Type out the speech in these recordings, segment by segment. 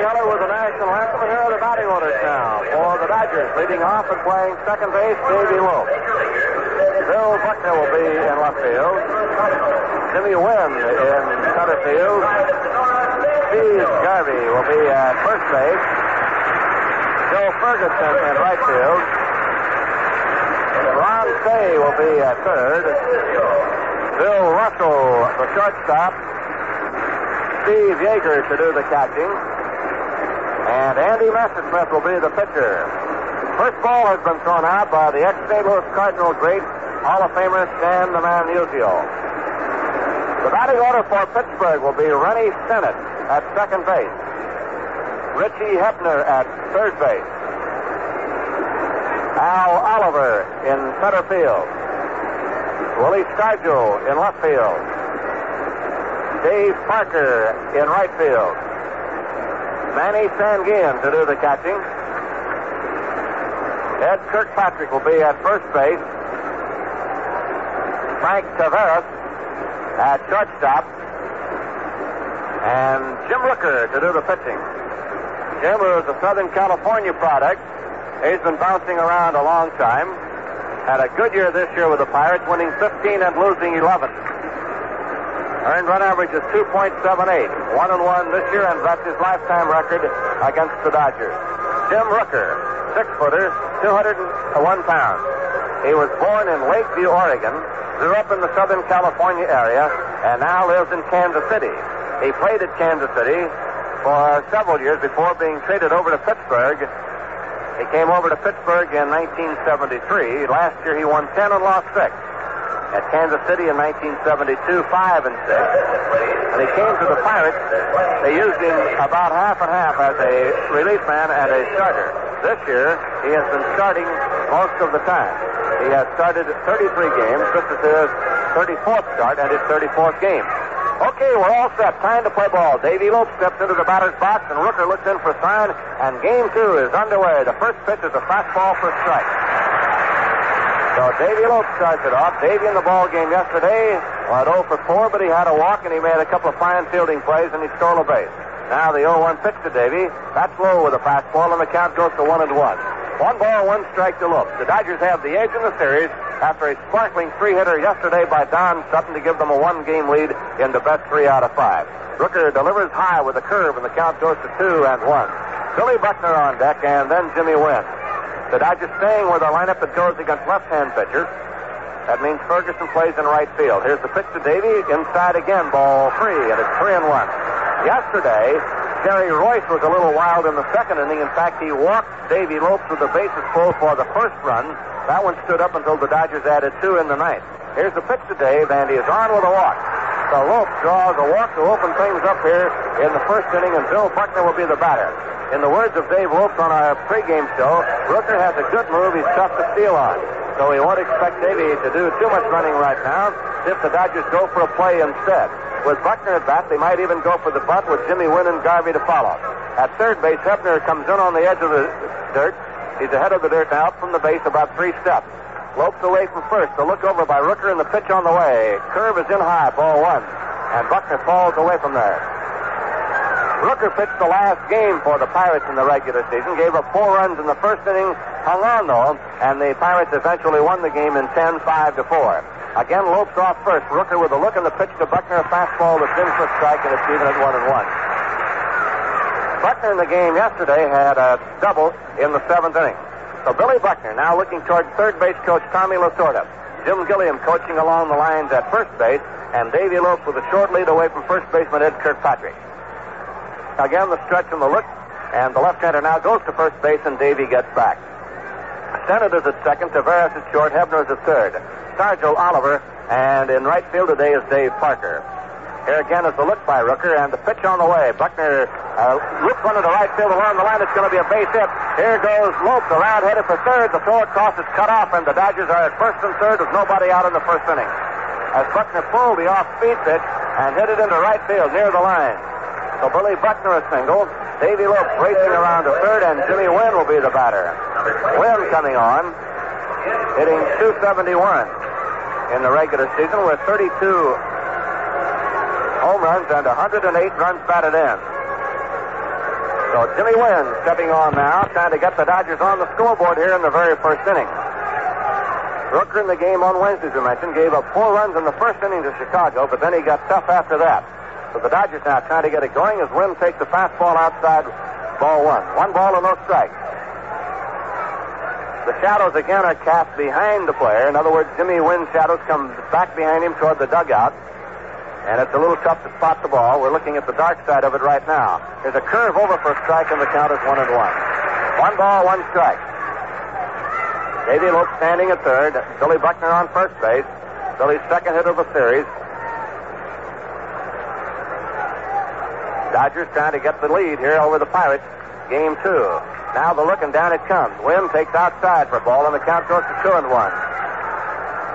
Hiller with the national anthem, and here are the batting orders now for the Dodgers. Leading off and playing second base, Davy Lope. Bill Buckner will be in left field. Jimmy Wynn in center field. Steve Garvey will be at first base. Joe Ferguson in right field. Ron Cey will be at third. Bill Russell, the shortstop. Steve Yeager to do the catching. And Andy Messersmith will be the pitcher. First ball has been thrown out by the ex-St. Louis Cardinal great Hall of Famer Stan the Man Musial. The batting order for Pittsburgh will be Rennie Stennett at second base. Richie Hebner at third base. Al Oliver in center field. Willie Stargell in left field. Dave Parker in right field. Manny Sanguillen to do the catching. Ed Kirkpatrick will be at first base. Frank Taveras at shortstop. And Jim Rooker to do the pitching. Jim is a Southern California product. He's been bouncing around a long time. Had a good year this year with the Pirates, winning 15 and losing 11. Earned run average is 2.78. One and one this year, and that's his lifetime record against the Dodgers. Jim Rooker, six footer, 201 pounds. He was born in Lakeview, Oregon, grew up in the Southern California area, and now lives in Kansas City. He played at Kansas City for several years before being traded over to Pittsburgh. He came over to Pittsburgh in 1973. Last year he won 10 and lost 6. At Kansas City in 1972, 5 and 6. When he came to the Pirates. They used him about half and half as a relief man and a starter. This year, he has been starting most of the time. He has started 33 games. This is his 34th start and his 34th game. Okay, we're all set. Time to play ball. Davy Lope steps into the batter's box, and Rooker looks in for sign, and game two is underway. The first pitch is a fastball for strike. So Davy Lope starts it off. Davy in the ball game yesterday went 0 for 4, but he had a walk, and he made a couple of fine fielding plays, and he stole a base. Now the 0-1 pitch to Davy. That's low with a fastball, and the count goes to 1 and 1. One ball, one strike to Lope. The Dodgers have the edge in the series after a sparkling three-hitter yesterday by Don Sutton to give them a one-game lead in the best three out of five. Rooker delivers high with a curve, and the count goes to two and one. Billy Buckner on deck, and then Jimmy Wynn. The Dodgers staying with a lineup that goes against left-hand pitchers. That means Ferguson plays in right field. Here's the pitch to Davy. Inside again, ball three, and it's three and one. Yesterday, Jerry Reuss was a little wild in the second inning. In fact, he walked Davy Lope with the bases full for the first run. That one stood up until the Dodgers added two in the ninth. Here's the pitch to Dave, and he is on with a walk. So Lope draws a walk to open things up here in the first inning, and Bill Buckner will be the batter. In the words of Dave Lope on our pregame show, Rooker has a good move. He's tough to steal on. So we won't expect Davey to do too much running right now if the Dodgers go for a play instead. With Buckner at bat, they might even go for the bunt with Jimmy Wynn and Garvey to follow. At third base, Hebner comes in on the edge of the dirt. He's ahead of the dirt now, from the base about three steps. Lopes away from first. The look over by Rooker and the pitch on the way. Curve is in high, ball one. And Buckner falls away from there. Rooker pitched the last game for the Pirates in the regular season, gave up four runs in the first inning, hung on though, and the Pirates eventually won the game in 10 5 to 4. Again, Lopes off first. Rooker with a look and the pitch to Buckner, a fastball that's in for strike, and it's even at one and one. Buckner in the game yesterday had a double in the seventh inning. So Billy Buckner now looking toward third base coach Tommy Lasorda. Jim Gilliam coaching along the lines at first base, and Davy Lopes with a short lead away from first baseman Ed Kirkpatrick. Again, the stretch and the look, and the left-hander now goes to first base, and Davey gets back. Stennett is at second, Taveras is short, Hebner is at third. Stargell Oliver, and in right field today is Dave Parker. Here again is the look by Rooker, and the pitch on the way. Buckner uh, looks one to the right field along the line. It's going to be a base hit. Here goes Lopes around, headed for third. The throw across is cut off, and the Dodgers are at first and third with nobody out in the first inning. As Buckner pulled the off-speed pitch and hit it into right field near the line. So Billy Buckner a single. Davy Lopes racing around to third, and Jimmy Wynn will be the batter. Wynn coming on, hitting 271 in the regular season with 32 home runs and 108 runs batted in. So Jimmy Wynn stepping on now, trying to get the Dodgers on the scoreboard here in the very first inning. Rooker in the game on Wednesday, as we mentioned, gave up four runs in the first inning to Chicago, but then he got tough after that. So the Dodgers now trying to get it going as Wynn takes the fastball outside, ball one. One ball and no strikes. The shadows again are cast behind the player. In other words, Jimmy Wynn's shadows come back behind him toward the dugout. And it's a little tough to spot the ball. We're looking at the dark side of it right now. There's a curve over for a strike, and the count is one and one. One ball, one strike. Davey Lope standing at third. Billy Buckner on first base. Billy's second hit of the series. Dodgers trying to get the lead here over the Pirates. Game two. Now the look and down it comes. Wynn takes outside for a ball, and the count goes to two and one.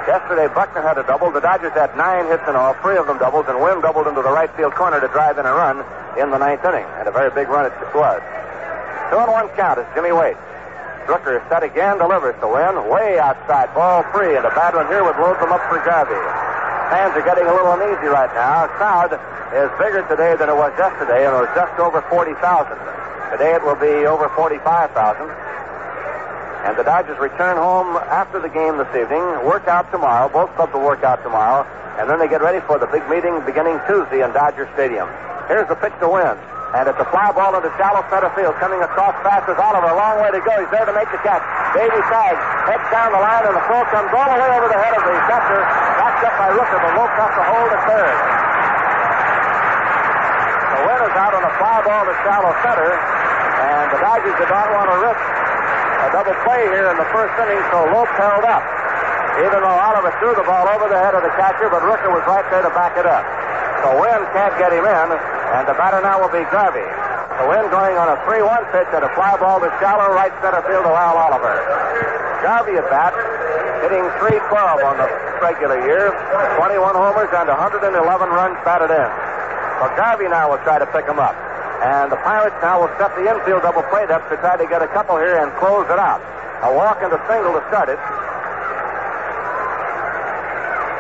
Yesterday, Buckner had a double. The Dodgers had nine hits in all, three of them doubles, and Wynn doubled into the right field corner to drive in a run in the ninth inning. And a very big run it was. Two and one count as Jimmy waits. Rooker set again, delivers to Wynn. Way outside, ball free, and a bad one here would load them up for Garvey. Fans are getting a little uneasy right now. Crowd is bigger today than it was yesterday, and it was just over 40,000. Today it will be over 45,000. And the Dodgers return home after the game this evening, work out tomorrow. Both clubs will work out tomorrow. And then they get ready for the big meeting beginning Tuesday in Dodger Stadium. Here's the pitch to Wynn. And it's a fly ball into shallow center field. Coming across fast is Oliver. A long way to go. He's there to make the catch. Davey tags, heads down the line, and the throw comes all the way over the head of the catcher. Backed up by Rooker, but Lope has to hold at third. The Wynn is out on a fly ball to shallow center. And the Dodgers did not want to risk a double play here in the first inning, so Lope held up. Even though Oliver threw the ball over the head of the catcher, but Rooker was right there to back it up. So Wynn can't get him in, and the batter now will be Garvey. So Wynn going on a 3-1 pitch and a fly ball to shallow right center field to Al Oliver. Garvey at bat, hitting 312 on the regular year, 21 homers and 111 runs batted in. So Garvey now will try to pick him up. And the Pirates now will set the infield double play depth to try to get a couple here and close it out. A walk and a single to start it.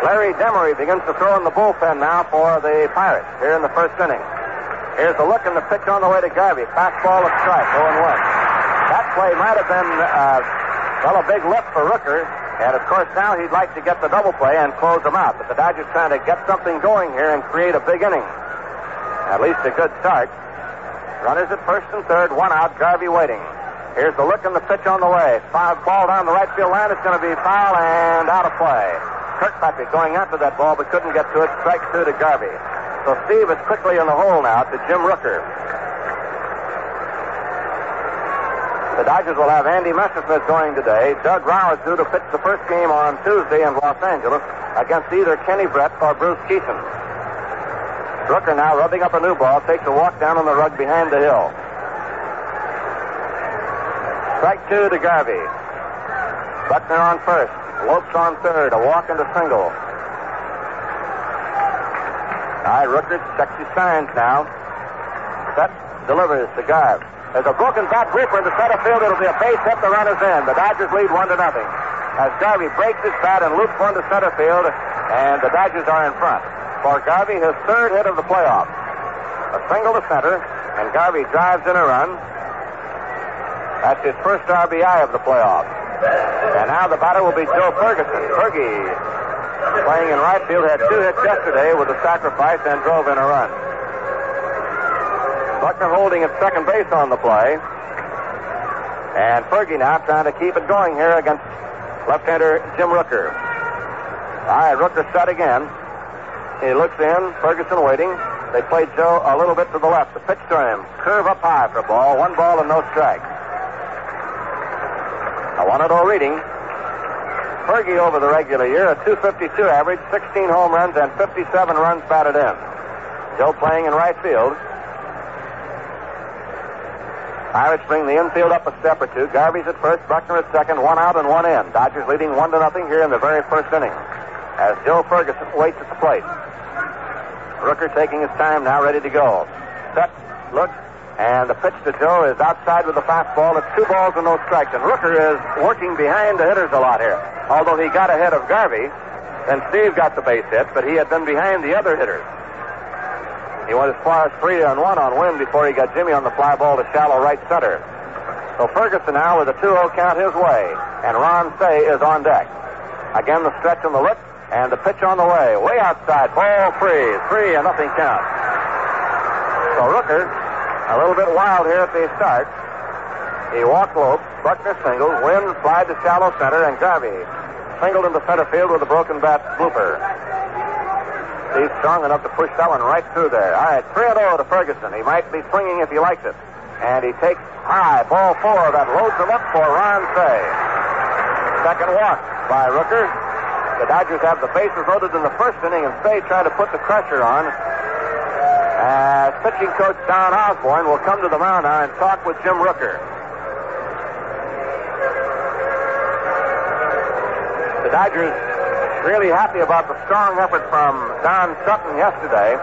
Larry Demery begins to throw in the bullpen now for the Pirates here in the first inning. Here's the look and the pitch on the way to Garvey. Fastball of strike, 0 1. That play might have been, uh, well, a big lift for Rooker. And of course, now he'd like to get the double play and close them out. But the Dodgers trying to get something going here and create a big inning. At least a good start. Runners at first and third, one out, Garvey waiting. Here's the look and the pitch on the way. Foul ball down the right field line. It's going to be foul and out of play. Kirkpatrick going after that ball but couldn't get to it. Strike two to Garvey. So Steve is quickly in the hole now to Jim Rooker. The Dodgers will have Andy Messersmith going today. Doug Rau is due to pitch the first game on Tuesday in Los Angeles against either Kenny Brett or Bruce Kison. Rooker now rubbing up a new ball, takes a walk down on the rug behind the hill. Strike two to Garvey. Buckner on first. Lopes on third. A walk and a single. All right, Rooker checks his signs now. Set, delivers to Garv. There's a broken bat reaper into center field. It'll be a base hit. The runner's in. The Dodgers lead one to nothing. As Garvey breaks his bat and loops one to center field, and the Dodgers are in front for Garvey, his third hit of the playoffs. A single to center, and Garvey drives in a run. That's his first RBI of the playoffs. And now the batter will be Joe Ferguson. Fergie, playing in right field, had two hits yesterday with a sacrifice and drove in a run. Buckner holding at second base on the play. And Fergie now trying to keep it going here against left-hander Jim Rooker. All right, Rooker set again. He looks in. Ferguson waiting. They play Joe a little bit to the left. The pitch to him. Curve up high for a ball. One ball and no strike. A 1 0 reading. Fergie over the regular year, a 252 average, 16 home runs, and 57 runs batted in. Joe playing in right field. Pirates bring the infield up a step or two. Garvey's at first, Buckner at second, one out and one in. Dodgers leading one to nothing here in the very first inning. As Joe Ferguson waits at the plate. Rooker taking his time now, ready to go. Set, look, and the pitch to Joe is outside with the fastball. It's two balls and no strikes. And Rooker is working behind the hitters a lot here. Although he got ahead of Garvey, then Steve got the base hit, but he had been behind the other hitters. He went as far as three and one on Wynn before he got Jimmy on the fly ball to shallow right center. So Ferguson now with a 2-0 count his way, and Ron Cey is on deck. Again the stretch on the lip, and the pitch on the way, way outside, ball free, three and nothing count. So Rooker, a little bit wild here at the start. He walked low, Buckner singled, Wynn slide to shallow center, and Garvey singled into center field with a broken bat blooper. He's strong enough to push that one right through there. All right, 3 0 to Ferguson. He might be swinging if he likes it. And he takes high, ball four, that loads him up for Ron Cey. Second walk by Rooker. The Dodgers have the bases loaded in the first inning, and Cey trying to put the pressure on. As pitching coach Don Osborn will come to the mound now and talk with Jim Rooker. The Dodgers really happy about the strong effort from Don Sutton yesterday.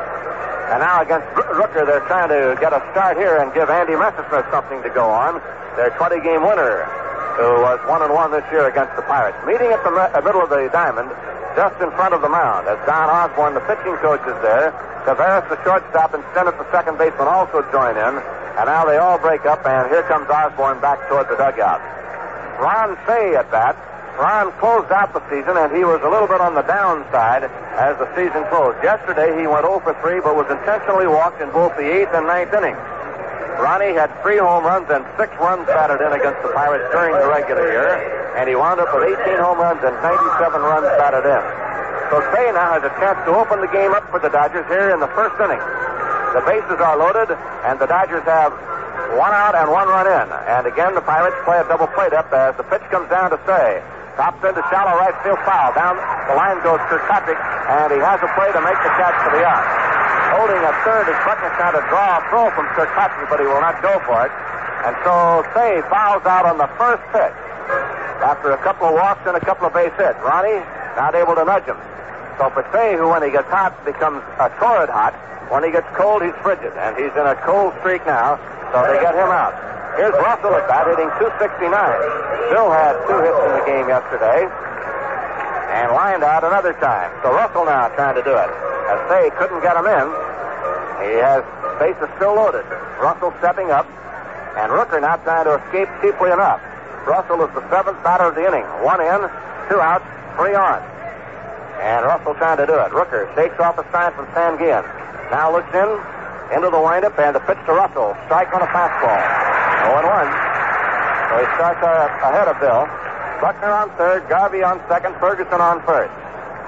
And now against Rooker, they're trying to get a start here and give Andy Messersmith something to go on. Their 20 game winner, who was 1 and 1 this year against the Pirates. Meeting at the me- uh, middle of the diamond, just in front of the mound, as Don Osborn, the pitching coach, is there. Taveras, the shortstop, and Stennett, the second baseman, also join in. And now they all break up, and here comes Osborn back toward the dugout. Ron Cey at bat. Ron closed out the season, and he was a little bit on the downside as the season closed. Yesterday, he went 0 for 3, but was intentionally walked in both the eighth and ninth innings. Ronnie had three home runs and six runs batted in against the Pirates during the regular year, and he wound up with 18 home runs and 97 runs batted in. So Cey now has a chance to open the game up for the Dodgers here in the first inning. The bases are loaded, and the Dodgers have one out and one run in. And again, the Pirates play a double plate up as the pitch comes down to Cey. Tops into shallow right field foul. Down the line goes Kirkpatrick, and he has a play to make the catch for the out. Holding a third is Buckner trying to draw a throw from Kirkpatrick, but he will not go for it. And so Cey fouls out on the first pitch. After a couple of walks and a couple of base hits. Ronnie not able to nudge him. So for Cey, who when he gets hot becomes a torrid hot, when he gets cold, he's frigid. And he's in a cold streak now, so they get him out. Here's Russell at bat, hitting 269. Bill had two hits in the game yesterday and lined out another time. So Russell now trying to do it. As Cey couldn't get him in, he has bases still loaded. Russell stepping up, and Rooker now trying to escape cheaply enough. Russell is the seventh batter of the inning. One in, two outs, three on. And Russell trying to do it. Rooker shakes off a sign from Sanguillen. Now looks in, into the windup, and the pitch to Russell. Strike on a fastball. 0 1. So he starts ahead of Bill. Buckner on third, Garvey on second, Ferguson on first.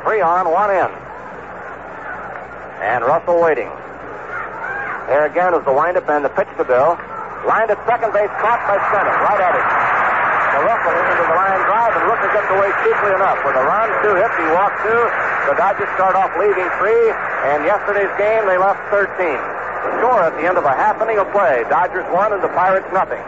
Three on, one in. And Russell waiting. There again is the windup and the pitch to Bill. Lined at second base, caught by Stennett, right at it. The Russell into the line drive, and Rooker gets away cheaply enough. With a run, two hits, he walked two. The Dodgers start off leading three, and yesterday's game they left 13. The score at the end of a half inning of play, Dodgers one and the Pirates nothing.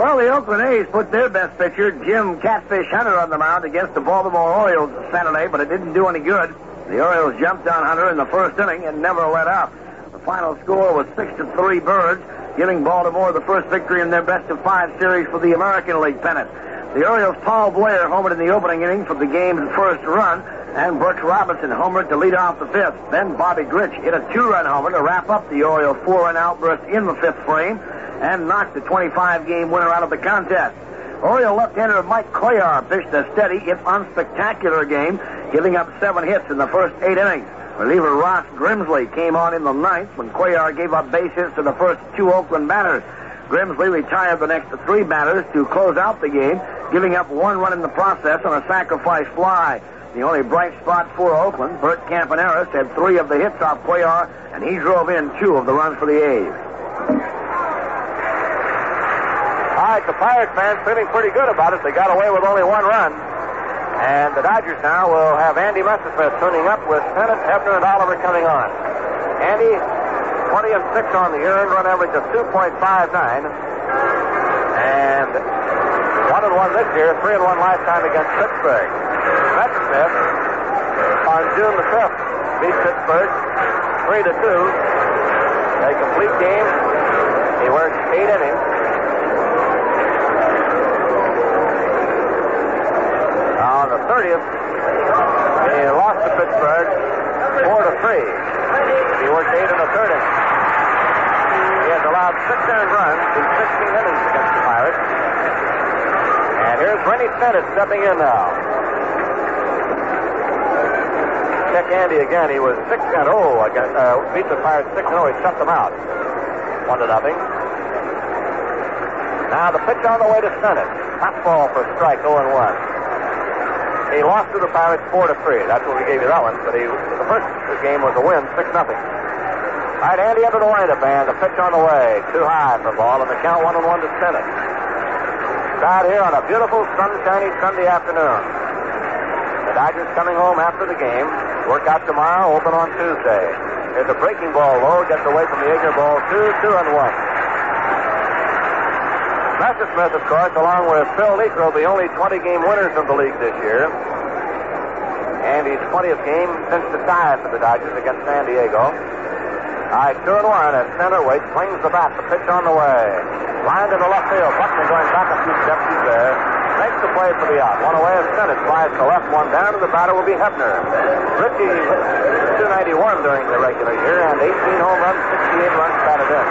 Well, the Oakland A's put their best pitcher, Jim Catfish Hunter, on the mound against the Baltimore Orioles Saturday, but it didn't do any good. The Orioles jumped on Hunter in the first inning and never let up. The final score was six to three Birds, giving Baltimore the first victory in their best of five series for the American League pennant. The Orioles' Paul Blair homered in the opening inning for the game's first run, and Brooks Robinson homered to lead off the fifth. Then Bobby Grich hit a two-run homer to wrap up the Orioles' four-run outburst in the fifth frame and knocked the 25-game winner out of the contest. Oriole left-hander Mike Cuellar pitched a steady, if unspectacular game, giving up seven hits in the first eight innings. Reliever Ross Grimsley came on in the ninth when Cuellar gave up base hits to the first two Oakland batters. Grimsley retired the next three batters to close out the game, giving up one run in the process on a sacrifice fly. The only bright spot for Oakland, Bert Campaneris, had three of the hits off Cuellar, and he drove in two of the runs for the A's. All right, the Pirate fans feeling pretty good about it. They got away with only one run. And the Dodgers now will have Andy Messersmith tuning up with Stennett, Hebner, and Oliver coming on. Andy, 20 and 6 on the year, earned run average of 2.59. And 1 and 1 this year, 3 and 1 lifetime against Pittsburgh. Messersmith on June the 5th beat Pittsburgh 3 to 2. A complete game. He worked eight innings. On the 30th, he lost to Pittsburgh 4 to 3. He worked eight in the third inning. six earned runs in 16 innings against the Pirates. Here's Rennie Stennett stepping in now. Check Andy again. He was 6 and 0 against, uh, beat the Pirates 6 and 0. He shut them out. 1 to nothing. Now the pitch on the way to Stennett. Fastball for strike 0 and 1. He lost to the Pirates 4 to 3. That's what we gave you that one. But he, the first game was a win, 6 nothing. All right, Andy up in the windup, man. the pitch on the way. Too high for ball, and the count 1 and 1 to Stennett. Out here on a beautiful sunshiny Sunday afternoon. The Dodgers coming home after the game. Work out tomorrow, open on Tuesday. Here's a breaking ball low, gets away from the Yeager ball, two, two and one. Messersmith, of course, along with Phil Niekro, the only 20 game winners of the league this year. And he's 20th game since the tie for the Dodgers against San Diego. All right, two and one as center weight swings the bat, the pitch on the way. Line to the left field. Buckner going back a few steps. He's there. Makes the play for the out. One away of Stennett. Flies to left, one down, and the batter will be Hebner. Richie, 291 during the regular year, and 18 home runs, 68 runs batted in.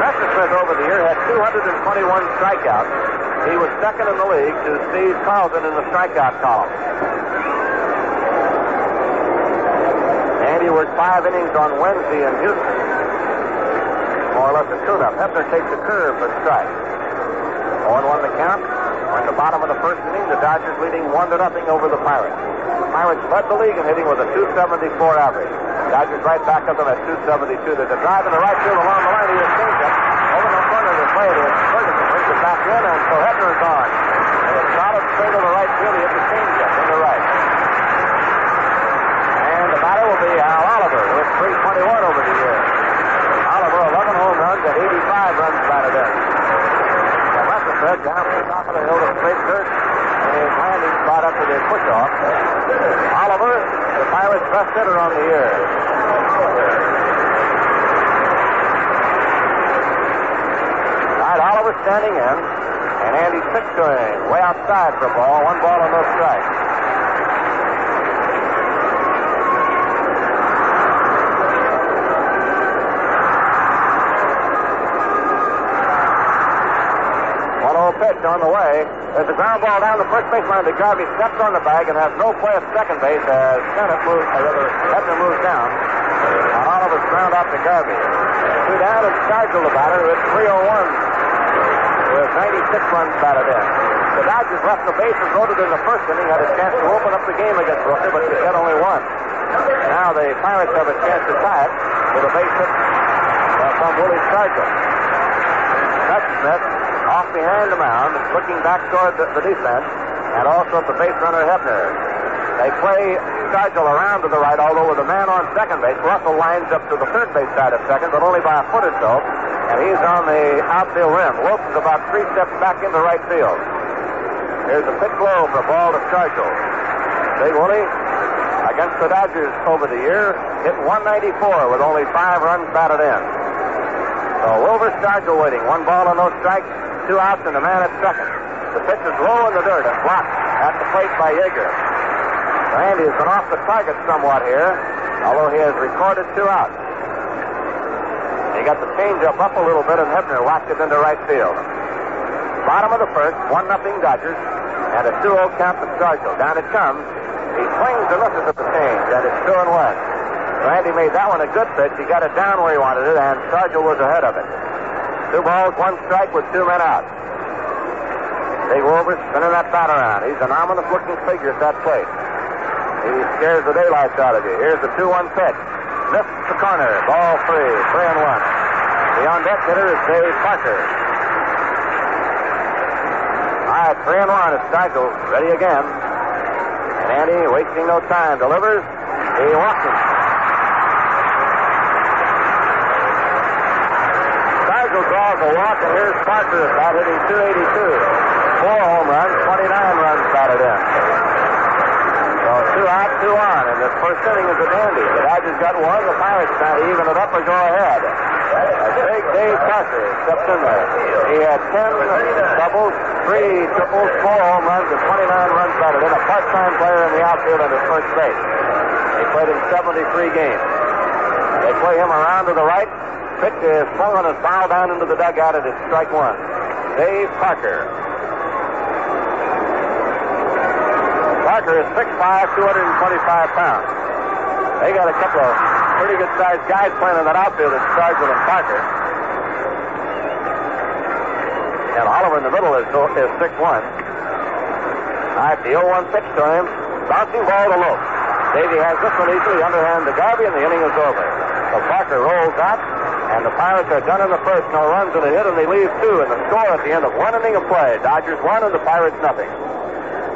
Messersmith over the year had 221 strikeouts. He was second in the league to Steve Carlton in the strikeout column. And he worked five innings on Wednesday in Houston. A tune-up. Hebner takes a curve for strike. 0-1 the count. We're the bottom of the first inning. The Dodgers leading 1 to nothing over the Pirates. The Pirates led the league in hitting with a 274 average. Dodgers right back up them at 272. There's a drive in the right field along the line. He has changed it. Over the front of the plate is Ferguson. Brings it back in, and so Hebner is on. And a solid straight to the right field. He hit the changeup in the right. And the batter will be Al Oliver with 321 over the year. Oliver, 11 home runs and 85 runs batted in. Messersmith down to the top of the hill to straight third. And his landing spot up to the push-off. Oliver, the Pirates' best hitter on the year. All right, Oliver standing in. And Andy pitch. Way outside for a ball. One ball and no strike. On the way. There's a ground ball down the first baseline. The Garvey steps on the bag and has no play at second base as Stennett moves, or rather, Hebner moves down. On Oliver's ground out to Garvey. Two down and Stargell the batter with 301 with 96 runs batted in. The Dodgers left the bases loaded in the first inning, had a chance to open up the game against Brooklyn, but they had only one. Now the Pirates have a chance to tie it with a base hit uh, from Willie Stargell. Behind the mound, looking back toward the, the defense, and also at the base runner Hebner. They play Stargell around to the right, although with a man on second base, Russell lines up to the third base side of second, but only by a foot or so, and he's on the outfield rim. Wilson's about three steps back into right field. Here's a pitch low for a ball to Stargell. Big Willie, against the Dodgers over the year, hit 194 with only five runs batted in. So Wilbur Stargell waiting. One ball and no strikes two outs and a man at second. The pitch is low in the dirt and blocked at the plate by Yeager. Randy has been off the target somewhat here, although he has recorded two outs. He got the changeup up a little bit and Hebner whacked it into right field. Bottom of the first, one nothing Dodgers, and a 2-0 count to Stargell. Down it comes. He swings and misses at the change, and it's two and one. Randy made that one a good pitch. He got it down where he wanted it, and Stargell was ahead of it. Two balls, one strike with two men out. Big Wilbur spinning that bat around. He's an ominous looking figure at that plate. He scares the daylights out of you. Here's the 2 1 pitch. Missed the corner. Ball three. Three and one. The on deck hitter is Dave Parker. All right, three and one. It's Stargell. Ready again. And Andy, wasting no time, delivers. He walks him. Draws a walk, and here's Parker about hitting 282. Four home runs, 29 runs batted in. So two out, two on, and this first inning is a dandy. The Dodgers got one, the Pirates trying to even it up or go ahead. A big Dave Parker stepped in there. He had 10 doubles, three triples, four home runs, and 29 runs batted in. A part-time player in the outfield and at first base. They played him 73 games. They play him around to the right, Pitch is on his foul down into the dugout. At It is strike one. Dave Parker. Parker is 6'5", 225 pounds. They got a couple of pretty good sized guys playing in that outfield. It's Sargent and Parker. And Oliver in the middle is, is 6'1". All right, the 0-1 pitch to him. Bouncing ball to Lope. Davey has this one easily underhand to Garvey, and the inning is over. So Parker rolls out, and the Pirates are done in the first. No runs and a hit, and they leave two. And the score at the end of one inning of play: Dodgers one and the Pirates nothing.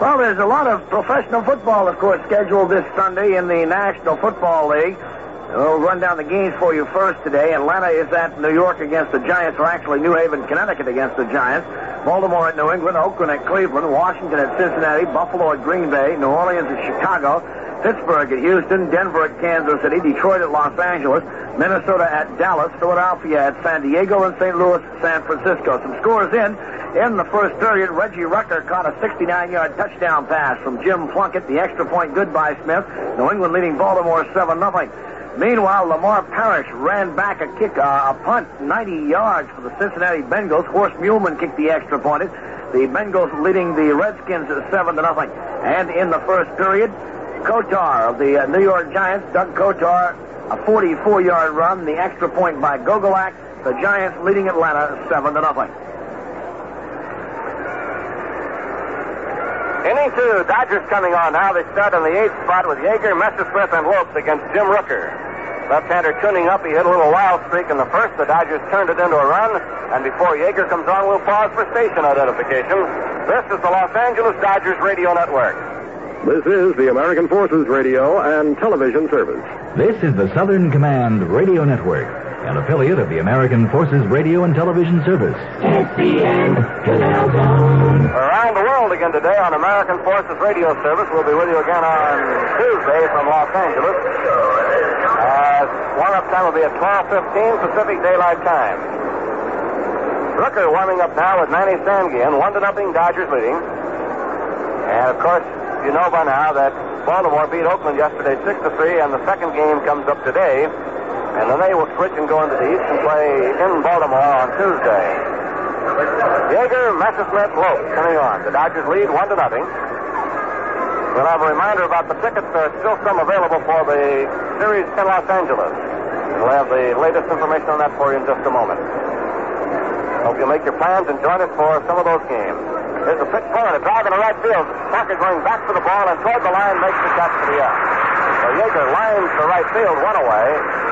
Well, there's a lot of professional football, of course, scheduled this Sunday in the National Football League. We'll run down the games for you first today. Atlanta is at New York against the Giants, or actually New Haven, Connecticut against the Giants. Baltimore at New England, Oakland at Cleveland, Washington at Cincinnati, Buffalo at Green Bay, New Orleans at Chicago, Pittsburgh at Houston, Denver at Kansas City, Detroit at Los Angeles, Minnesota at Dallas, Philadelphia at San Diego, and St. Louis at San Francisco. Some scores in. In the first period, Reggie Rucker caught a 69-yard touchdown pass from Jim Plunkett, the extra point good by Smith. New England leading Baltimore 7-0. Meanwhile, Lamar Parrish ran back a kick, uh, a punt, 90 yards for the Cincinnati Bengals. Horst Muhlmann kicked the extra point. The Bengals leading the Redskins 7 to nothing. And in the first period, Kotar of the uh, New York Giants, Doug Kotar, a 44-yard run, the extra point by Gogolak. The Giants leading Atlanta 7 to nothing. Inning two, Dodgers coming on now. They start on the eighth spot with Yeager, Messersmith, and Lopes against Jim Rooker. Left-hander tuning up. He hit a little wild streak in the first. The Dodgers turned it into a run. And before Yeager comes on, we'll pause for station identification. This is the Los Angeles Dodgers Radio Network. This is the American Forces Radio and Television Service. This is the Southern Command Radio Network, an affiliate of the American Forces Radio and Television Service. SCN Canal Zone. Around the world again today on American Forces Radio Service. We'll be with you again on Tuesday from Los Angeles. Uh, warm-up time will be at 12.15 Pacific Daylight Time. Rooker warming up now with Manny Sanguillen, one to nothing Dodgers leading. And of course, you know by now that Baltimore beat Oakland yesterday 6 to 3, and the second game comes up today. And then they will switch and go into the East and play in Baltimore on Tuesday. Yeager, Messersmith, Lope coming on. The Dodgers lead 1 to nothing. We'll have a reminder about the tickets. There are still some available for the series in Los Angeles. We'll have the latest information on that for you in just a moment. Hope you'll make your plans and join us for some of those games. There's a pitch forward, a drive in the right field. Parker going back for the ball and toward the line makes the catch for the out. So Yeager lines to right field, one away.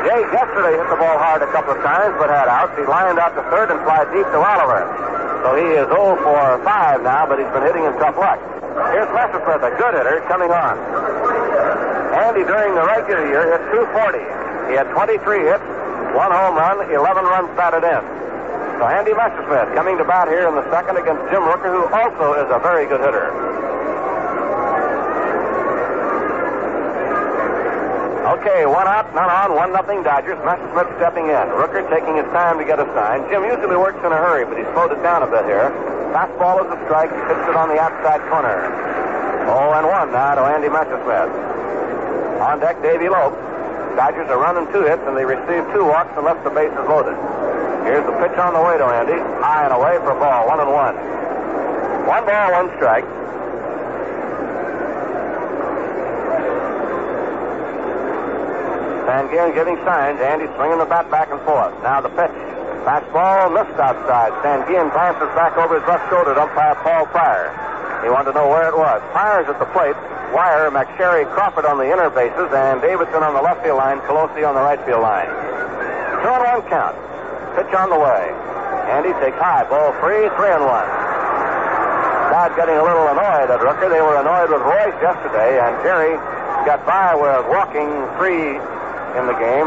Yay yesterday hit the ball hard a couple of times, but had outs. He lined out to third and fly deep to Oliver. So he is 0 for 5 now, but he's been hitting in tough luck. Here's Messersmith, a good hitter, coming on. Andy, during the regular year, hit 240. He had 23 hits, one home run, 11 runs batted in. So Andy Messersmith coming to bat here in the second against Jim Rooker, who also is a very good hitter. Okay, one out, none on, one nothing Dodgers. Messersmith stepping in. Rooker taking his time to get a sign. Jim usually works in a hurry, but he slowed it down a bit here. Fastball is a strike. He pitched it on the outside corner. Oh, and one now to oh, Andy Messersmith. On deck, Davey Lope. Dodgers are running two hits, and they receive two walks and left the bases loaded. Here's the pitch on the way to Andy. High and away for a ball, one and one. One ball, one strike. Sanguillen giving signs. Andy swinging the bat back and forth. Now the pitch. Fastball missed outside. Sanguillen glances back over his left shoulder to umpire Paul Pryor. He wanted to know where it was. Pryor's at the plate. Weyer, McSherry, Crawford on the inner bases, and Davidson on the left field line, Pelosi on the right field line. Two and one count. Pitch on the way. Andy takes high. Ball free. Three and one. Crowd getting a little annoyed at Rooker. They were annoyed with Reuss yesterday, and Jerry got by with walking three in the game.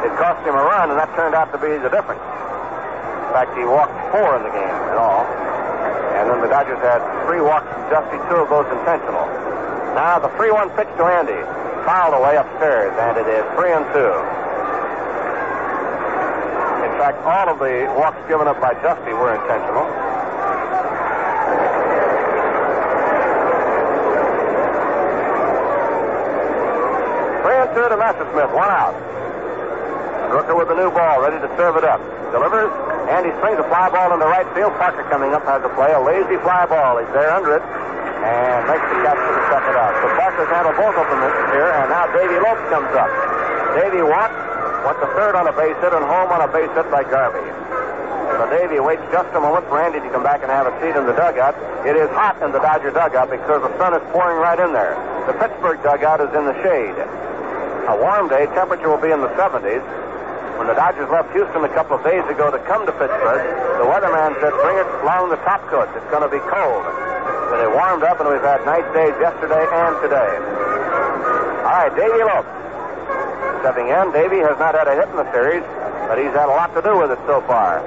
It cost him a run, and that turned out to be the difference. In fact, he walked four in the game in all. And then the Dodgers had three walks from Dusty, two of those intentional. Now the 3 1 pitch to Andy. Fouled away upstairs, and it is 3 and 2. In fact, all of the walks given up by Dusty were intentional. Three and two to Messersmith, one out. Rooker with the new ball, ready to serve it up. Delivers. Andy swings a fly ball into right field. Parker coming up has a play. A lazy fly ball. He's there under it. And makes the catch for the second out. So Parker's handled both of them here. And now Davy Lopes comes up. Davy walks. Went to third on a base hit and home on a base hit by Garvey. So Davy waits just a moment for Andy to come back and have a seat in the dugout. It is hot in the Dodger dugout because the sun is pouring right in there. The Pittsburgh dugout is in the shade. A warm day, temperature will be in the 70s. When the Dodgers left Houston a couple of days ago to come to Pittsburgh, the weatherman said, bring it along the top coats. It's going to be cold. But it warmed up, and we've had nice days yesterday and today. All right, Davy Lopes stepping in. Davy has not had a hit in the series, but he's had a lot to do with it so far.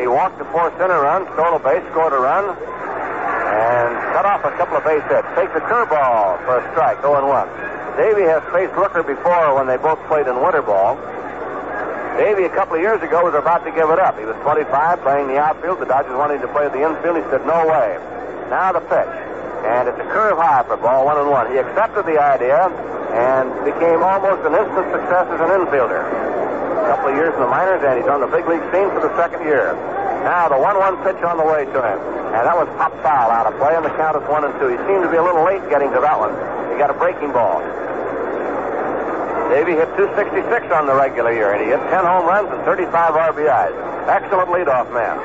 He walked the four center run, stole a base, scored a run, and cut off a couple of base hits. Takes a curveball for a strike, 0 1. Davy has faced Rooker before when they both played in winter ball. Davy, a couple of years ago, was about to give it up. He was 25, playing the outfield. The Dodgers wanted to play the infield. He said, no way. Now the pitch. And it's a curve high for ball one and one. He accepted the idea and became almost an instant success as an infielder. A couple of years in the minors, and he's on the big league scene for the second year. Now the 1 1 pitch on the way to him. And that was pop foul out of play, and the count is 1 and 2. He seemed to be a little late getting to that one. He got a breaking ball. Davy hit 266 on the regular year, and he hit 10 home runs and 35 RBIs. Excellent leadoff man.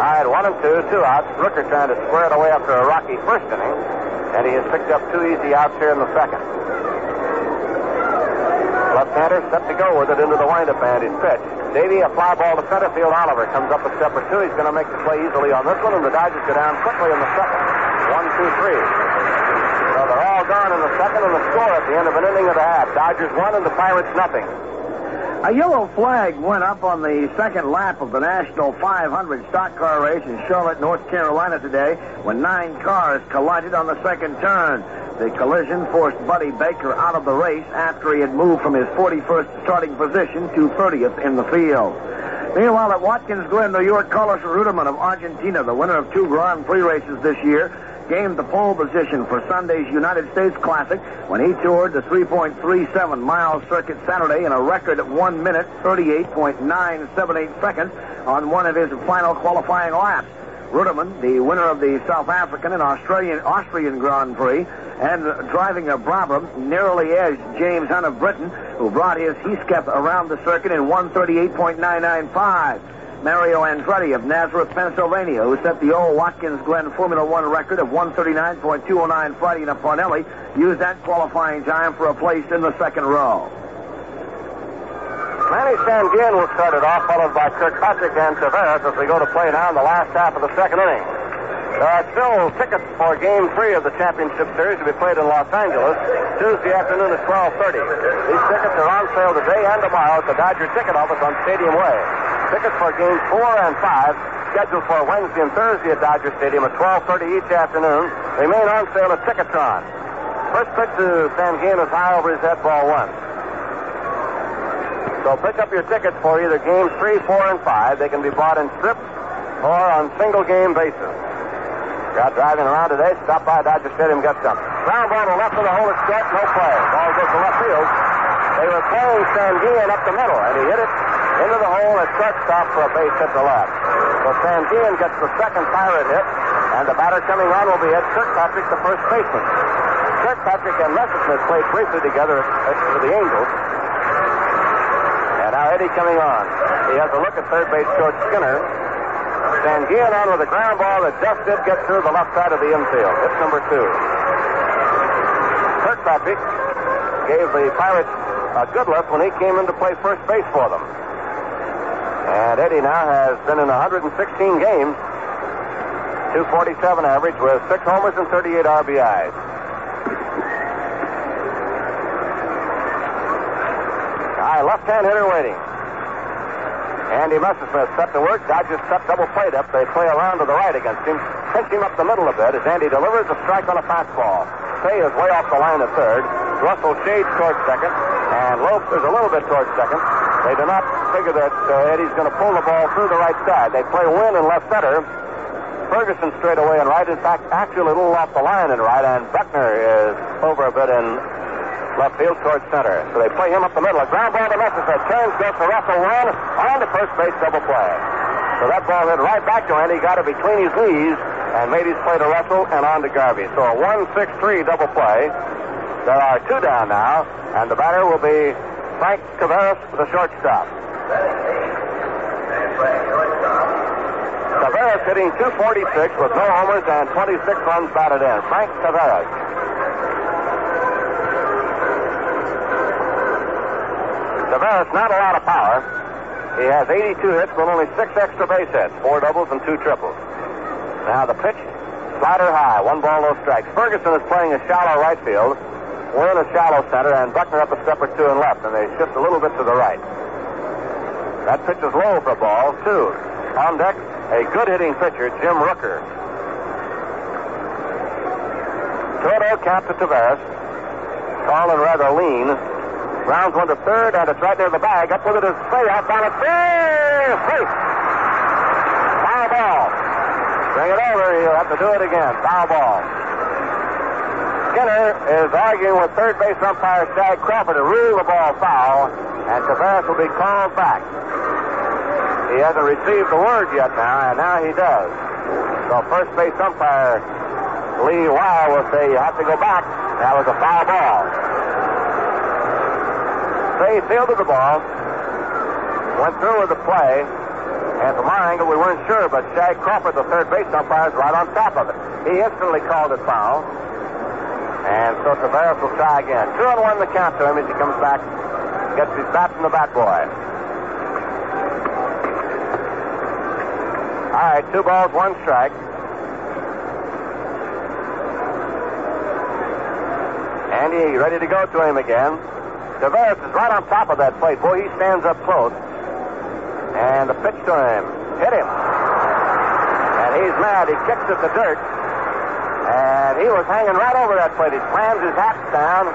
All right, one and two, two outs. Rooker trying to square it away after a rocky first inning, and he has picked up two easy outs here in the second. Left-hander set to go with it into the windup and his pitch. Davy, a fly ball to center field. Oliver comes up a step or two. He's going to make the play easily on this one, and the Dodgers go down quickly in the second. One, two, three. So they're all gone in the second, and the score at the end of an inning and a half. Dodgers one and the Pirates nothing. A yellow flag went up on the second lap of the National 500 stock car race in Charlotte, North Carolina today when nine cars collided on the second turn. The collision forced Buddy Baker out of the race after he had moved from his 41st starting position to 30th in the field. Meanwhile, at Watkins Glen, New York, Carlos Reutemann of Argentina, the winner of two Grand Prix races this year, gained the pole position for Sunday's United States Classic when he toured the 3.37 mile circuit Saturday in a record 1 minute 38.978 seconds on one of his final qualifying laps. Reutemann, the winner of the South African and Australian Austrian Grand Prix, and driving a Brabham, narrowly edged James Hunt of Britain, who brought his Hesketh around the circuit in 138.995. Mario Andretti of Nazareth, Pennsylvania, who set the old Watkins Glen Formula One record of 139.209 Friday in a Parnelli, used that qualifying time for a place in the second row. Manny Sanguillen will start it off, followed by Kirkpatrick and Taveras as we go to play now in the last half of the second inning. Uh, are still tickets for Game 3 of the Championship Series to be played in Los Angeles Tuesday afternoon at 12.30. These tickets are on sale today and tomorrow at the Dodger ticket office on Stadium Way. Tickets for Games 4 and 5, scheduled for Wednesday and Thursday at Dodger Stadium at 12.30 each afternoon, remain on sale at Ticketron. First pitch to Sanguillen is high over his head, ball one. So pick up your tickets for either Games 3, 4, and 5. They can be bought in strips or on single game basis. Got driving around today, stop by Dodger Stadium, get some. Ground ball to left of the hole is short, no play. Ball goes to left field. They were playing Sanguillen up the middle, and he hit it into the hole at shortstop for a base hit to left. So Sanguillen gets the second pirate hit, and the batter coming on will be Ed Kirkpatrick, the first baseman. Kirkpatrick and Messersmith played briefly together for the Angels. And now Eddie coming on. He has a look at third base coach Skinner. Sanguillen on with a ground ball that just did get through the left side of the infield. Hit number two. Kirkpatrick gave the Pirates a good lift when he came in to play first base for them. And Eddie now has been in 116 games, 247 average with six homers and 38 RBIs. High left-hand hitter waiting. Andy Messersmith set to work. Dodgers set double plate up. They play around to the right against him. Pinch him up the middle a bit as Andy delivers a strike on a fastball. Fay is way off the line at third. Russell shades towards second. And Lopes is a little bit towards second. They do not figure that uh, Eddie's going to pull the ball through the right side. They play Wynn in left center. Ferguson straight away and right. In fact, actually a little off the line in right. And Buckner is over a bit in left field towards center. So they play him up the middle. A ground ball to Messersmith. Turns, goes to Russell one. On to first base, double play. So that ball hit right back to Andy, got it between his knees, and made his play to Russell and on to Garvey. So a 1-6-3 double play. There are two down now, and the batter will be Frank Taveras, the shortstop. Taveras hitting 246 with no homers and 26 runs batted in. Frank Taveras. Taveras, not a lot of power. He has 82 hits, but only six extra base hits, four doubles and two triples. Now the pitch, slider high, one ball, no strikes. Ferguson is playing a shallow right field. We're in a shallow center, and Buckner up a step or two and left, and they shift a little bit to the right. That pitch is low for ball, two. On deck, a good hitting pitcher, Jim Rooker. Toto cap to Taveras. Tall and rather lean. Rounds one to third, and it's right near the bag. Up with it is Spray out at third. Safe. Foul ball. Bring it over. He'll have to do it again. Foul ball. Skinner is arguing with third base umpire Shag Crawford to rule the ball foul, and Taveras will be called back. He hasn't received the word yet now, and now he does. So first base umpire Lee Weyer will say you have to go back. That was a foul ball. They fielded the ball, went through with the play, and from our angle we weren't sure, but Shag Crawford, the third base umpire, is right on top of it. He instantly called it foul. And so Taveras will try again. Two and one the count to him as he comes back, gets his bat from the bat boy. All right, two balls, one strike. Andy ready to go to him again. Taveras is right on top of that plate. Boy, he stands up close. And the pitch to him. Hit him. And he's mad. He kicks at the dirt. And he was hanging right over that plate. He slams his hat down.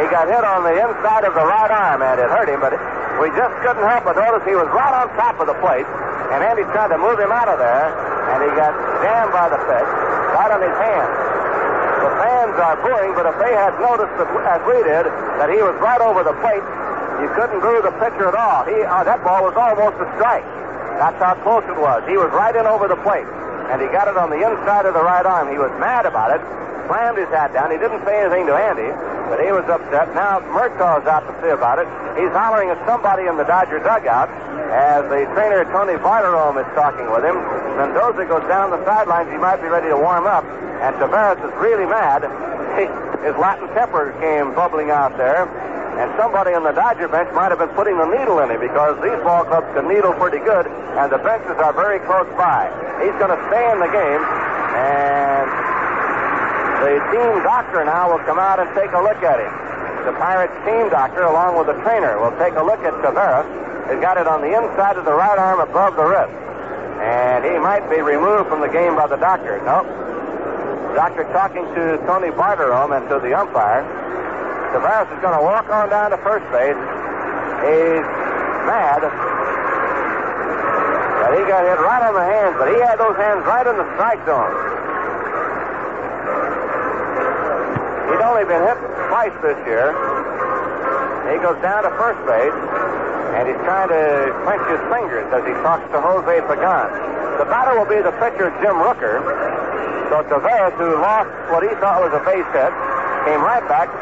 He got hit on the inside of the right arm, and it hurt him, but we just couldn't help but notice he was right on top of the plate. And Andy tried to move him out of there, and he got jammed by the pitch right on his hand. The fans are booing, but if they had noticed, as we did, that he was right over the plate, you couldn't boo the pitcher at all. He, uh, that ball was almost a strike. That's how close it was. He was right in over the plate, and he got it on the inside of the right arm. He was mad about it, slammed his hat down. He didn't say anything to Andy, but he was upset. Now Murtaugh's out to see about it. He's hollering at somebody in the Dodger dugout as the trainer Tony Bartirome is talking with him. Mendoza goes down the sidelines. He might be ready to warm up, and Taveras is really mad. His Latin temper came bubbling out there. And somebody on the Dodger bench might have been putting the needle in him because these ball clubs can needle pretty good, and the benches are very close by. He's going to stay in the game, and the team doctor now will come out and take a look at him. The Pirates team doctor, along with the trainer, will take a look at Taveras. He's got it on the inside of the right arm above the wrist. And he might be removed from the game by the doctor. Nope. Doctor talking to Tony Bartirome and to the umpire. Taveras is going to walk on down to first base. He's mad that he got hit right on the hands, but he had those hands right in the strike zone. He'd only been hit twice this year. He goes down to first base, and he's trying to clench his fingers as he talks to Jose Pagan. The batter will be the pitcher, Jim Rooker. So Taveras, who lost what he thought was a base hit, came right back,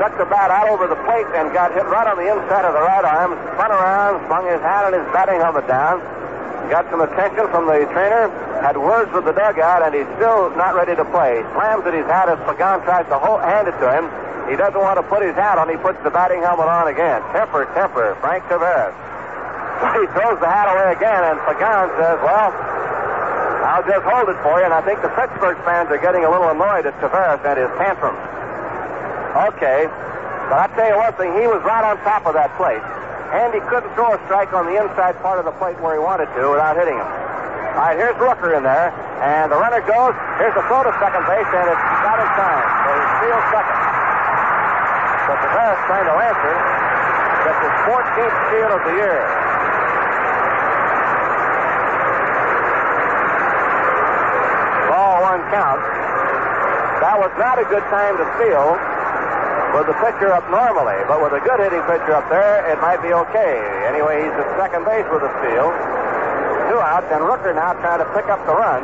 stuck the bat out over the plate, and got hit right on the inside of the right arm, spun around, swung his hat and his batting helmet down, got some attention from the trainer, had words with the dugout, and he's still not ready to play. Slams at his hat as Pagan tries to hold, hand it to him. He doesn't want to put his hat on. He puts the batting helmet on again. Temper, temper, Frank Taveras. he throws the hat away again, and Pagan says, well, I'll just hold it for you, and I think the Pittsburgh fans are getting a little annoyed at Taveras and his tantrums. Okay, but I tell you one thing, he was right on top of that plate. And he couldn't throw a strike on the inside part of the plate where he wanted to without hitting him. All right, here's Rooker in there, and the runner goes. Here's the throw to second base, and it's not in time. So he steals second. So Taveras trying to answer. Gets his 14th steal of the year. Ball one count. That was not a good time to steal. with the pitcher up normally, but with a good hitting pitcher up there, it might be okay. Anyway, he's at second base with a steal. Two outs, and Rooker now trying to pick up the run.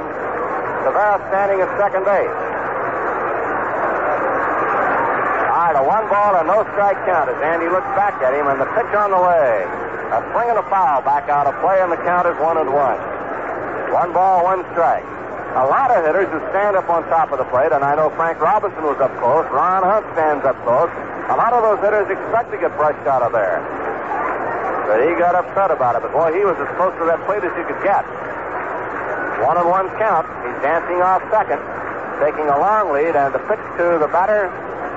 Taveras standing at second base. All right, a one ball and no strike count as Andy looks back at him, and the pitch on the way. A swing and a foul back out of play, and the count is one and one. One ball, one strike. A lot of hitters who stand up on top of the plate, and I know Frank Robinson was up close. Ron Hunt stands up close. A lot of those hitters expect to get brushed out of there. But he got upset about it. But boy, he was as close to that plate as you could get. One and one count. He's dancing off second, taking a long lead, and the pitch to the batter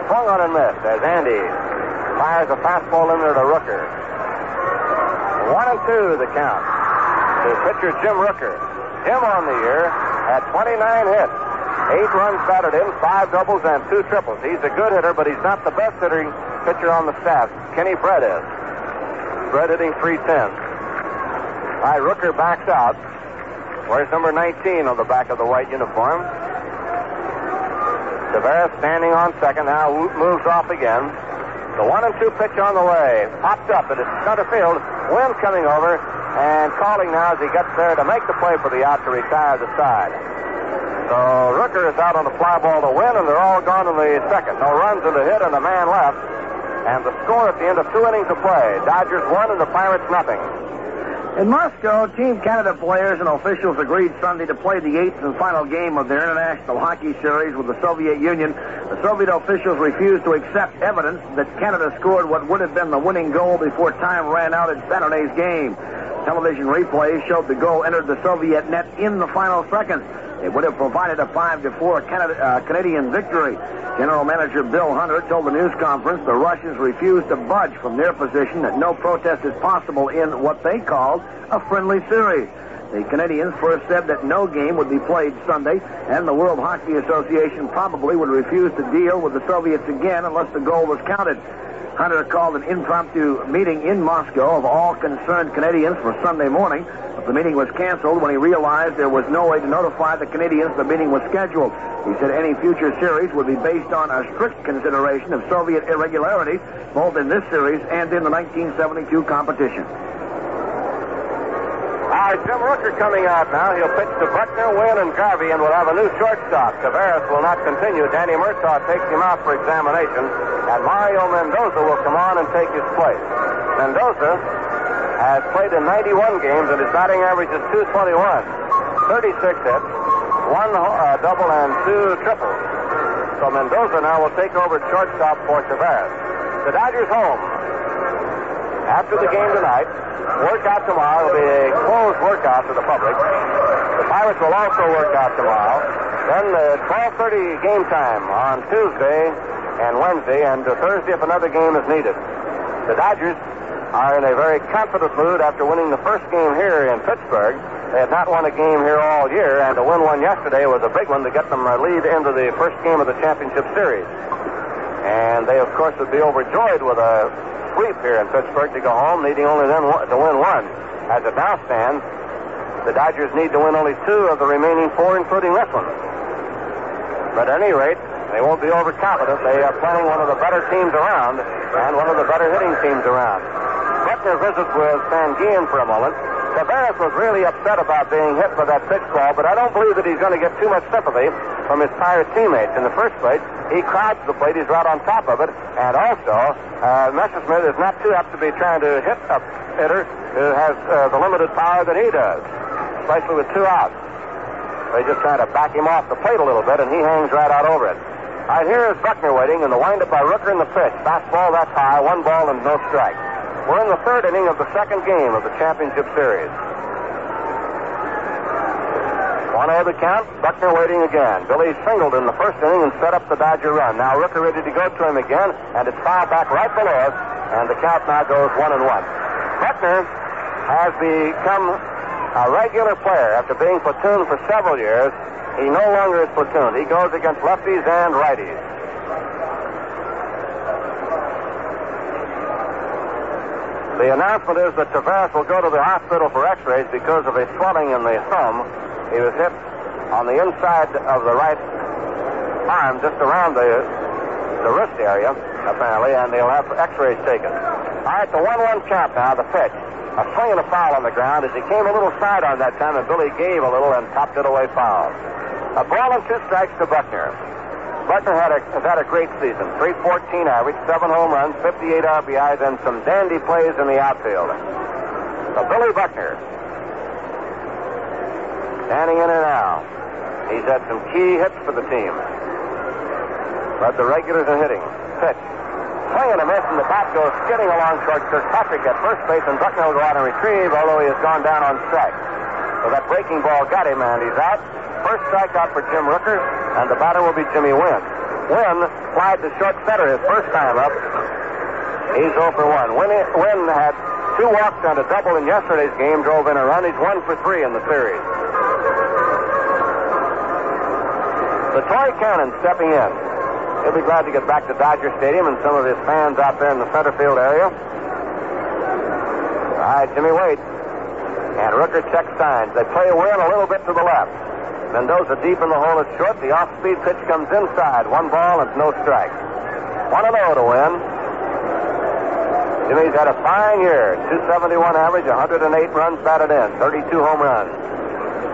swung on and missed as Andy fires a fastball in there to Rooker. One and two the count. To pitcher Jim Rooker. Jim on the year had 29 hits. Eight runs batted in, five doubles, and two triples. He's a good hitter, but he's not the best hitting pitcher on the staff. Kenny Brett is. Brett hitting 310. All right, Rooker backs out. Where's number 19 on the back of the white uniform? Taveras standing on second, now moves off again. The one and two pitch on the way. Popped up at center field. Wynn coming over and calling now as he gets there to make the play for the out to retire the side. So Rooker is out on the fly ball to Wynn, and they're all gone in the second. No runs in the hit and a man left. And the score at the end of two innings of play Dodgers one and the Pirates nothing. In Moscow, Team Canada players and officials agreed Sunday to play the eighth and final game of their international hockey series with the Soviet Union. The Soviet officials refused to accept evidence that Canada scored what would have been the winning goal before time ran out in Saturday's game. Television replays showed the goal entered the Soviet net in the final seconds. It would have provided a 5 to 4 Canada, uh, Canadian victory. General Manager Bill Hunter told the news conference the Russians refused to budge from their position that no protest is possible in what they called a friendly series. The Canadians first said that no game would be played Sunday, and the World Hockey Association probably would refuse to deal with the Soviets again unless the goal was counted. Hunter called an impromptu meeting in Moscow of all concerned Canadians for Sunday morning. But the meeting was canceled when he realized there was no way to notify the Canadians the meeting was scheduled. He said any future series would be based on a strict consideration of Soviet irregularities, both in this series and in the 1972 competition. Right, Jim Rooker coming out now. He'll pitch to Buckner, Wynn, and Garvey, and we'll have a new shortstop. Taveras will not continue. Danny Murtaugh takes him out for examination, and Mario Mendoza will come on and take his place. Mendoza has played in 91 games, and his batting average is 221. 36 hits, one uh, double, and two triples. So Mendoza now will take over shortstop for Taveras. The Dodgers home. After the game tonight, workout tomorrow. It'll be a closed workout to the public. The Pirates will also work out tomorrow. Then the 12:30 game time on Tuesday and Wednesday, and Thursday if another game is needed. The Dodgers are in a very confident mood after winning the first game here in Pittsburgh. They had not won a game here all year, and to win one yesterday was a big one to get them a lead into the first game of the championship series. And they, of course, would be overjoyed with a sweep here in Pittsburgh to go home, needing only then to win one. As it now stands, the Dodgers need to win only two of the remaining four, including this one. But at any rate, they won't be overconfident. They are playing one of the better teams around and one of the better hitting teams around. Buckner visits with Sanguillen for a moment. Taveras was really upset about being hit by that pitch ball, but I don't believe that he's going to get too much sympathy from his Pirate teammates. In the first place, he crowds the plate. He's right on top of it. And also, uh, Messersmith is not too apt to be trying to hit a hitter who has uh, the limited power that he does, especially with two outs. They just trying to back him off the plate a little bit, and he hangs right out over it. All right, here is Buckner waiting, and the windup by Rooker in the pitch. Fastball that's high, one ball and no strike. We're in the third inning of the second game of the championship series. 1 0 the count. Buckner waiting again. Billy singled in the first inning and set up the Dodger run. Now Rooker ready to go to him again, and it's fouled back right below us, and the count now goes 1 and 1. Buckner has become a regular player after being platooned for several years. He no longer is platooned. He goes against lefties and righties. The announcement is that Taveras will go to the hospital for x-rays because of a swelling in the thumb. He was hit on the inside of the right arm, just around the, the wrist area, apparently, and they'll have x-rays taken. All right, the 1-1 count now, the pitch. A swing and a foul on the ground as he came a little side on that time, and Billy gave a little and topped it away foul. A ball and two strikes to Buckner. Buckner had a, has had a great season. 314 average, seven home runs, 58 RBIs, and some dandy plays in the outfield. So Billy Buckner. Standing in and now. He's had some key hits for the team. But the regulars are hitting. Pitch. Swing and a miss, and the bat goes skidding along toward Kirkpatrick at first base, and Buckner will go out and retrieve, although he has gone down on strike. So that breaking ball got him, and he's out. First strikeout for Jim Rooker, and the batter will be Jimmy Wynn. Wynn flied to short center his first time up. He's 0 for 1. Wynn, Wynn had two walks and a double in yesterday's game, drove in a run. He's 1 for 3 in the series. The toy cannon stepping in. He'll be glad to get back to Dodger Stadium and some of his fans out there in the center field area. All right, Jimmy waits. And Rooker checks signs. They play Wynn a little bit to the left. Mendoza deep in the hole is short. The off-speed pitch comes inside. One ball and no strike. 1 and 0 to Wynn. Jimmy's had a fine year. 271 average, 108 runs batted in, 32 home runs.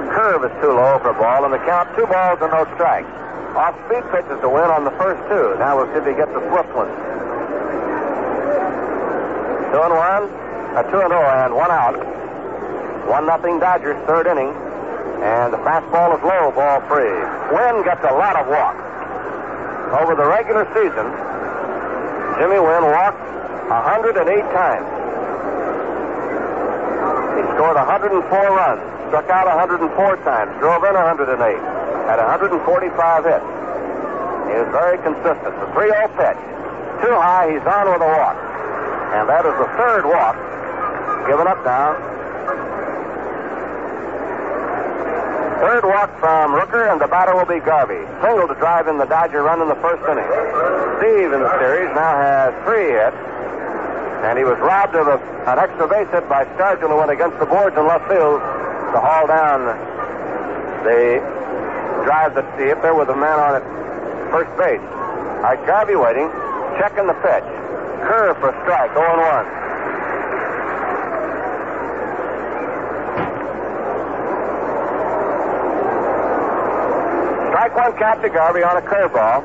Curve is too low for a ball, and the count two balls and no strikes. Off speed pitches to Wynn on the first two. Now we'll see if he gets the swift one. Two and one, a two and oh, and one out. One nothing Dodgers, third inning. And the fastball is low, ball free. Wynn gets a lot of walks. Over the regular season, Jimmy Wynn walked 108 times. He scored 104 runs, struck out 104 times, drove in 108, had 145 hits. He was very consistent. The 3 0 pitch. Too high, he's on with a walk. And that is the third walk given up now Third walk from Rooker, and the batter will be Garvey. Single to drive in the Dodger run in the first inning. Steve in the series now has three hits, and he was robbed of a, an extra base hit by Stargell who went against the boards in left field to haul down the drive that see if there was a man on at first base. All right, Garvey waiting, checking the pitch. Curve for strike, 0 1. Strike one count to Garvey on a curveball.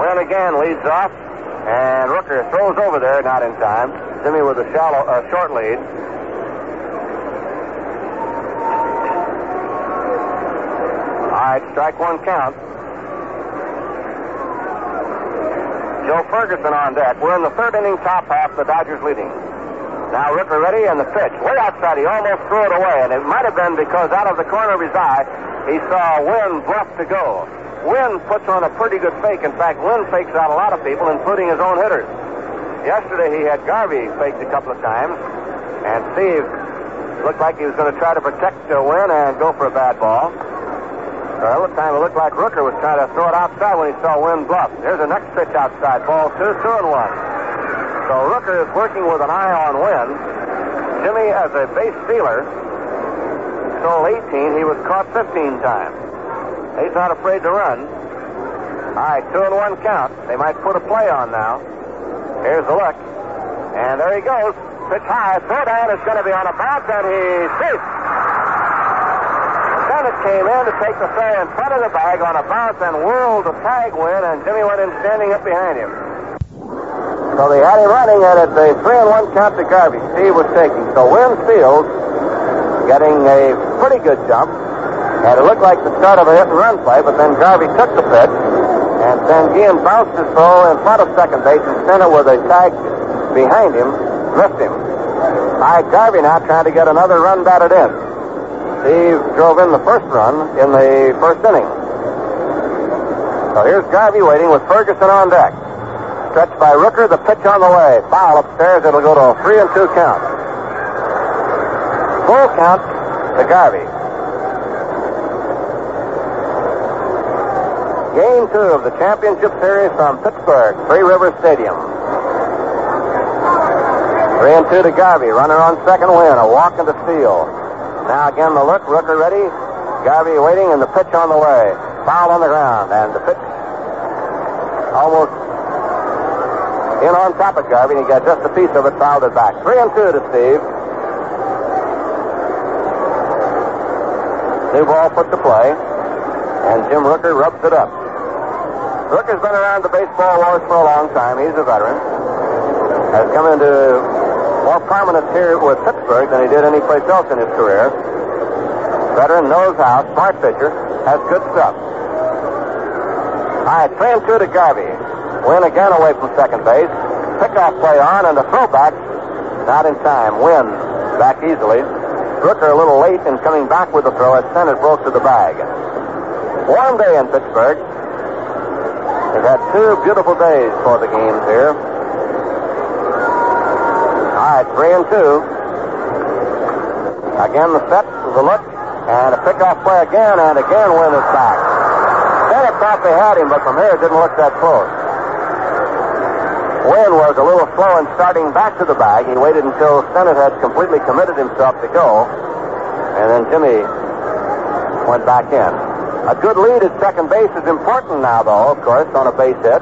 Wynn again leads off, and Rooker throws over there, not in time. Jimmy with a shallow, uh, short lead. All right, strike one count. Joe Ferguson on deck. We're in the third inning, top half. The Dodgers leading. Now Rooker ready, and the pitch way outside. He almost threw it away, and it might have been because out of the corner of his eye, he saw Wynn bluff to go. Wynn puts on a pretty good fake. In fact, Wynn fakes out a lot of people, including his own hitters. Yesterday he had Garvey faked a couple of times, and Steve looked like he was going to try to protect uh, Wynn and go for a bad ball. The other time it looked like Rooker was trying to throw it outside when he saw Wynn bluff. Here's the next pitch outside. Ball two, two and one. So Rooker is working with an eye on Wynn. Jimmy, as a base stealer, stole 18. He was caught 15 times. He's not afraid to run. All right, two and one count. They might put a play on now. Here's the look. And there he goes. Pitch high. Throw down is going to be on a bounce, and he's safe. Stennett came in to take the throw in front of the bag on a bounce and whirled the tag Wynn, and Jimmy went in standing up behind him. So they had him running, and it's a three and one count to Garvey. Steve was taking. So Wynn Fields getting a pretty good jump. And it looked like the start of a hit and run play, but then Garvey took the pitch, and Sanguillen bounced his throw in front of second base and center with a tag behind him, missed him. Right, Garvey now trying to get another run batted in. Steve drove in the first run in the first inning. So here's Garvey waiting with Ferguson on deck. Stretched by Rooker, the pitch on the way. Foul upstairs, it'll go to a three and two count. Full count to Garvey. Game two of the championship series from Pittsburgh, Three River Stadium. Three and two to Garvey. Runner on second Wynn. A walk and a steal. Now again the look. Rooker ready. Garvey waiting and the pitch on the way. Foul on the ground. And the pitch almost in on top of Garvey, and he got just a piece of it, fouled it back. Three and two to Steve. New ball put to play, and Jim Rooker rubs it up. Rooker's been around the baseball wars for a long time. He's a veteran. Has come into more prominence here with Pittsburgh than he did anyplace else in his career. Veteran knows how, smart pitcher, has good stuff. All right, three and two to Garvey. Wynn again away from second base. Pickoff play on, and the throwback not in time. Wynn back easily. Rooker a little late in coming back with the throw as Stennett broke to the bag. Warm day in Pittsburgh. They've had two beautiful days for the games here. All right, three and two. Again, the set, the look, and a pickoff play again, and again Wynn is back. Stennett thought they had him, but from here it didn't look that close. Wynn was a little slow in starting back to the bag. He waited until Stennett had completely committed himself to go, and then Jimmy went back in. A good lead at second base is important now, though, of course, on a base hit.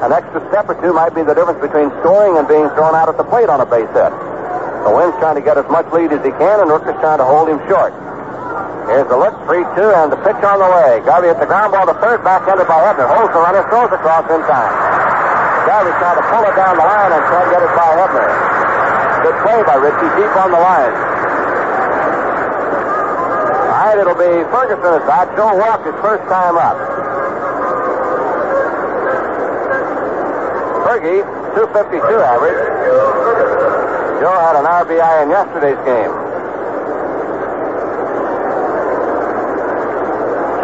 An extra step or two might be the difference between scoring and being thrown out at the plate on a base hit. So Wynn's trying to get as much lead as he can, and Rooker's trying to hold him short. Here's the look, 3-2, and the pitch on the way. Garvey at the ground ball to third, backhanded by Hebner. Holds the runner, throws across in time. Garvey trying to pull it down the line and try to get it by Hebner. Good play by Ritchie, deep on the line. All right, it'll be Ferguson at bat. Joe walked his first time up. Fergie, 252 average. Joe had an RBI in yesterday's game.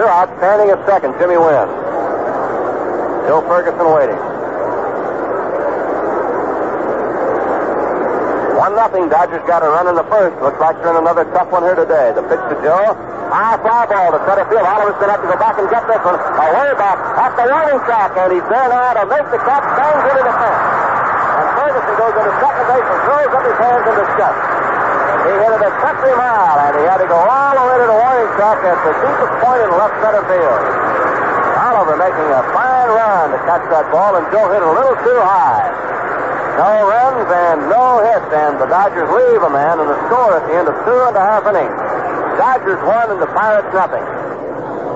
Two out, standing at second, Jimmy Wynn. Joe Ferguson waiting. One nothing. Dodgers got a run in the first. Looks like they're in another tough one here today. The pitch to Joe. Ah, high fly ball to center field. Oliver's going to have to go back and get this one. Away back at the warning track, and he's there now to make the catch. Bangs into the fence. And Ferguson goes into second base and throws up his hands in disgust. He hit it a country mile, and he had to go all the way to the warning track at the deepest point in left center field. Oliver making a fine run to catch that ball, and Joe hit it a little too high. No runs and no hits, and the Dodgers leave a man and the score at the end of two and a half innings. Dodgers one and the Pirates nothing.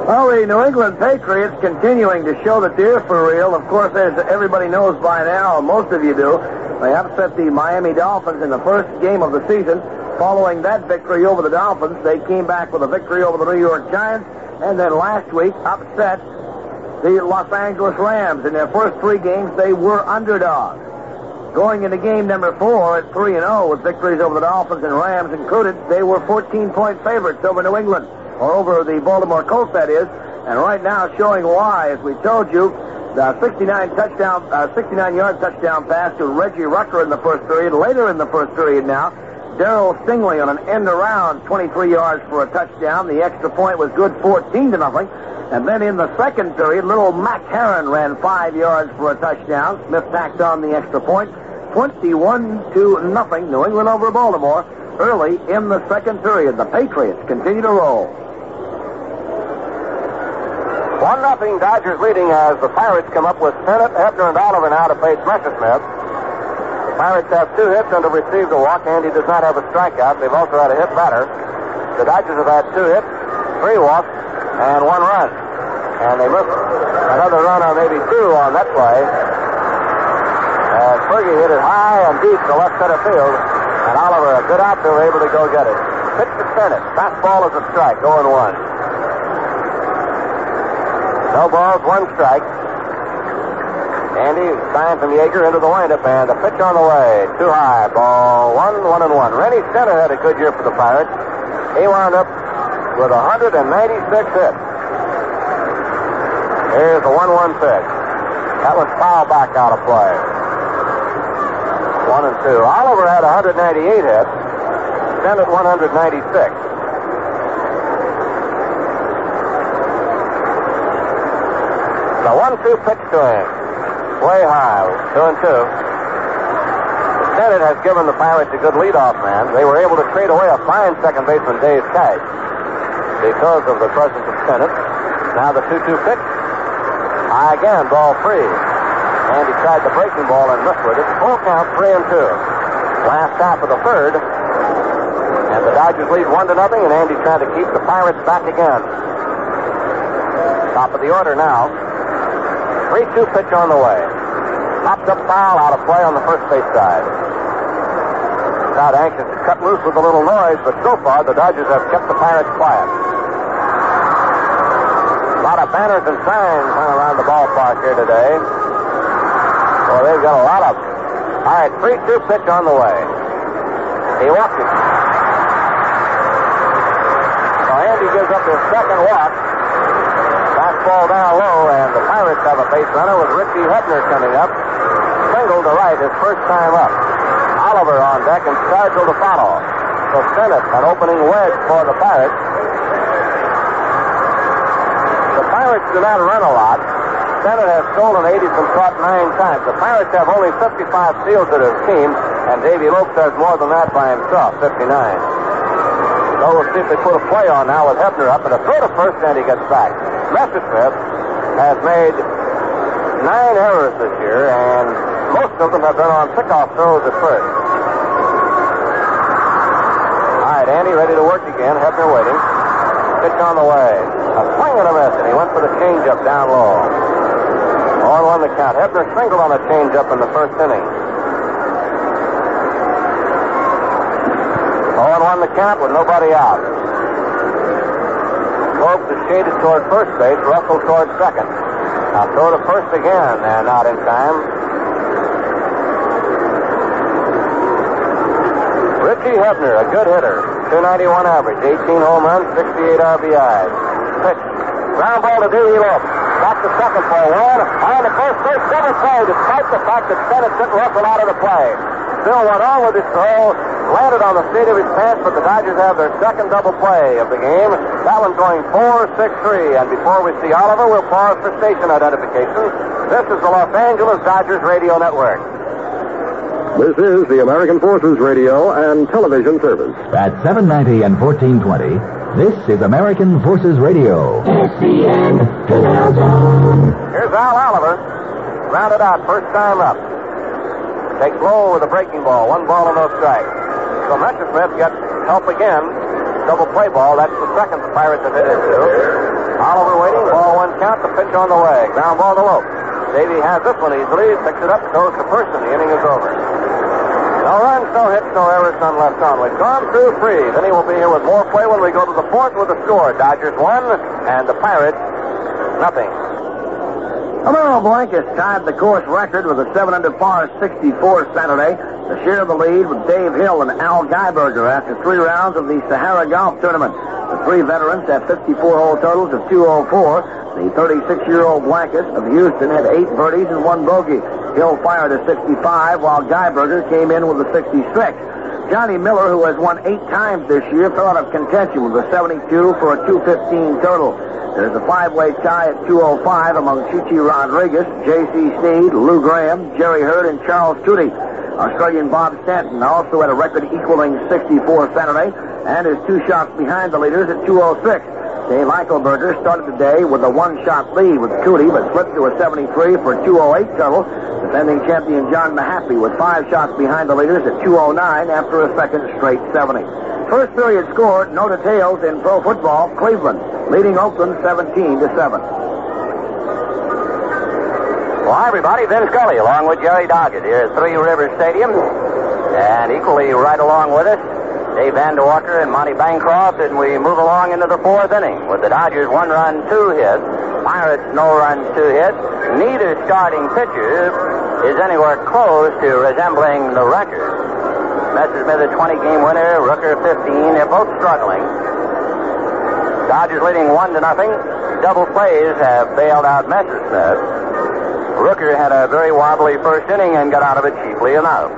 Well, the New England Patriots continuing to show that they're for real. Of course, as everybody knows by now, most of you do, they upset the Miami Dolphins in the first game of the season. Following that victory over the Dolphins, they came back with a victory over the New York Giants, and then last week upset the Los Angeles Rams. In their first three games, they were underdogs. Going into game number four at 3 and 0 with victories over the Dolphins and Rams included, they were 14 point favorites over New England, or over the Baltimore Colts, that is. And right now, showing why, as we told you, the 69 touchdown, uh, 69 yard touchdown pass to Reggie Rucker in the first period. Later in the first period now, Darryl Stingley on an end around 23 yards for a touchdown. The extra point was good 14 to nothing. And then in the second period, little Mack Herron ran five yards for a touchdown. Smith tacked on the extra point. 21 to nothing, New England over Baltimore early in the second period. The Patriots continue to roll. One nothing Dodgers leading as the Pirates come up with Stennett, Hebner, and Oliver now to face Messersmith. The Pirates have two hits and have received a walk. Andy does not have a strikeout. They've also had a hit batter. The Dodgers have had two hits, three walks, and one run. And they missed another run or maybe two on that play. And Fergie hit it high and deep to left center field. And Oliver, a good outfielder, able to go get it. Pitch to Stennett. Fastball is a strike, 0 and 1. No balls, one strike. Andy signs from Yeager into the windup, and a pitch on the way. Too high. Ball one, one and one. Rennie Stennett had a good year for the Pirates. He wound up with 196 hits. Here's the 1-1 pitch. That was foul back out of play. One and two. Oliver had 198 hits. Stennett 196. The one-two pitch to him. Way high. Two and two. Stennett has given the Pirates a good leadoff man. They were able to trade away a fine second baseman, Dave Cash, because of the presence of Stennett. Now the 2-2 pitch. High again, ball free. Andy tried the breaking ball and missed with it. Full count, three and two. Last half of the third. And the Dodgers lead one to nothing, and Andy trying to keep the Pirates back again. Top of the order now. 3-2 pitch on the way. Popped up foul out of play on the first base side. Not anxious to cut loose with a little noise, but so far the Dodgers have kept the Pirates quiet. Banners and signs hung around the ballpark here today. Well, they've got a lot of them. All right, 3-2 pitch on the way. He walks it. So Andy gives up his second walk. Fastball down low, and the Pirates have a base runner with Richie Hebner coming up. Single to right, his first time up. Oliver on deck and Stargell to follow. So Stennett, an opening wedge for the Pirates. The Pirates do not run a lot. Stennett has stolen 80 from caught nine times. The Pirates have only 55 steals to their team, and Davey Lopes has more than that by himself, 59. So we'll see if they put a play on now with Hebner up, and a throw to first, and he gets back. Messersmith has made nine errors this year, and most of them have been on pickoff throws at first. All right, Andy ready to work again. Hebner waiting. Pitch on the way. A swing and a miss, and he went for the changeup down low. On one the count. Hebner singled on a changeup in the first inning. On one the count with nobody out. Pope is shaded toward first base, Russell toward second. Now throw to first again, and not in time. Richie Hebner, a good hitter. 291 average, 18 home runs, 68 RBIs. Pitch. Ground ball to Davey Lopes. Back to second for one. On the first base, double play, despite the fact that Stennett didn't Russell out of the play. Still went on with his throw, landed on the seat of his pants, but the Dodgers have their second double play of the game. That one's going 4-6-3. And before we see Oliver, we'll pause for station identification. This is the Los Angeles Dodgers Radio Network. This is the American Forces Radio and Television Service. At 790 and 1420, this is American Forces Radio. SCN, Canal Zone. Here's Al Oliver. Rounded out, first time up. Takes low with a breaking ball. One ball and no strike. So Messersmith gets help again. Double play ball. That's the second the Pirates have hit into. Oliver waiting. Ball one count. The pitch on the way. Ground ball to Lopes. Davey has this one easily. Picks it up. Goes to first and the inning is over. No runs, no hits, no errors, none left on. We've gone through three. Then he will be here with more play when we go to the fourth with the score. Dodgers one and the Pirates nothing. Homero Blancas tied the course record with a 7 under par 64 Saturday to share the lead with Dave Hill and Al Geiberger after three rounds of the Sahara Golf Tournament. The three veterans have 54-hole totals of 204. The 36-year-old Blancas of Houston had eight birdies and one bogey. Hill fired a 65, while Geiberger came in with a 66. Johnny Miller, who has won eight times this year, fell out of contention with a 72 for a 215 total. There's a five-way tie at 205 among Chi Chi Rodriguez, J.C. Snead, Lou Graham, Jerry Heard, and Charles Coody. Australian Bob Stanton also had a record equaling 64 Saturday and is two shots behind the leaders at 206. Dave Eichelberger started the day with a one-shot lead with Coody, but slipped to a 73 for 208 total. Defending champion John Mahaffey with five shots behind the leaders at 209 after a second straight 70. First period score, no details in pro football. Cleveland leading Oakland 17 to 7. Well, hi, everybody. Vin Scully along with Jerry Doggett here at Three Rivers Stadium. And equally right along with us, Dave Vanderwalker and Monty Bancroft, and we move along into the fourth inning with the Dodgers one run, two hits, Pirates no run, two hits. Neither starting pitcher is anywhere close to resembling the record. Messersmith a 20 game winner, Rooker 15. They're both struggling. Dodgers leading one to nothing. Double plays have bailed out Messersmith. Rooker had a very wobbly first inning and got out of it cheaply enough.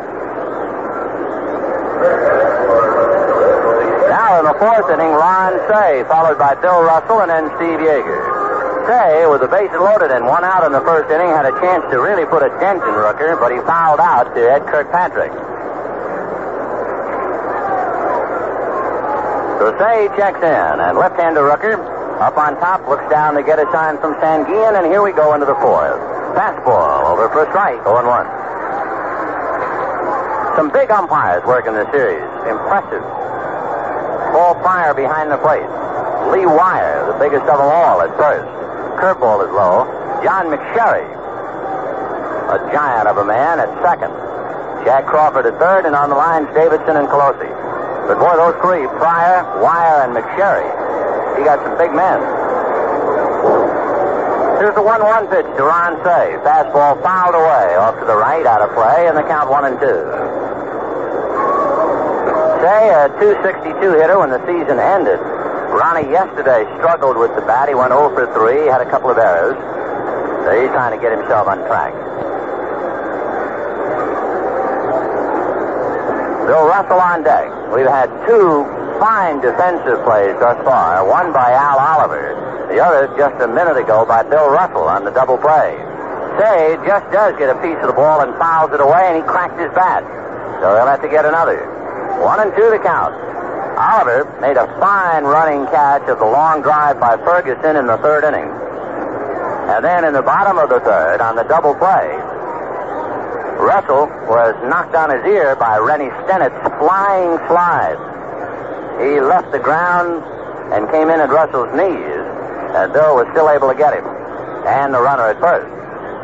In the fourth inning, Ron Cey, followed by Bill Russell and then Steve Yeager. Cey, with the bases loaded and one out in the first inning, had a chance to really put a dent in Rooker, but he fouled out to Ed Kirkpatrick. So Cey checks in, and left-hander Rooker up on top looks down to get a sign from Sanguillen, and here we go into the fourth. Fastball over for a strike, 0 1. Some big umpires work in this series. Impressive. Paul Pryor behind the plate. Lee Weyer, the biggest of them all at first. Curveball is low. John McSherry, a giant of a man at second. Jack Crawford at third, and on the lines, Davidson and Colosi. But boy, those three, Pryor, Weyer, and McSherry, he got some big men. Here's the 1 1 pitch to Ron Cey. Fastball fouled away off to the right, out of play, and the count 1 and 2. Cey, a 262 hitter when the season ended. Ronnie yesterday struggled with the bat. He went 0 for 3, had a couple of errors. So he's trying to get himself on track. Bill Russell on deck. We've had two fine defensive plays thus far. One by Al Oliver, the other just a minute ago by Bill Russell on the double play. Cey just does get a piece of the ball and fouls it away, and he cracked his bat. So they'll have to get another. One and two to count. Oliver made a fine running catch of the long drive by Ferguson in the third inning. And then in the bottom of the third, on the double play, Russell was knocked on his ear by Rennie Stennett's flying slide. He left the ground and came in at Russell's knees, and Bill was still able to get him. And the runner at first.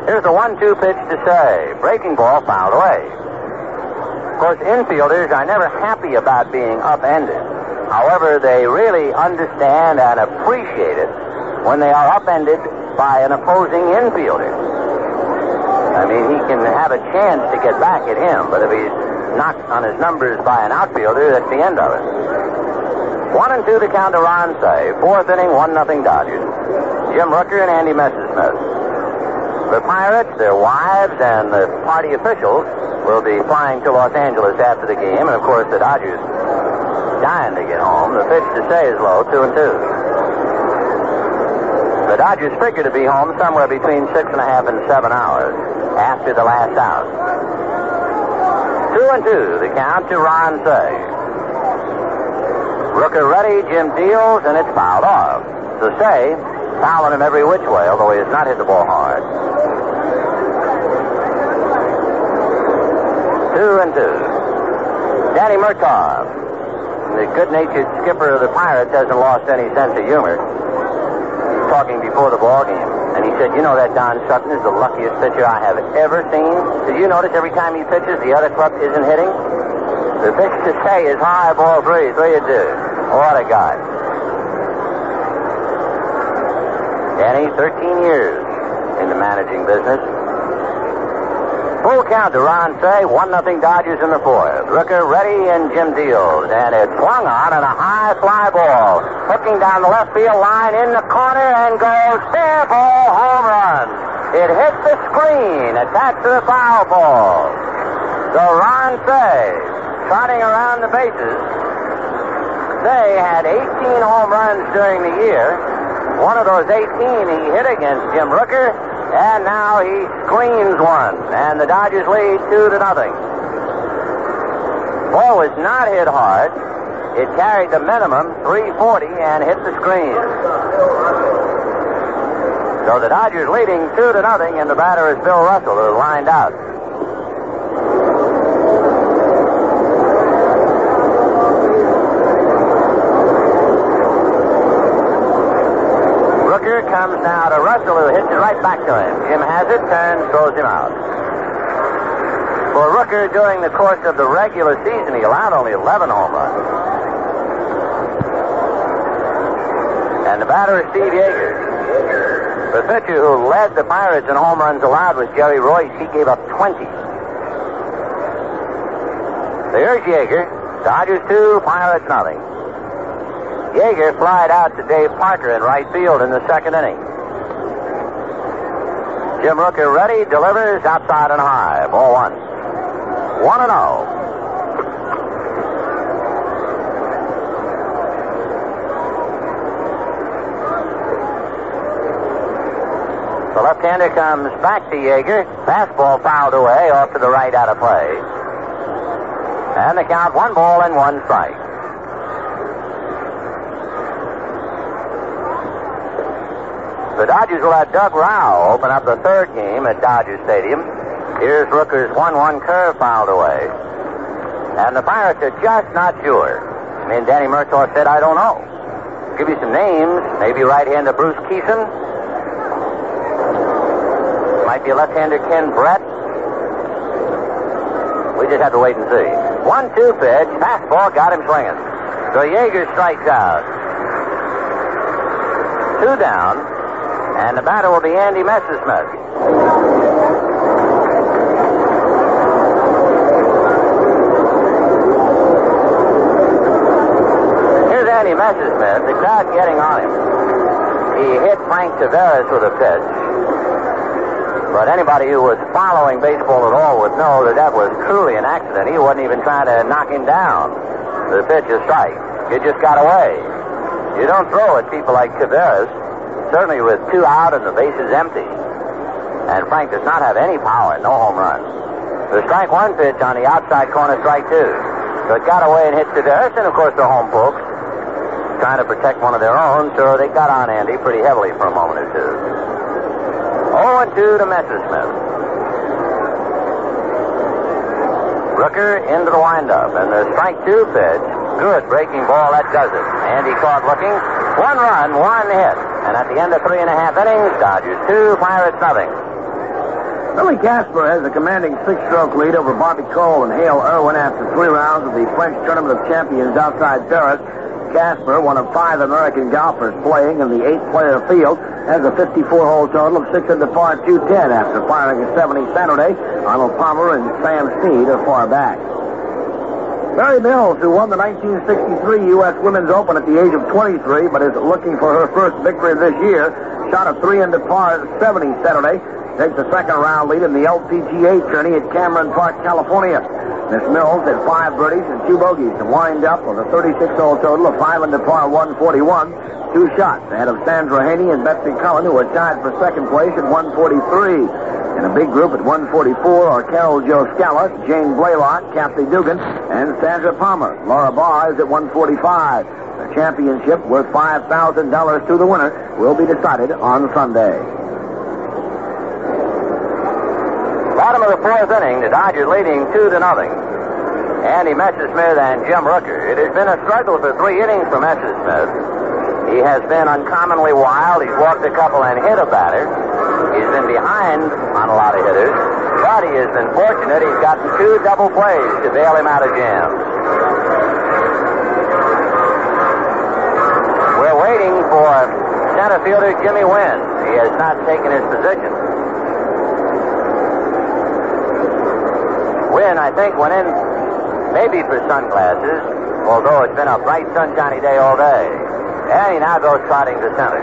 Here's the one-two pitch to Cey. Breaking ball fouled away. Of course, infielders are never happy about being upended. However, they really understand and appreciate it when they are upended by an opposing infielder. I mean, he can have a chance to get back at him, but if he's knocked on his numbers by an outfielder, that's the end of it. One and two to count to Ron Cey. Fourth inning, one nothing Dodgers. Jim Rooker and Andy Messersmith. The Pirates, their wives, and the party officials will be flying to Los Angeles after the game, and of course the Dodgers dying to get home. The pitch to Cey is low, two and two. The Dodgers figure to be home somewhere between six and a half and seven hours after the last out. Two and two, the count to Ron Cey. Rooker ready, Jim deals, and it's fouled off. So Cey, fouling him every which way, although he has not hit the ball hard. Two and two. Danny Murtaugh, the good-natured skipper of the Pirates, hasn't lost any sense of humor. He's talking before the ball game. And he said, you know that Don Sutton is the luckiest pitcher I have ever seen. Did you notice every time he pitches, the other club isn't hitting? The pitch to Cey is high ball three. So you do. What a guy. Danny, 13 years in the managing business. Full count to Ron Cey, 1 nothing Dodgers in the fourth. Rooker ready and Jim deals. And it's swung on and a high fly ball. Hooking down the left field line in the corner and goes fair ball home run. It hit the screen attached to the foul ball. So Ron Cey, trotting around the bases. Cey had 18 home runs during the year. One of those 18 he hit against Jim Rooker, and now he screens one, and the Dodgers lead two to nothing. Ball was not hit hard. It carried the minimum, 340, and hit the screen. So the Dodgers leading two to nothing, and the batter is Bill Russell, who lined out. Comes now to Russell, who hits it right back to him. Jim has it, turns, throws him out. For Rooker, during the course of the regular season, he allowed only 11 home runs. And the batter is Steve Yeager. The pitcher who led the Pirates in home runs allowed was Jerry Reuss. He gave up 20. There's Yeager. Dodgers 2, Pirates nothing. Yeager flied out to Dave Parker in right field in the second inning. Jim Rooker ready, delivers outside and high. Ball one. 1 and oh. 0. The left-hander comes back to Yeager. Fastball fouled away off to the right out of play. And the count one ball and one strike. The Dodgers will have Doug Rau open up the third game at Dodger Stadium. Here's Rooker's 1-1 curve fouled away. And the Pirates are just not sure. I mean, Danny Murtaugh said, I don't know. Give you some names. Maybe right-hander Bruce Kison. Might be left-hander Ken Brett. We just have to wait and see. One-two pitch. Fastball got him swinging. So Yeager strikes out. Two down. And the batter will be Andy Messersmith. Here's Andy Messersmith. The crowd getting on him. He hit Frank Taveras with a pitch. But anybody who was following baseball at all would know that that was truly an accident. He wasn't even trying to knock him down. The pitch is strike. It just got away. You don't throw at people like Taveras, certainly with two out and the bases empty. And Frank does not have any power, no home run. The strike one pitch on the outside corner, strike two. So it got away and hit Taveras, and of course the home folks trying to protect one of their own, so they got on Andy pretty heavily for a moment or two. 0 and 2 to Messersmith. Rooker into the windup, and the strike two pitch. Good breaking ball, that does it. Andy caught looking. One run, one hit. And at the end of three and a half innings, Dodgers two, Pirates nothing. Billy Casper has a commanding six-stroke lead over Bobby Cole and Hale Irwin after three rounds of the French Tournament of Champions outside Paris. Casper, one of five American golfers playing in the eight-player field, has a 54-hole total of six under par 210 after firing a 70 Saturday. Arnold Palmer and Sam Snead are far back. Mary Mills, who won the 1963 U.S. Women's Open at the age of 23, but is looking for her first victory this year, shot a three under par 70 Saturday. Takes the second round lead in the LPGA tourney at Cameron Park, California. Miss Mills had five birdies and two bogeys to wind up with a 36-hole total of five under par 141. Two shots ahead of Sandra Haynie and Betsy Cullen, who are tied for second place at 143. In a big group at 144 are Carol Jo Skala, Jane Blalock, Kathy Dugan, and Sandra Palmer. Laura Barr is at 145. The championship, worth $5,000 to the winner, will be decided on Sunday. Bottom of the fourth inning, the Dodgers leading two to nothing. Andy Messersmith and Jim Rooker. It has been a struggle for three innings for Messersmith. He has been uncommonly wild. He's walked a couple and hit a batter. He's been behind on a lot of hitters, but he has been fortunate. He's gotten two double plays to bail him out of jams. We're waiting for center fielder Jimmy Wynn. He has not taken his position. Wynn, I think, went in maybe for sunglasses, although it's been a bright, sunshiny day all day. And he now goes trotting to center.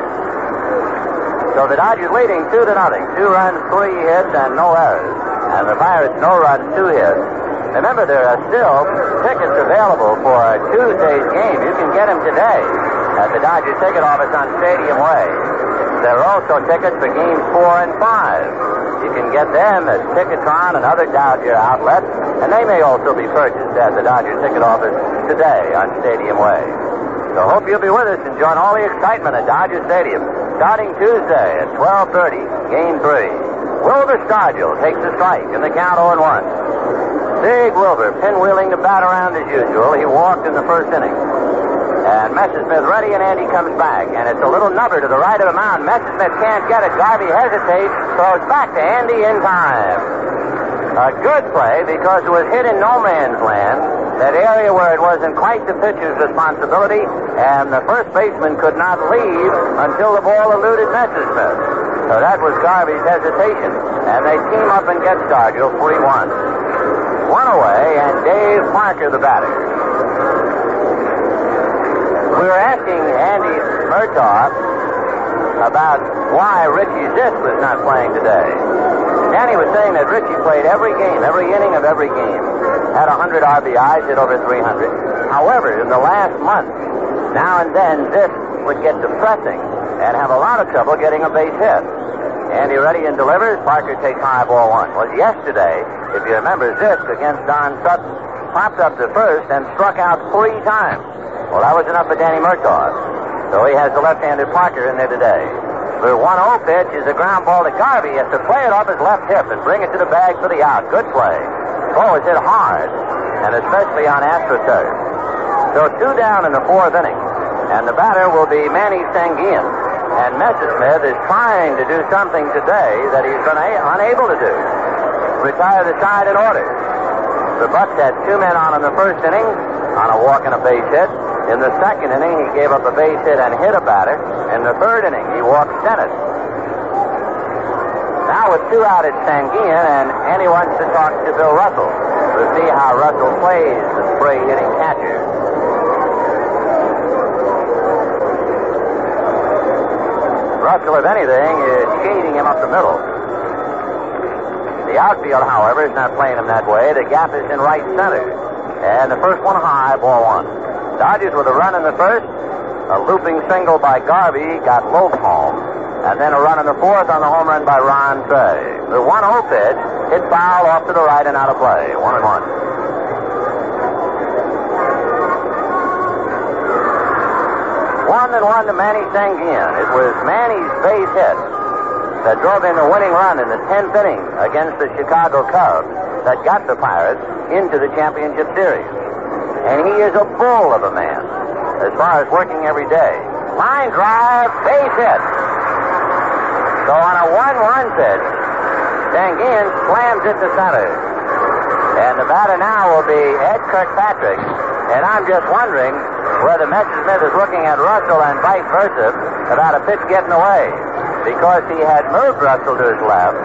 So the Dodgers leading two to nothing. Two runs, three hits, and no errors. And the Pirates no runs, two hits. Remember, there are still tickets available for Tuesday's game. You can get them today at the Dodgers ticket office on Stadium Way. There are also tickets for games four and five. You can get them at Ticketron and other Dodger outlets, and they may also be purchased at the Dodger ticket office today on Stadium Way. So hope you'll be with us and join all the excitement at Dodger Stadium starting Tuesday at 12:30, Game Three. Wilver Stargell takes the strike in the count 0 1. Big Wilver pinwheeling the bat around as usual. He walked in the first inning. And Messersmith ready, and Andy comes back. And it's a little nubber to the right of the mound. Messersmith can't get it. Garvey hesitates, throws back to Andy in time. A good play because it was hit in no man's land, that area where it wasn't quite the pitcher's responsibility, and the first baseman could not leave until the ball eluded Messersmith. So that was Garvey's hesitation. And they team up and get Stargell 3 1. One away, and Dave Parker the batter. We were asking Danny Murtaugh about why Richie Zisk was not playing today. Danny was saying that Richie played every game, every inning of every game. Had 100 RBIs, hit over 300. However, in the last month, now and then, this would get depressing and have a lot of trouble getting a base hit. Andy ready and delivers. Parker takes high ball one. Was yesterday, if you remember, this against Don Sutton popped up to first and struck out three times. Well, that was enough for Danny Murtaugh. So he has the left-handed Parker in there today. The 1-0 pitch is a ground ball to Garvey. He has to play it off his left hip and bring it to the bag for the out. Good play. Oh, Ball is hit hard, and especially on AstroTurf. So two down in the fourth inning, and the batter will be Manny Sanguillen. And Messersmith is trying to do something today that he's been a- unable to do. Retire the side in order. The Bucs had two men on in the first inning on a walk and a base hit. In the second inning, he gave up a base hit and hit a batter. In the third inning, he walked Stennett. Now with two out, it's Sanguillen, and Andy wants to talk to Bill Russell to see how Russell plays the spray hitting catcher. Russell, if anything, is shading him up the middle. The outfield, however, is not playing him that way. The gap is in right center. And the first one high, ball one. Dodgers with a run in the first. A looping single by Garvey got Lopes home. And then a run in the fourth on the home run by Ron Cey. The 1 0 pitch hit foul off to the right and out of play. One and one. One and one to Manny Sanguillen. It was Manny's base hit that drove in the winning run in the 10th inning against the Chicago Cubs that got the Pirates into the championship series. And he is a bull of a man as far as working every day. Line drive, base hit. So on a 1-1 pitch, Sanguillen slams it to center. And the batter now will be Ed Kirkpatrick. And I'm just wondering whether Messersmith is looking at Russell and vice versa about a pitch getting away. Because he had moved Russell to his left.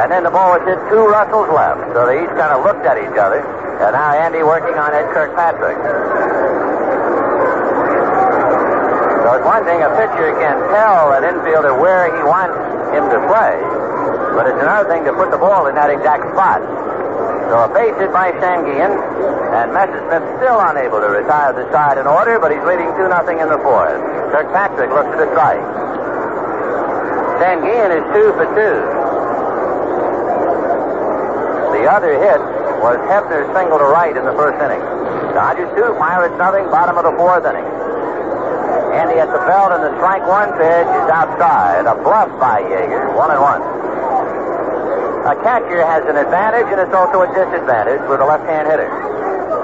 And then the ball was hit to Russell's left. So they each kind of looked at each other. And now Andy working on Ed Kirkpatrick. It's one thing a pitcher can tell an infielder where he wants him to play, but it's another thing to put the ball in that exact spot. So a base hit by Sanguillen, and Messersmith still unable to retire the side in order, but he's leading 2 nothing in the fourth. Kirkpatrick looks at a strike. Sanguillen is two for two. The other hit was Hebner's single to right in the first inning. Dodgers two, Pirates nothing, bottom of the fourth inning. At the belt, and the strike one pitch is outside. A bluff by Yeager, one and one. A catcher has an advantage, and it's also a disadvantage with a left-hand hitter.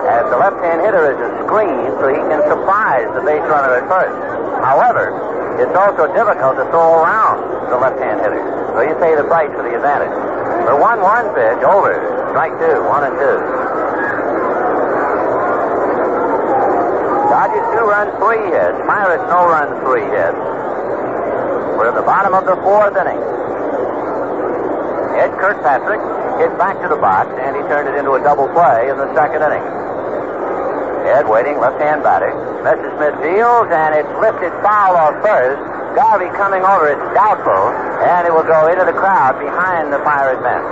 As the left-hand hitter is a screen, so he can surprise the base runner at first. However, it's also difficult to throw around the left-hand hitter, so you pay the price for the advantage. The one-one pitch over. Strike two, one and two. Dodgers two runs, three hits. Pirates no runs, three hits. We're at the bottom of the fourth inning. Ed Kirkpatrick hit back to the box, and he turned it into a double play in the second inning. Ed waiting, left-hand batter. Messersmith deals, and it's lifted foul off first. Garvey coming over, it's doubtful, and it will go into the crowd behind the Pirate bench.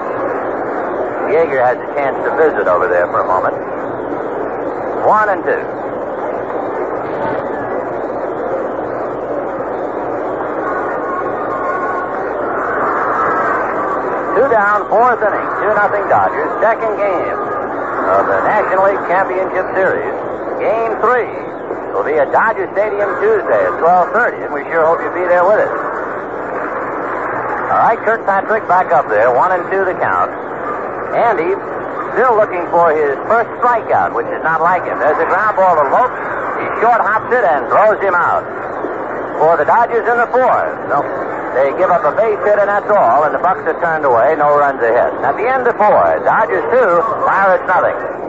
Yeager has a chance to visit over there for a moment. One and two. Two down, fourth inning, two nothing Dodgers. Second game of the National League Championship Series. Game three will be at Dodger Stadium Tuesday at 12:30, and we sure hope you'll be there with us. All right, Kirkpatrick back up there, one and two the count. Andy still looking for his first strikeout, which is not like him. There's a ground ball to Lopes. He short hops it and throws him out. For the Dodgers in the fourth. No, they give up a base hit and that's all, and the Bucs are turned away, no runs ahead. At the end of four, Dodgers two, Pirates nothing.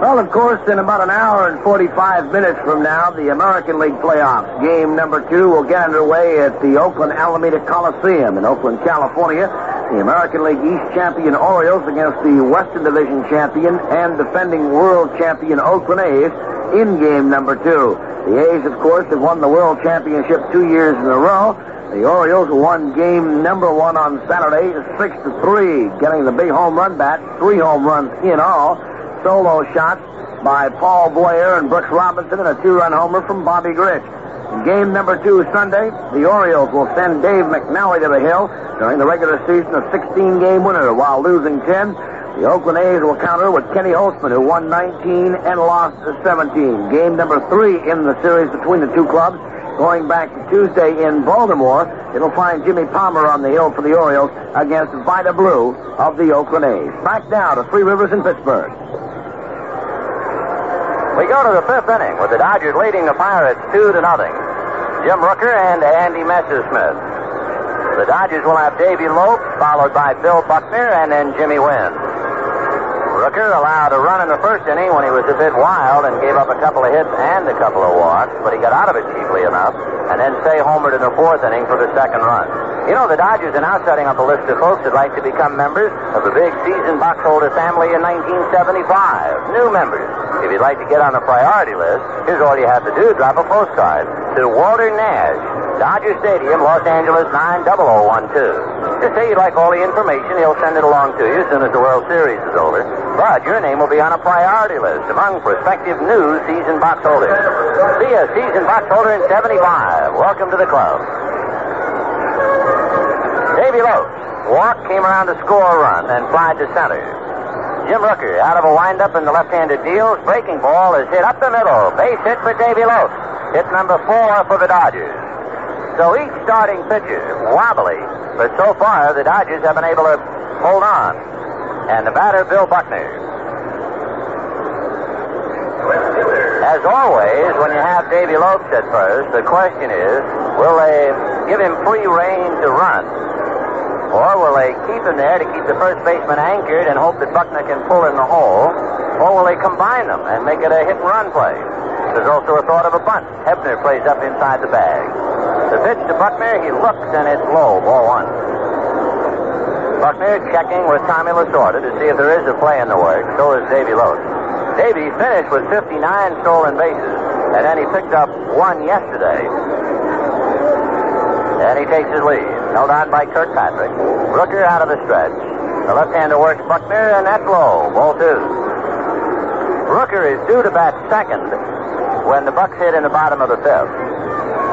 Well, of course, in about an hour and 45 minutes from now, the American League playoffs. Game number two will get underway at the Oakland Alameda Coliseum in Oakland, California. The American League East champion Orioles against the Western Division champion and defending world champion Oakland A's in game number two. The A's, of course, have won the world championship two years in a row. The Orioles won game number one on Saturday, six to three, getting the big home run bat, three home runs in all. Solo shots by Paul Blair and Brooks Robinson, and a two-run homer from Bobby Grich. Game number two Sunday, the Orioles will send Dave McNally to the hill during the regular season, a 16-game winner while losing 10. The Oakland A's will counter with Kenny Holtzman, who won 19 and lost 17. Game number three in the series between the two clubs Going back to Tuesday in Baltimore, it'll find Jimmy Palmer on the hill for the Orioles against Vida Blue of the Oakland A's. Back now to Three Rivers in Pittsburgh. We go to the fifth inning with the Dodgers leading the Pirates two to nothing. Jim Rooker and Andy Messersmith. The Dodgers will have Davy Lopes, followed by Bill Buckner, and then Jimmy Wynn. Rooker allowed a run in the first inning when he was a bit wild and gave up a couple of hits and a couple of walks, but he got out of it cheaply enough, and then Cey homered in the fourth inning for the second run. You know, the Dodgers are now setting up a list of folks that like to become members of the big season box holder family in 1975. New members. If you'd like to get on the priority list, here's all you have to do. Drop a postcard to Walter Nash, Dodger Stadium, Los Angeles 90012. Just say you'd like all the information. He'll send it along to you as soon as the World Series is over. But your name will be on a priority list among prospective new season box holders. Be a season box holder in 75. Welcome to the club. Davy Lopes. Walk came around to score a run and flied to center. Jim Rooker out of a windup in the left-handed deal. Breaking ball is hit up the middle. Base hit for Davy Lopes. Hit number four for the Dodgers. So each starting pitcher wobbly, but so far the Dodgers have been able to hold on. And the batter, Bill Buckner. As always, when you have Davy Lopes at first, the question is, will they give him free rein to run? Or will they keep him there to keep the first baseman anchored and hope that Buckner can pull in the hole? Or will they combine them and make it a hit and run play? There's also a thought of a bunt. Hebner plays up inside the bag. The pitch to Buckner, he looks and it's low, ball one. Buckner checking with Tommy Lasorda to see if there is a play in the works. So is Davy Lopes. Davy finished with 59 stolen bases, and then he picked up one yesterday. And he takes his lead. Held on by Kirkpatrick. Rooker out of the stretch. The left-hander works Buckner, and that's low. Ball two. Rooker is due to bat second when the Bucs hit in the bottom of the fifth.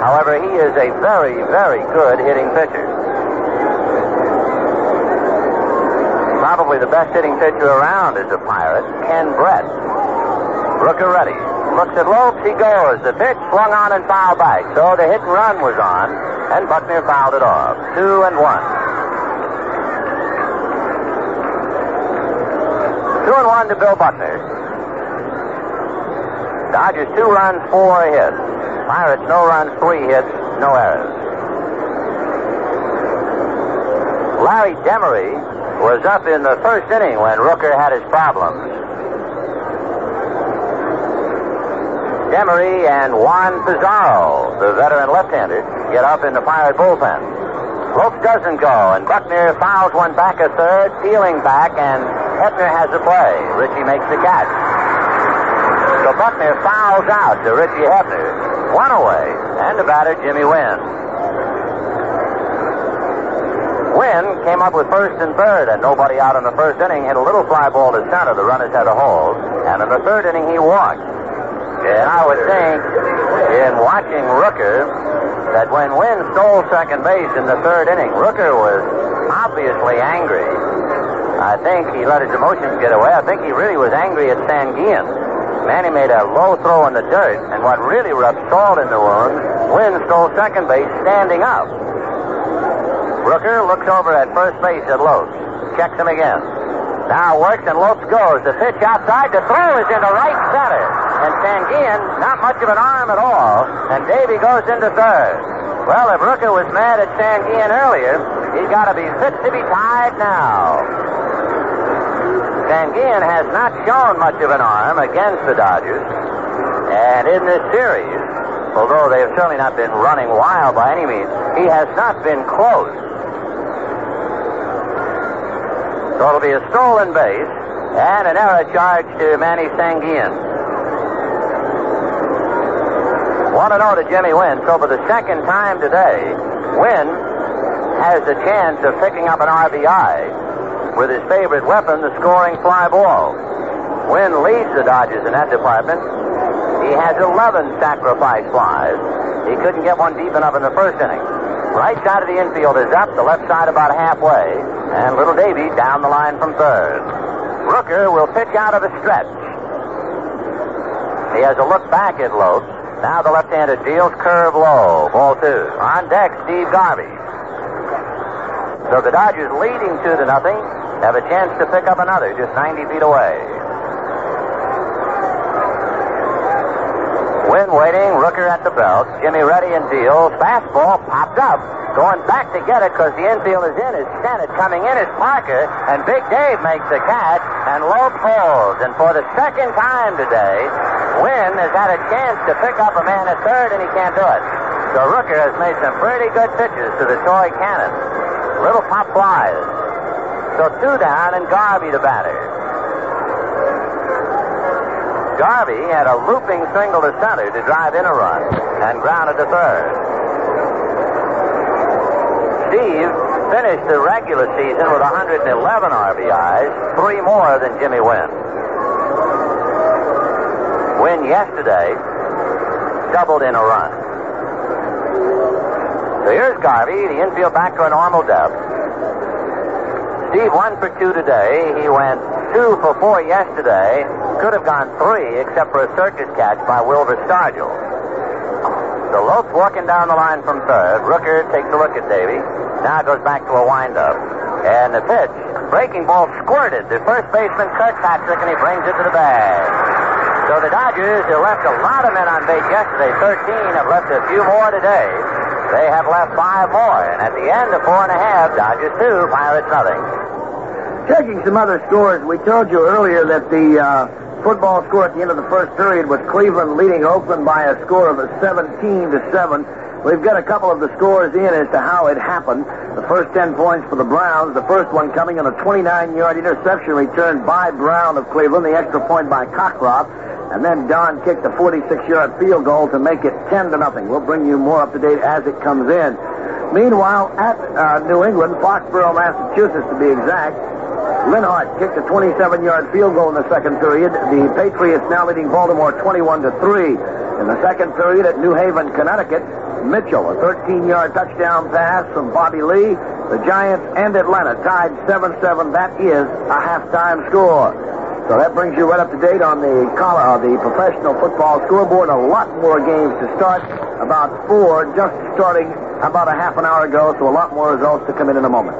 However, he is a very, very good hitting pitcher. Probably the best hitting pitcher around is a Pirate, Ken Brett. Rooker ready. Looks at Lopes, he goes. The pitch swung on and fouled back. So the hit and run was on, and Buckner fouled it off. Two and one. Two and one to Bill Buckner. Dodgers two runs, four hits. Pirates no runs, three hits, no errors. Larry Demery was up in the first inning when Rooker had his problems. Demery and Juan Pizarro, the veteran left-hander, get up in the Pirate bullpen. Lopes doesn't go, and Buckner fouls one back a third, peeling back, and Hebner has a play. Richie makes the catch. So Buckner fouls out to Richie Hebner. One away, and the batter, Jimmy Wynn. Wynn came up with first and third, and nobody out in the first inning hit a little fly ball to center. The runners had a hold, and in the third inning he walked. And I would think, in watching Rooker, that when Wynn stole second base in the third inning, Rooker was obviously angry. I think he let his emotions get away. I think he really was angry at Sanguillen. Manny made a low throw in the dirt, and what really rubbed salt in the wound, Wynn stole second base standing up. Rooker looks over at first base at Lopes. Checks him again. Now works and Lopes goes. The pitch outside. The throw is into right center. And Sanguillen, not much of an arm at all. And Davy goes into third. Well, if Rooker was mad at Sanguillen earlier, he's got to be fit to be tied now. Sanguillen has not shown much of an arm against the Dodgers. And in this series, although they have certainly not been running wild by any means, he has not been close. So it'll be a stolen base and an error charge to Manny. Want to know to Jimmy Wynn, so for the second time today, Wynn has a chance of picking up an RBI with his favorite weapon, the scoring fly ball. Wynn leads the Dodgers in that department. He has 11 sacrifice flies. He couldn't get one deep enough in the first inning. Right side of the infield is up, the left side about halfway, and little Davy down the line from third. Rooker will pitch out of the stretch. He has a look back at Lopes. Now the left-hander deals curve low. Ball two. On deck, Steve Garvey. So the Dodgers leading two to nothing have a chance to pick up another just 90 feet away. Wynn waiting, Rooker at the belt. Jimmy ready and deals. Fastball popped up. Going back to get it because the infield is in is Stennett. Coming in is Parker. And Big Dave makes the catch. And Lowe pulls. And for the second time today, Wynn has had a chance to pick up a man at third, and he can't do it. So Rooker has made some pretty good pitches to the toy cannon. Little pop flies. So two down, and Garvey the batter. Garvey had a looping single to center to drive in a run and grounded to third. Steve finished the regular season with 111 RBIs, three more than Jimmy Wynn. Wynn yesterday doubled in a run. So here's Garvey, the infield back to a normal depth. Steve one for two today. He went two for four yesterday. Could have gone three, except for a circus catch by Wilver Stargell. So Lopes walking down the line from third. Rooker takes a look at Davy. Now it goes back to a windup. And the pitch, breaking ball squirted. The first baseman Kirkpatrick, and he brings it to the bag. So the Dodgers, who left a lot of men on base yesterday, 13, have left a few more today. They have left five more. And at the end of four and a half, Dodgers two, Pirates nothing. Checking some other scores, we told you earlier that the uh, football score at the end of the first period was Cleveland leading Oakland by a score of a 17 to 7. We've got a couple of the scores in as to how it happened. The first 10 points for the Browns, the first one coming on a 29-yard interception return by Brown of Cleveland, the extra point by Cockroft, and then Don kicked a 46-yard field goal to make it 10 to nothing. We'll bring you more up to date as it comes in. Meanwhile, at uh, New England, Foxborough, Massachusetts to be exact, Linhart kicked a 27-yard field goal in the second period. The Patriots now leading Baltimore 21 to 3. In the second period at New Haven, Connecticut, Mitchell, a 13-yard touchdown pass from Bobby Lee. The Giants and Atlanta tied 7-7. That is a halftime score. So that brings you right up to date on the collar, uh, the professional football scoreboard. A lot more games to start. About four just starting about a half an hour ago, so a lot more results to come in in a moment.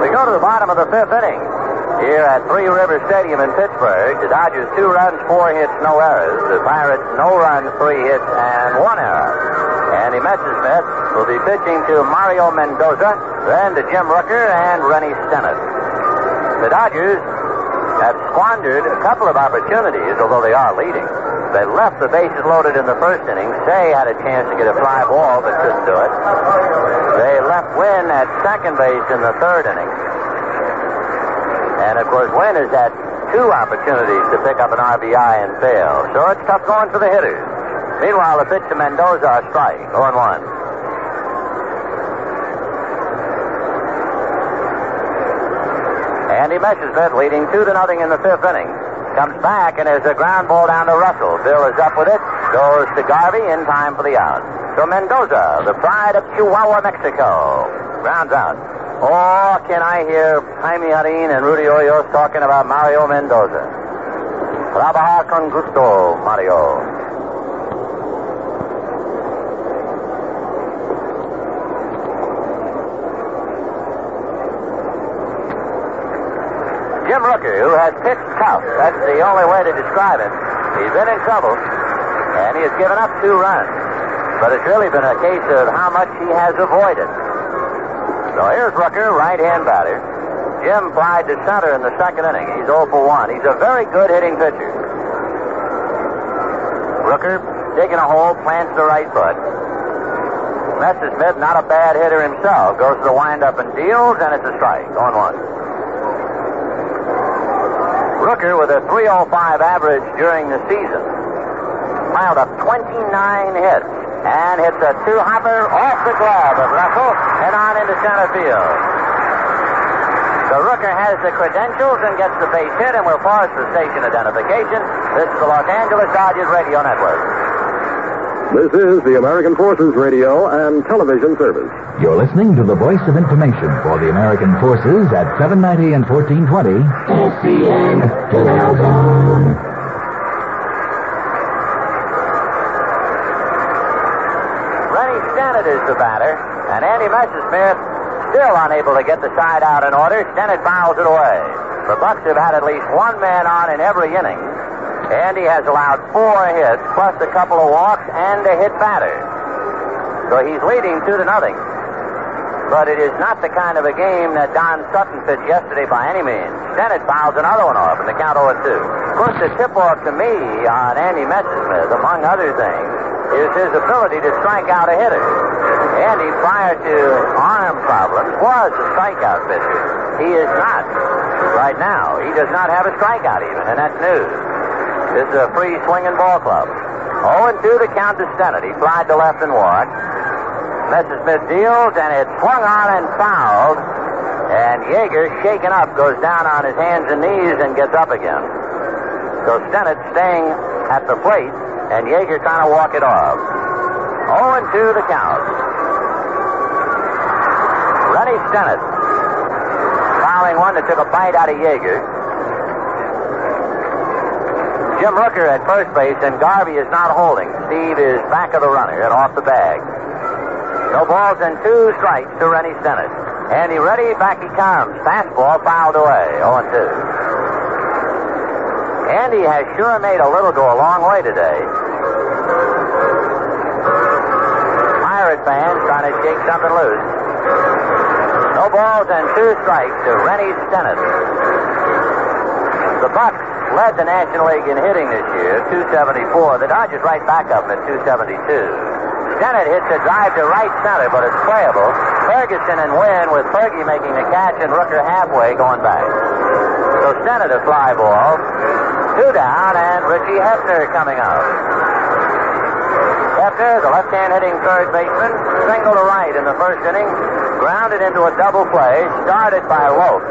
We go to the bottom of the fifth inning. Here at Three River Stadium in Pittsburgh, the Dodgers two runs, four hits, no errors. The Pirates no runs, three hits, and one error. Andy Messersmith will be pitching to Mario Mendoza, then to Jim Rooker and Rennie Stennett. The Dodgers have squandered a couple of opportunities, although they are leading. They left the bases loaded in the first inning. Cey had a chance to get a fly ball, but couldn't do it. They left Wynn at second base in the third inning. And of course, Wynn has had two opportunities to pick up an RBI and fail. So it's tough going for the hitters. Meanwhile, the pitch to Mendoza, a strike, 0 1. Andy Messersmith leading two to nothing in the fifth inning. Comes back and there's a ground ball down to Russell. Bill is up with it. Goes to Garvey in time for the out. So Mendoza, the pride of Chihuahua, Mexico. Grounds out. Oh, can I hear Jaime Jarrin and Rudy Hoyos talking about Mario Mendoza? Trabajar con gusto, Mario. Jim Rooker, who has pitched tough, that's the only way to describe him. He's been in trouble, and he has given up two runs. But it's really been a case of how much he has avoided. So here's Rooker, right-hand batter. Jim flied to center in the second inning. He's 0 for 1. He's a very good hitting pitcher. Rooker digging a hole, plants the right foot. Messersmith, not a bad hitter himself, goes to the windup and deals, and it's a strike. On one. Rooker with a 305 average during the season. Piled up 29 hits and hits a two-hopper off the glove of Russell and on into center field. The Rooker has the credentials and gets the base hit, and we'll pause for station identification. This is the Los Angeles Dodgers Radio Network. This is the American Forces Radio and Television Service. You're listening to the voice of information for the American forces at 790 and 1420. SCN Canal Zone. Stennett is the batter, and Andy Messersmith still unable to get the side out in order. Stennett fouls it away. The Bucs have had at least one man on in every inning. Andy has allowed four hits, plus a couple of walks and a hit batter. So he's leading two to nothing. But it is not the kind of a game that Don Sutton pitched yesterday by any means. Stennett fouls another one off in the count 0 2. Of course, the tip off to me on Andy Messersmith, among other things, is his ability to strike out a hitter. Andy, prior to arm problems, was a strikeout pitcher. He is not right now. He does not have a strikeout even, and that's news. This is a free swinging ball club. 0 and 2 the count to Stennett. He flied to left and walked. Messersmith deals, and it's swung on and fouled. And Yeager, shaken up, goes down on his hands and knees and gets up again. So Stennett staying at the plate, and Yeager trying to walk it off. 0 and 2 the count. Rennie Stennett fouling one that took a bite out of Yeager. Jim Rooker at first base, and Garvey is not holding. Steve is back of the runner and off the bag. No balls and two strikes to Rennie Stennett. Andy ready, back he comes. Fastball fouled away, 0 and 2. Andy has sure made a little go a long way today. Pirate fans trying to shake something loose. No balls and two strikes to Rennie Stennett. The Bucs led the National League in hitting this year, 274. The Dodgers right back up at 272. Stennett hits a drive to right center, but it's playable. Ferguson and Wynn with Fergie making the catch and Rooker halfway going back. So Stennett a fly ball. Two down and Richie Hebner coming up. Hebner, the left-hand hitting third baseman, single to right in the first inning, grounded into a double play, started by Lopes.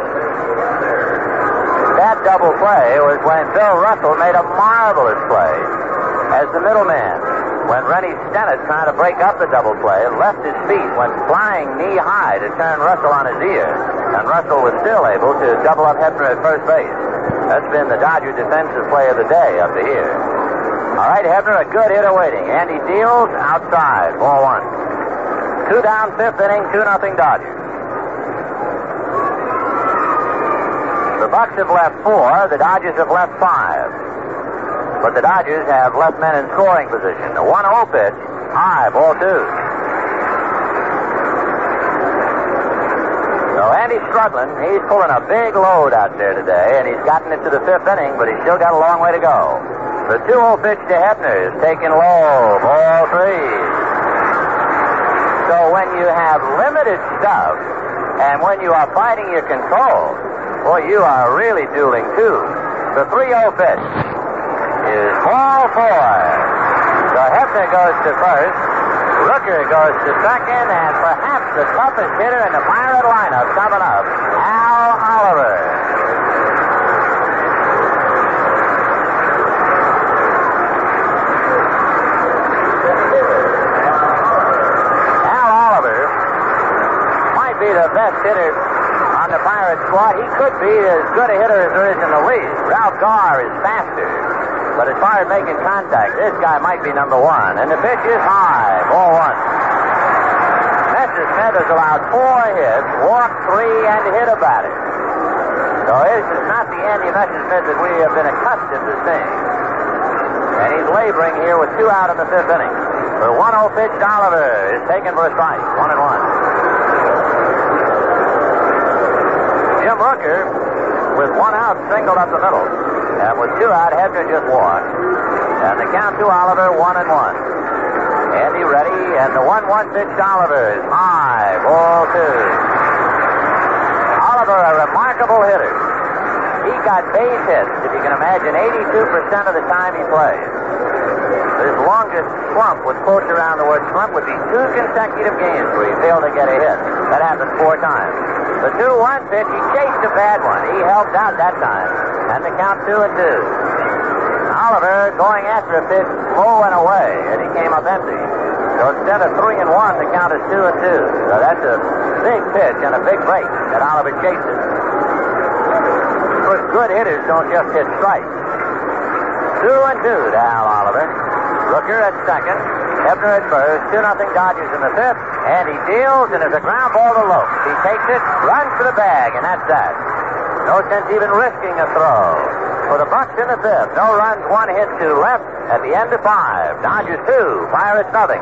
That double play was when Bill Russell made a marvelous play as the middleman when Rennie Stennett, trying to break up the double play, left his feet, went flying knee high to turn Russell on his ear, and Russell was still able to double up Hebner at first base. That's been the Dodger defensive play of the day up to here. All right, Hebner, a good hitter waiting. Andy deals outside, ball one. Two down, fifth inning, two nothing Dodgers. The Bucs have left four. The Dodgers have left five. But the Dodgers have left men in scoring position. The 1 0 pitch, high, ball two. So Andy's struggling. He's pulling a big load out there today, and he's gotten it to the fifth inning, but he's still got a long way to go. The 2 0 pitch to Hebner is taken low, ball three. So when you have limited stuff, and when you are fighting your control, boy, you are really dueling too. The 3 0 pitch is ball four. So Hebner goes to first. Rooker goes to second, and perhaps the toughest hitter in the Pirate lineup coming up, Al Oliver. Al Oliver might be the best hitter on the Pirate squad. He could be as good a hitter as there is in the league. Ralph Garr is faster. But as far as making contact, this guy might be number one. And the pitch is high. Ball one. Messersmith has allowed four hits, walked three, and hit a batter. So this is not the Andy Messersmith that we have been accustomed to seeing. And he's laboring here with two out in the fifth inning. The 1-0 pitch Oliver is taken for a strike. One and one. Jim Rooker, with one out, singled up the middle. And with two out, Hebner just walked. And the count to Oliver, one and one. Andy ready, and the 1-1 pitch to Oliver is high, ball two. Oliver, a remarkable hitter. He got base hits, if you can imagine, 82% of the time he plays. His longest slump, with quotes around the word slump, would be two consecutive games where he failed to get a hit. That happened four times. The 2-1 pitch, he chased a bad one. He helped out that time. And the count two and two. Oliver going after a pitch low and away, and he came up empty. So instead of three and one, the count is two and two. So that's a big pitch and a big break that Oliver chases. Course, good hitters don't just hit strikes. Two and two to Al Oliver. Rooker at second. Hebner at first, 2 nothing Dodgers in the fifth, and he deals, and there's a ground ball to Lopes. He takes it, runs for the bag, and that's that. No sense even risking a throw. For the Bucs in the fifth, no runs, one hit, two left. At the end of five, Dodgers two, Pirates nothing.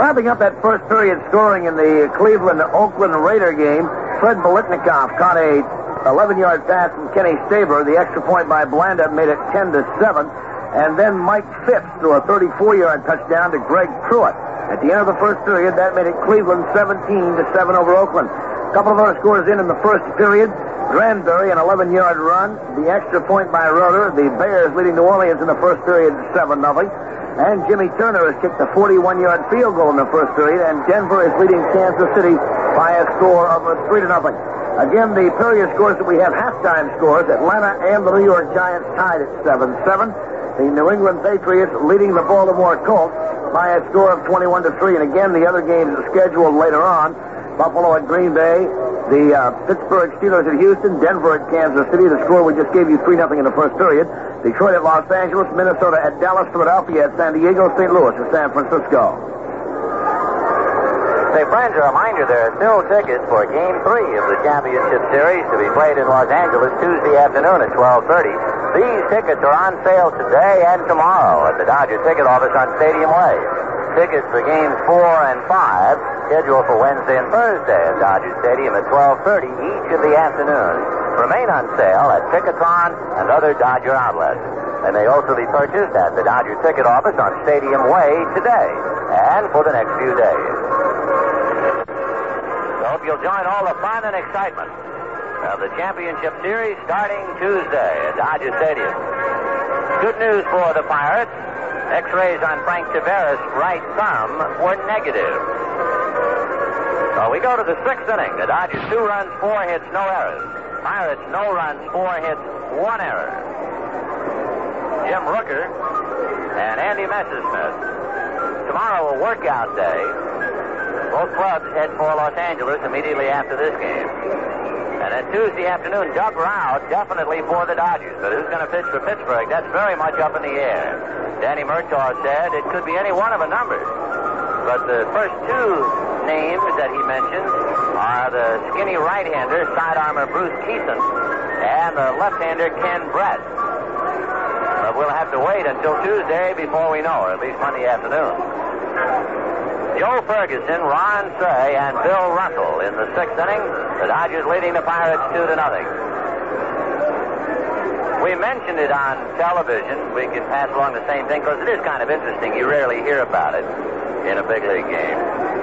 Wrapping up that first period scoring in the Cleveland-Oakland Raider game, Fred Biletnikoff caught a 11-yard pass from Kenny Stabler. The extra point by Blanda made it 10 to 7. And then Mike Phipps threw a 34-yard touchdown to Greg Pruitt. At the end of the first period, that made it Cleveland 17 to 7 over Oakland. A couple of other scores in in the first period. Granberry, an 11-yard run. The extra point by Roeder. The Bears leading New Orleans in the first period 7 0 And Jimmy Turner has kicked a 41-yard field goal in the first period. And Denver is leading Kansas City by a score of 3 to nothing. Again, the period scores that we have halftime scores. Atlanta and the New York Giants tied at 7-7. The New England Patriots leading the Baltimore Colts by a score of 21 to 3. And again, the other games scheduled later on. Buffalo at Green Bay, the uh, Pittsburgh Steelers at Houston, Denver at Kansas City. The score we just gave you 3 nothing in the first period. Detroit at Los Angeles, Minnesota at Dallas, Philadelphia at San Diego, St. Louis at San Francisco. Say, friends, a reminder there are still tickets for Game 3 of the Championship Series to be played in Los Angeles Tuesday afternoon at 1230. These tickets are on sale today and tomorrow at the Dodger Ticket Office on Stadium Way. Tickets for Games 4 and 5 scheduled for Wednesday and Thursday at Dodger Stadium at 1230 each of the afternoons remain on sale at Ticketron and other Dodger outlets. They may also be purchased at the Dodger Ticket Office on Stadium Way today and for the next few days. Hope you'll join all the fun and excitement of the championship series starting Tuesday at Dodger Stadium. Good news for the Pirates. X-rays on Frank Taveras' right thumb were negative. So we go to the sixth inning. The Dodgers two runs, four hits, no errors. Pirates no runs, four hits, one error. Jim Rooker and Andy Messersmith. Tomorrow a workout day. Both clubs head for Los Angeles immediately after this game. And then Tuesday afternoon, Doug Rau definitely for the Dodgers. But who's going to pitch for Pittsburgh? That's very much up in the air. Danny Murtaugh said it could be any one of a number. But the first two names that he mentioned are the skinny right-hander, side armor Bruce Kison, and the left-hander Ken Brett. But we'll have to wait until Tuesday before we know, or at least Monday afternoon. Joe Ferguson, Ron Cey, and Bill Russell in the sixth inning. The Dodgers leading the Pirates two to nothing. We mentioned it on television. We can pass along the same thing because it is kind of interesting. You rarely hear about it in a big league game.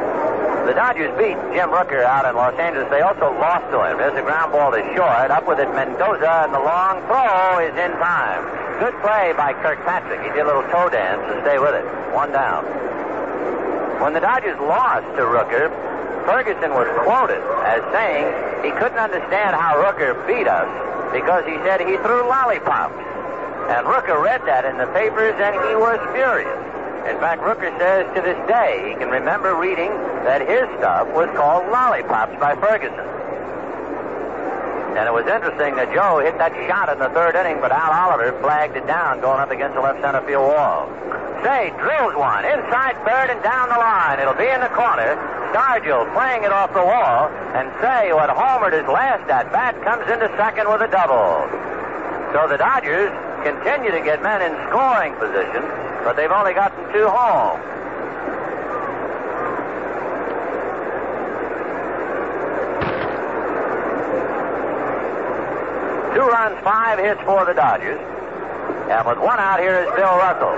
The Dodgers beat Jim Rooker out in Los Angeles. They also lost to him. There's a ground ball to short. Up with it, Mendoza, and the long throw is in time. Good play by Kirkpatrick. He did a little toe dance to stay with it. One down. When the Dodgers lost to Rooker, Ferguson was quoted as saying he couldn't understand how Rooker beat us because he said he threw lollipops. And Rooker read that in the papers and he was furious. In fact, Rooker says to this day he can remember reading that his stuff was called lollipops by Ferguson. And it was interesting that Joe hit that shot in the third inning, but Al Oliver flagged it down going up against the left center field wall. Cey drills one inside third and down the line. It'll be in the corner. Stargell playing it off the wall, and Cey, who had homered his last at bat, comes into second with a double. So the Dodgers continue to get men in scoring position, but they've only gotten two home. Two runs, five hits for the Dodgers. And with one out here is Bill Russell.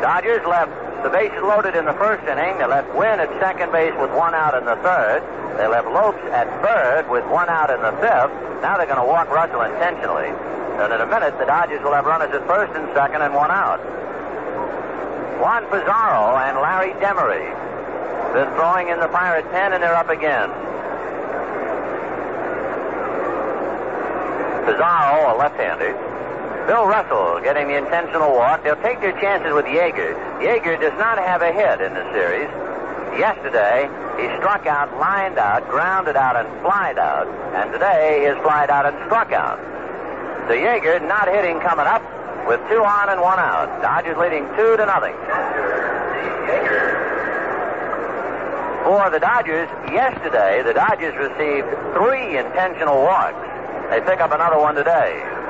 Dodgers left the base loaded in the first inning. They left Wynn at second base with one out in the third. They left Lopes at third with one out in the fifth. Now they're going to walk Russell intentionally. And in a minute, the Dodgers will have runners at first and second and one out. Juan Pizarro and Larry Demery been throwing in the Pirate pen, and they're up again. Pizarro, a left-hander. Bill Russell getting the intentional walk. They'll take their chances with Yeager. Yeager does not have a hit in the series. Yesterday, he struck out, lined out, grounded out, and flied out. And today, he's flied out and struck out. So Yeager not hitting coming up with two on and one out. Dodgers leading two to nothing. For the Dodgers, yesterday, the Dodgers received three intentional walks. They pick up another one today.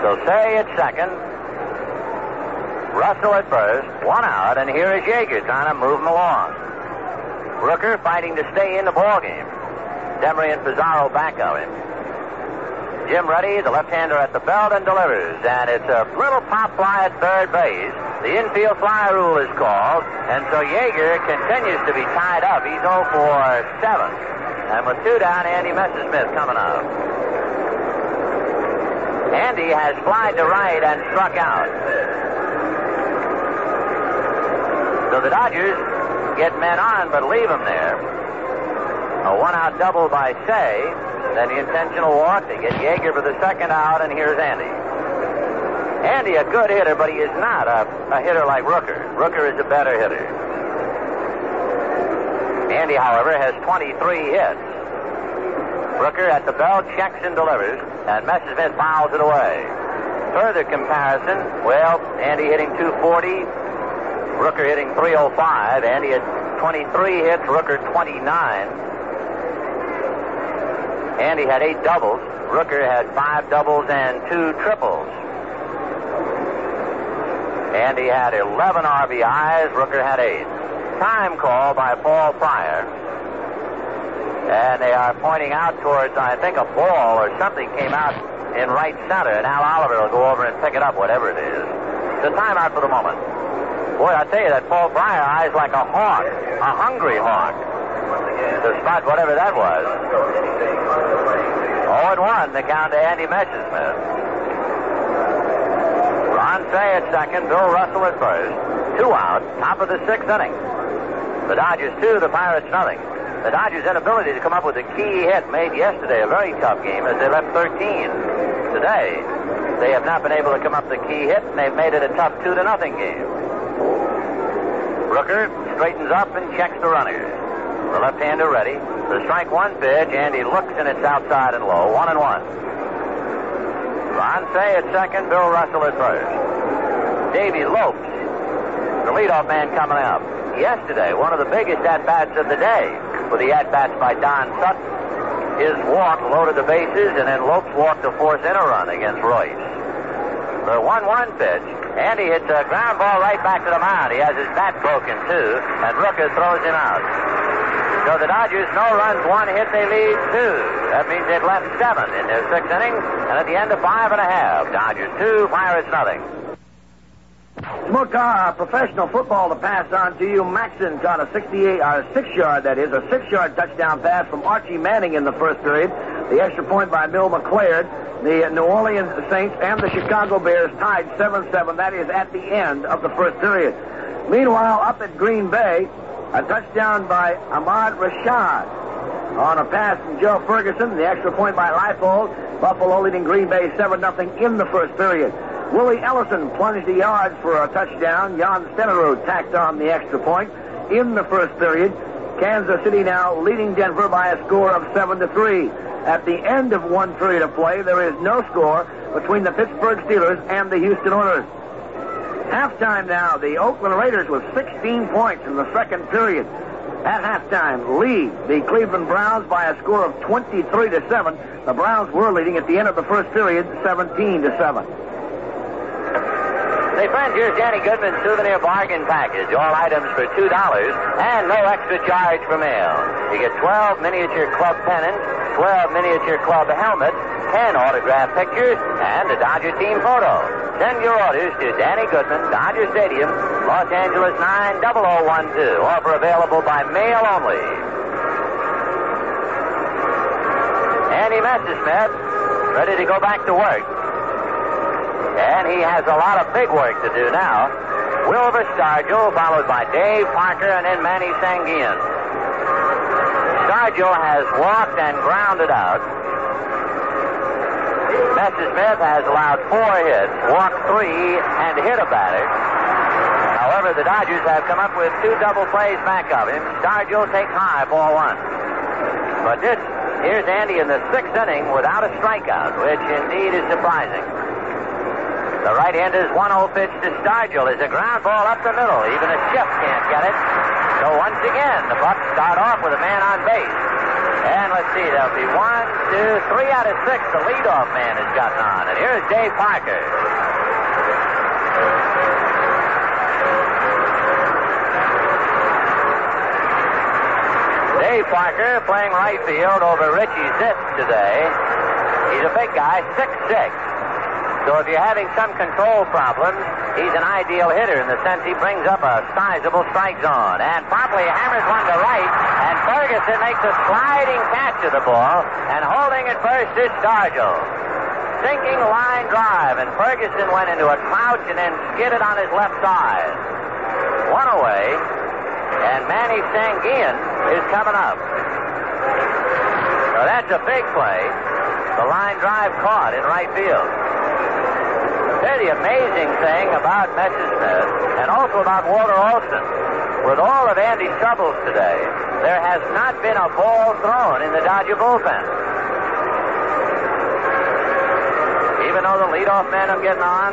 So Cey at second, Russell at first, one out, and here is Yeager trying to move him along. Rooker fighting to stay in the ballgame. Demery and Pizarro back of him. Jim Ruddy, the left-hander at the belt, and delivers. And it's a little pop fly at third base. The infield fly rule is called, and so Yeager continues to be tied up. He's 0 for 7. And with two down, Andy Messersmith coming up. Andy has flied to right and struck out. So the Dodgers get men on, but leave them there. A one-out double by Cey. Then the intentional walk. They get Yeager for the second out, and here's Andy. Andy, a good hitter, but he is not a, a hitter like Rooker. Rooker is a better hitter. Andy, however, has 23 hits. Rooker at the bell checks and delivers, and Messersmith fouls it away. Further comparison, well, Andy hitting 240, Rooker hitting 305. Andy had 23 hits, Rooker 29. Andy had eight doubles. Rooker had five doubles and two triples. Andy had 11 RBIs. Rooker had eight. Time call by Paul Pryor. And they are pointing out towards, I think, a ball or something came out in right center. And Al Oliver will go over and pick it up, whatever it is. It's a timeout for the moment. Boy, I tell you, that Paul Pryor eyes like a hawk, a hungry hawk, to spot whatever that was. 0 and 1, the count to Andy Messersmith. Ron Cey at second, Bill Russell at first. Two out, top of the sixth inning. The Dodgers two, the Pirates nothing. The Dodgers' inability to come up with a key hit made yesterday a very tough game as they left 13. Today, they have not been able to come up with a key hit, and they've made it a tough two to nothing game. Rooker straightens up and checks the runners. The left-hander ready. The strike one pitch, and he looks and it's outside and low. One and one. Ron Cey at second, Bill Russell at first. Davy Lopes, the leadoff man coming up. Yesterday, one of the biggest at-bats of the day with the at-bats by Don Sutton. His walk loaded the bases, and then Lopes walked to force in a run against Royce. The 1-1 pitch, and he hits a ground ball right back to the mound. He has his bat broken, too, and Rooker throws him out. So the Dodgers, no runs, one hit, they lead two. That means they've left seven in their sixth inning, and at the end of five and a half, Dodgers two, Pirates nothing. Uh, professional football to pass on to you. Maxson caught a 68, or six yard, that is, a six yard touchdown pass from Archie Manning in the first period. The extra point by Bill McClard. The New Orleans Saints and the Chicago Bears tied 7 7. That is at the end of the first period. Meanwhile, up at Green Bay, a touchdown by Ahmad Rashad on a pass from Joe Ferguson. The extra point by Leypoldt. Buffalo leading Green Bay 7 0 in the first period. Willie Ellison plunged the yards for a touchdown. Jan Stenerud tacked on the extra point in the first period. Kansas City now leading Denver by a score of 7 to 3. At the end of one period of play, there is no score between the Pittsburgh Steelers and the Houston Oilers. Halftime now, the Oakland Raiders with 16 points in the second period. At halftime, lead the Cleveland Browns by a score of 23 to 7. The Browns were leading at the end of the first period, 17 to 7. Say, friends, here's Danny Goodman's souvenir bargain package. All items for $2 and no extra charge for mail. You get 12 miniature club pennants, 12 miniature club helmets, 10 autographed pictures, and a Dodger team photo. Send your orders to Danny Goodman, Dodger Stadium, Los Angeles 90012. Offer available by mail only. Andy Messersmith, ready to go back to work. And he has a lot of big work to do now. Wilver Stargell, followed by Dave Parker, and then Manny Sanguillen. Stargell has walked and grounded out. Messersmith has allowed four hits, walked three, and hit a batter. However, the Dodgers have come up with two double plays back of him. Stargell takes high, ball one. But this, here's Andy in the sixth inning without a strikeout, which indeed is surprising. The right-hander's 1-0 pitch to Stargell is a ground ball up the middle. Even a Schiff can't get it. So once again, the Bucs start off with a man on base. And let's see, there'll be one, two, three out of six. The leadoff man has gotten on. And here's Dave Parker. Dave Parker playing right field over Richie Zisk today. He's a big guy, six 6'6". So if you're having some control problems, he's an ideal hitter in the sense he brings up a sizable strike zone. And promptly hammers one to right, and Ferguson makes a sliding catch of the ball, and holding it first is Stargell. Sinking line drive, and Ferguson went into a crouch and then skidded on his left side. One away, and Manny Sanguillen is coming up. So that's a big play. The line drive caught in right field. Here's the amazing thing about Messersmith and also about Walter Alston. With all of Andy's troubles today, there has not been a ball thrown in the Dodger bullpen. Even though the leadoff man I'm getting on,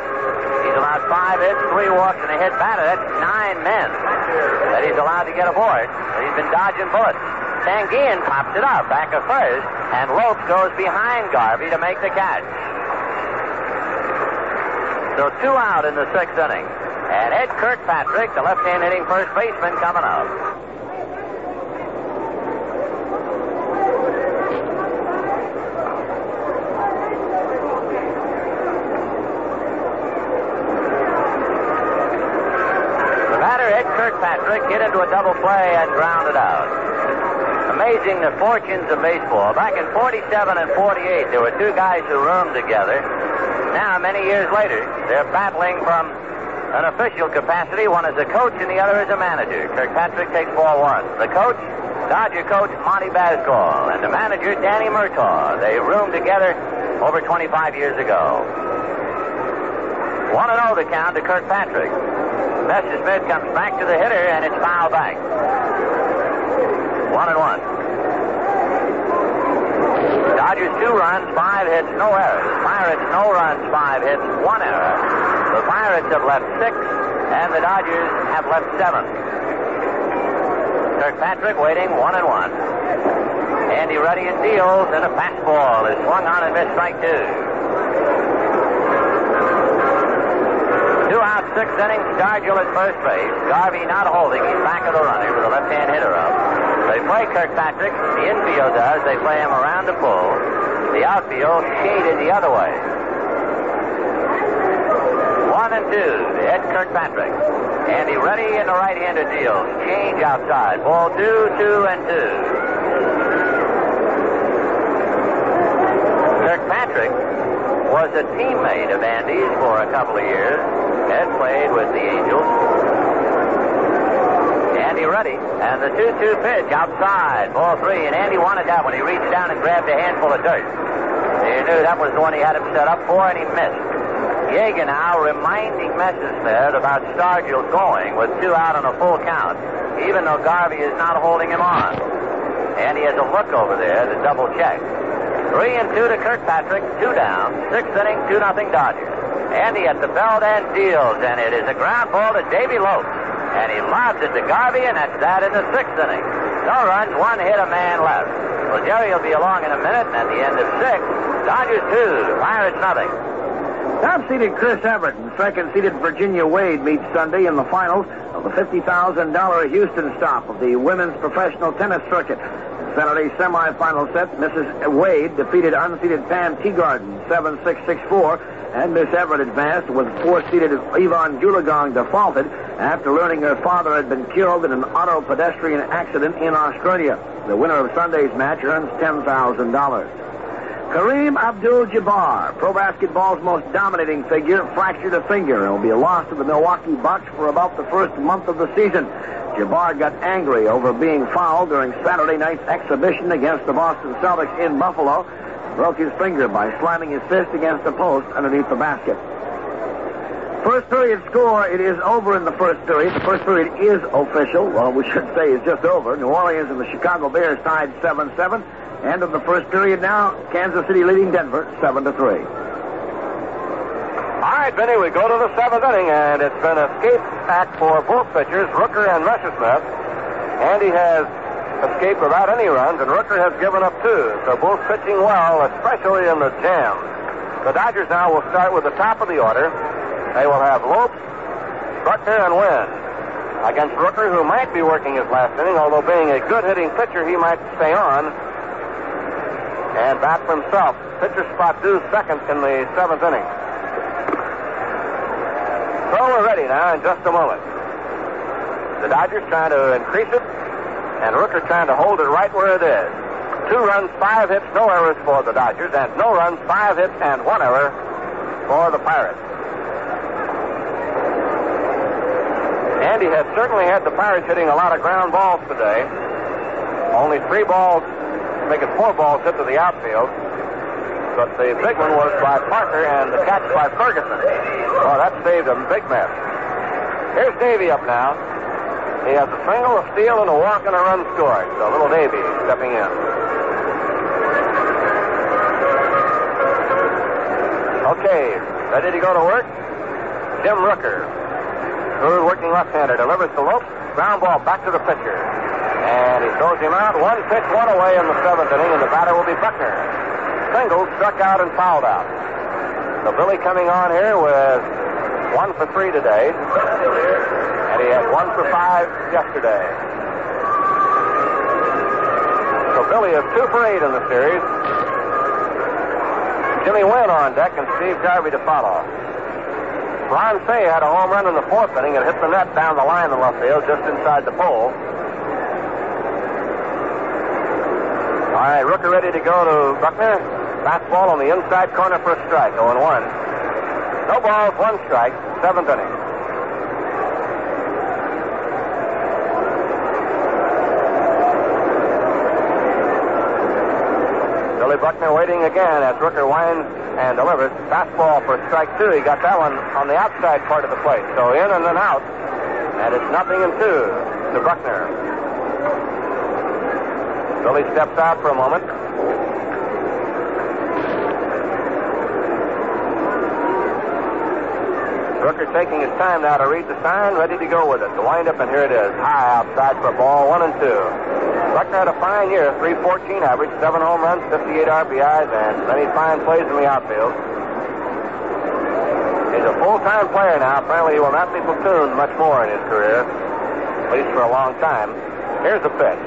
he's allowed five hits, three walks, and a hit batter. That's nine men that he's allowed to get aboard. He's been dodging bullets. Sanguillen pops it up back at first, and Lopes goes behind Garvey to make the catch. So two out in the sixth inning. And Ed Kirkpatrick, the left-hand hitting first baseman, coming up. The batter, Ed Kirkpatrick, hit into a double play and grounded out. Amazing the fortunes of baseball. Back in 47 and 48, there were two guys who roomed together. Now, many years later, they're battling from an official capacity. One is a coach and the other is a manager. Kirkpatrick takes ball one. The coach, Dodger coach Monty Basgall, and the manager, Danny Murtaugh. They roomed together over 25 years ago. 1 0 the count to Kirkpatrick. Messersmith comes back to the hitter and it's foul back. 1 and 1. Dodgers two runs, five hits, no errors. Pirates no runs, five hits, one error. The Pirates have left six, and the Dodgers have left seven. Kirkpatrick waiting, one and one. Andy Ruddy and deals, and a fastball is swung on and missed strike two. Two out, six innings. Stargell at first base. Garvey not holding. He's back of the runner with a left-hand hitter up. They play Kirkpatrick. The infield does. They play him around the pull. The outfield shaded the other way. One and two. Ed Kirkpatrick. Andy Ready in the right-hander deals. Change outside. Ball two, two, and two. Kirkpatrick was a teammate of Andy's for a couple of years. Ed played with the Angels. Andy. And the 2 2 pitch outside. Ball three. And Andy wanted that when he reached down and grabbed a handful of dirt. He knew that was the one he had him set up for, and he missed. Yeager now reminding Messersmith about Stargell going with two out on a full count, even though Garvey is not holding him on. And he has a look over there to double check. Three and two to Kirkpatrick, two down, sixth inning, two nothing Dodgers. Andy at the belt and deals, and it is a ground ball to Davy Lopes. And he lobs it to Garvey, and that's that in the sixth inning. No runs, one hit, a man left. Well, Jerry will be along in a minute, and at the end of six, Dodgers two, Pirates nothing. Top-seeded Chris Evert and second-seeded Virginia Wade meet Sunday in the finals of the $50,000 Houston stop of the women's professional tennis circuit. In Saturday's semifinal set, Mrs. Wade defeated unseeded Pam Teeguarden 7-6-6-4, and Miss Evert advanced with four-seeded Yvonne Goolagong defaulted after learning her father had been killed in an auto pedestrian accident in Australia. The winner of Sunday's match earns $10,000. Kareem Abdul-Jabbar, pro basketball's most dominating figure, fractured a finger and will be lost to the Milwaukee Bucks for about the first month of the season. Jabbar got angry over being fouled during Saturday night's exhibition against the Boston Celtics in Buffalo. Broke his finger by slamming his fist against a post underneath the basket. First period score, it is over in the first period. The first period is official. Well, we should say it's just over. New Orleans and the Chicago Bears tied 7-7. End of the first period now. Kansas City leading Denver 7 to 3. All right, Benny, we go to the seventh inning, and it's been a escape act for both pitchers, Rooker and Messersmith. Andy has escaped without any runs, and Rooker has given up two. So both pitching well, especially in the jam. The Dodgers now will start with the top of the order. They will have Lopes, Buckner, and Wynn against Rooker, who might be working his last inning, although being a good hitting pitcher, he might stay on and bat for himself. Pitcher spot due second in the seventh inning. So we're ready now in just a moment. The Dodgers trying to increase it, and Rooker trying to hold it right where it is. Two runs, five hits, no errors for the Dodgers, and no runs, five hits, and one error for the Pirates. Andy has certainly had the Pirates hitting a lot of ground balls today. Only three balls, making four balls hit to the outfield. But the big one was by Parker and the catch by Ferguson. Oh, that saved a big mess. Here's Davy up now. He has a single, a steal, and a walk and a run scored. So little Davy stepping in. Okay, ready to go to work? Jim Rooker, who's working left-hander, delivers to Lopes. Ground ball back to the pitcher. And he throws him out. One pitch, one away in the seventh inning, and the batter will be Buckner. Single, struck out and fouled out. So Billy coming on here with one for three today. And he had one for five yesterday. So Billy is two for eight in the series. Jimmy Wynn on deck and Steve Garvey to follow. Ron Cey had a home run in the fourth inning and hit the net down the line in left field just inside the pole. All right, Rooker ready to go to Buckner. Fastball on the inside corner for a strike, 0 1. No balls, one strike, seventh inning. Billy Buckner waiting again as Rooker winds and delivers. Fastball for strike two. He got that one on the outside part of the plate. So in and then out. And it's nothing in two to Buckner. Billy steps out for a moment. Rooker taking his time now to read the sign, ready to go with it. The windup, and here it is. High outside for ball one and two. Buckner had a fine year, 314 average, seven home runs, 58 RBIs, and many fine plays in the outfield. He's a full-time player now. Apparently, he will not be platooned much more in his career, at least for a long time. Here's the pitch.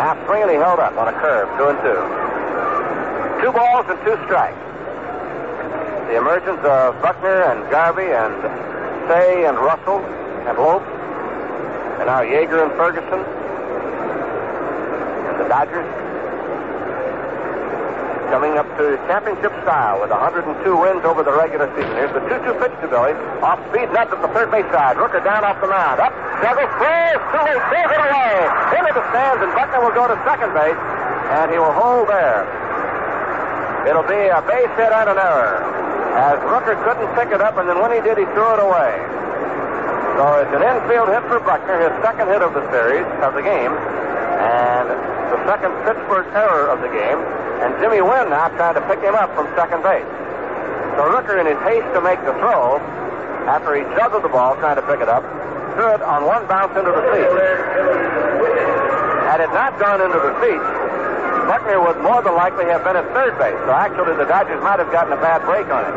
Half swing, and he held up on a curve, two and two. Two balls and two strikes. The emergence of Buckner and Garvey and Cey and Russell and Lopes, and now Yeager and Ferguson, Dodgers coming up to championship style with 102 wins over the regular season. Here's the 2-2 pitch to Billy. Off speed, left at the third base side. Rooker down off the mound. Up, juggles, throws, late, throws it away. Into the stands, and Buckner will go to second base, and he will hold there. It'll be a base hit and an error. As Rooker couldn't pick it up, and then when he did, he threw it away. So it's an infield hit for Buckner, his second hit of the series, of the game, and the second Pittsburgh error of the game. And Jimmy Wynn now trying to pick him up from second base. So Rooker, in his haste to make the throw, after he juggled the ball trying to pick it up, threw it on one bounce into the seat. Had it not gone into the seat, Buckner would more than likely have been at third base. So actually, the Dodgers might have gotten a bad break on it.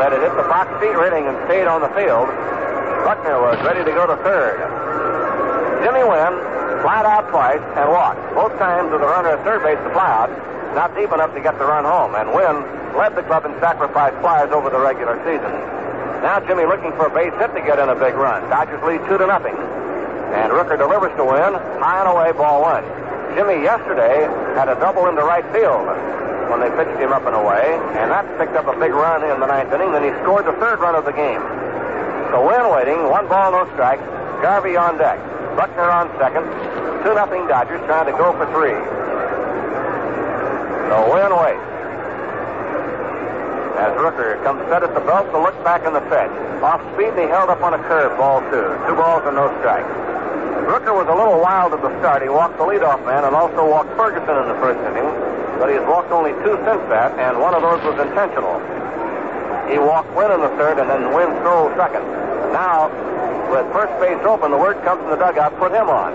That it hit the box seat rating and stayed on the field. Buckner was ready to go to third. Jimmy Wynn flat out twice and walked. Both times with the runner at third base to fly out, not deep enough to get the run home. And Wynn led the club in sacrifice flies over the regular season. Now Jimmy looking for a base hit to get in a big run. Dodgers lead two to nothing. And Rooker delivers to Wynn, high and away, ball one. Jimmy yesterday had a double into right field when they pitched him up and away, and that picked up a big run in the ninth inning. Then he scored the third run of the game. So Wynn waiting, one ball, no strikes. Garvey on deck. Buckner on second. Two nothing Dodgers trying to go for three. So Wynn waits. As Rooker comes set at the belt to look back in the pitch. Off speed, he held up on a curve, ball two. Two balls and no strikes. Rooker was a little wild at the start. He walked the leadoff man and also walked Ferguson in the first inning, but he has walked only two since that, and one of those was intentional. He walked Wynn in the third, and then Wynn stole second. Now, with first base open, the word comes from the dugout, put him on.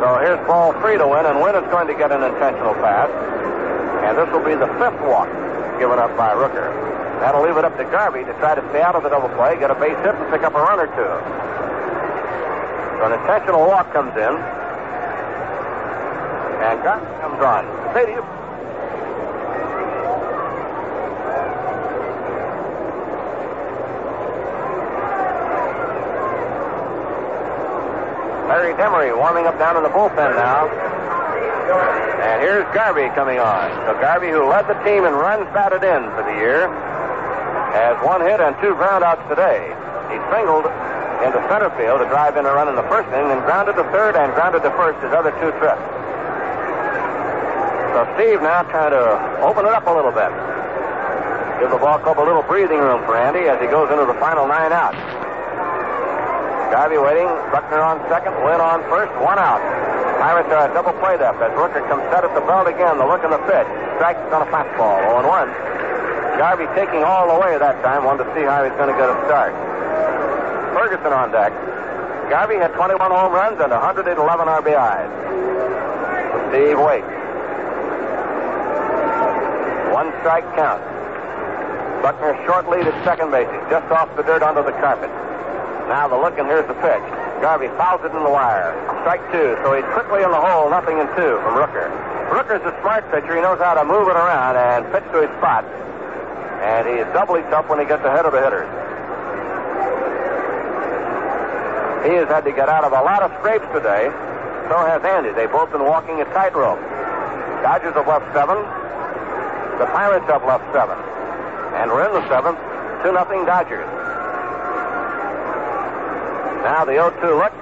So here's ball three to Wynn, and Wynn is going to get an intentional pass. And this will be the fifth walk given up by Rooker. That'll leave it up to Garvey to try to stay out of the double play, get a base hit, and pick up a run or two. So an intentional walk comes in. And Garvey comes on. Say to you. Larry Demery warming up down in the bullpen now. And here's Garvey coming on. So Garvey, who led the team in runs batted in for the year, has one hit and two groundouts today. He singled into center field to drive in a run in the first inning, and grounded to third and grounded to first his other two trips. So Steve now trying to open it up a little bit. Give the ball club a little breathing room for Andy as he goes into the final nine outs. Garvey waiting. Buckner on second. Wynn on first. One out. Pirates are a double play up as Rooker comes set at the belt again. The look in the pitch. Strikes on a fastball. 0 1. Garvey taking all the way that time. Wanted to see how he's going to get a start. Ferguson on deck. Garvey had 21 home runs and 111 RBIs. Steve waits. One strike count. Buckner short lead at second base. Just off the dirt onto the carpet. Now the look, and here's the pitch. Garvey fouls it in the wire. Strike two, so he's quickly in the hole, nothing in two from Rooker. Rooker's a smart pitcher. He knows how to move it around and pitch to his spot. And he is doubly tough when he gets ahead of the hitters. He has had to get out of a lot of scrapes today. So has Andy. They've both been walking a tightrope. Dodgers have left seven. The Pirates have left seven. And we're in the seventh. 2 nothing Dodgers. Now the 0 2 look.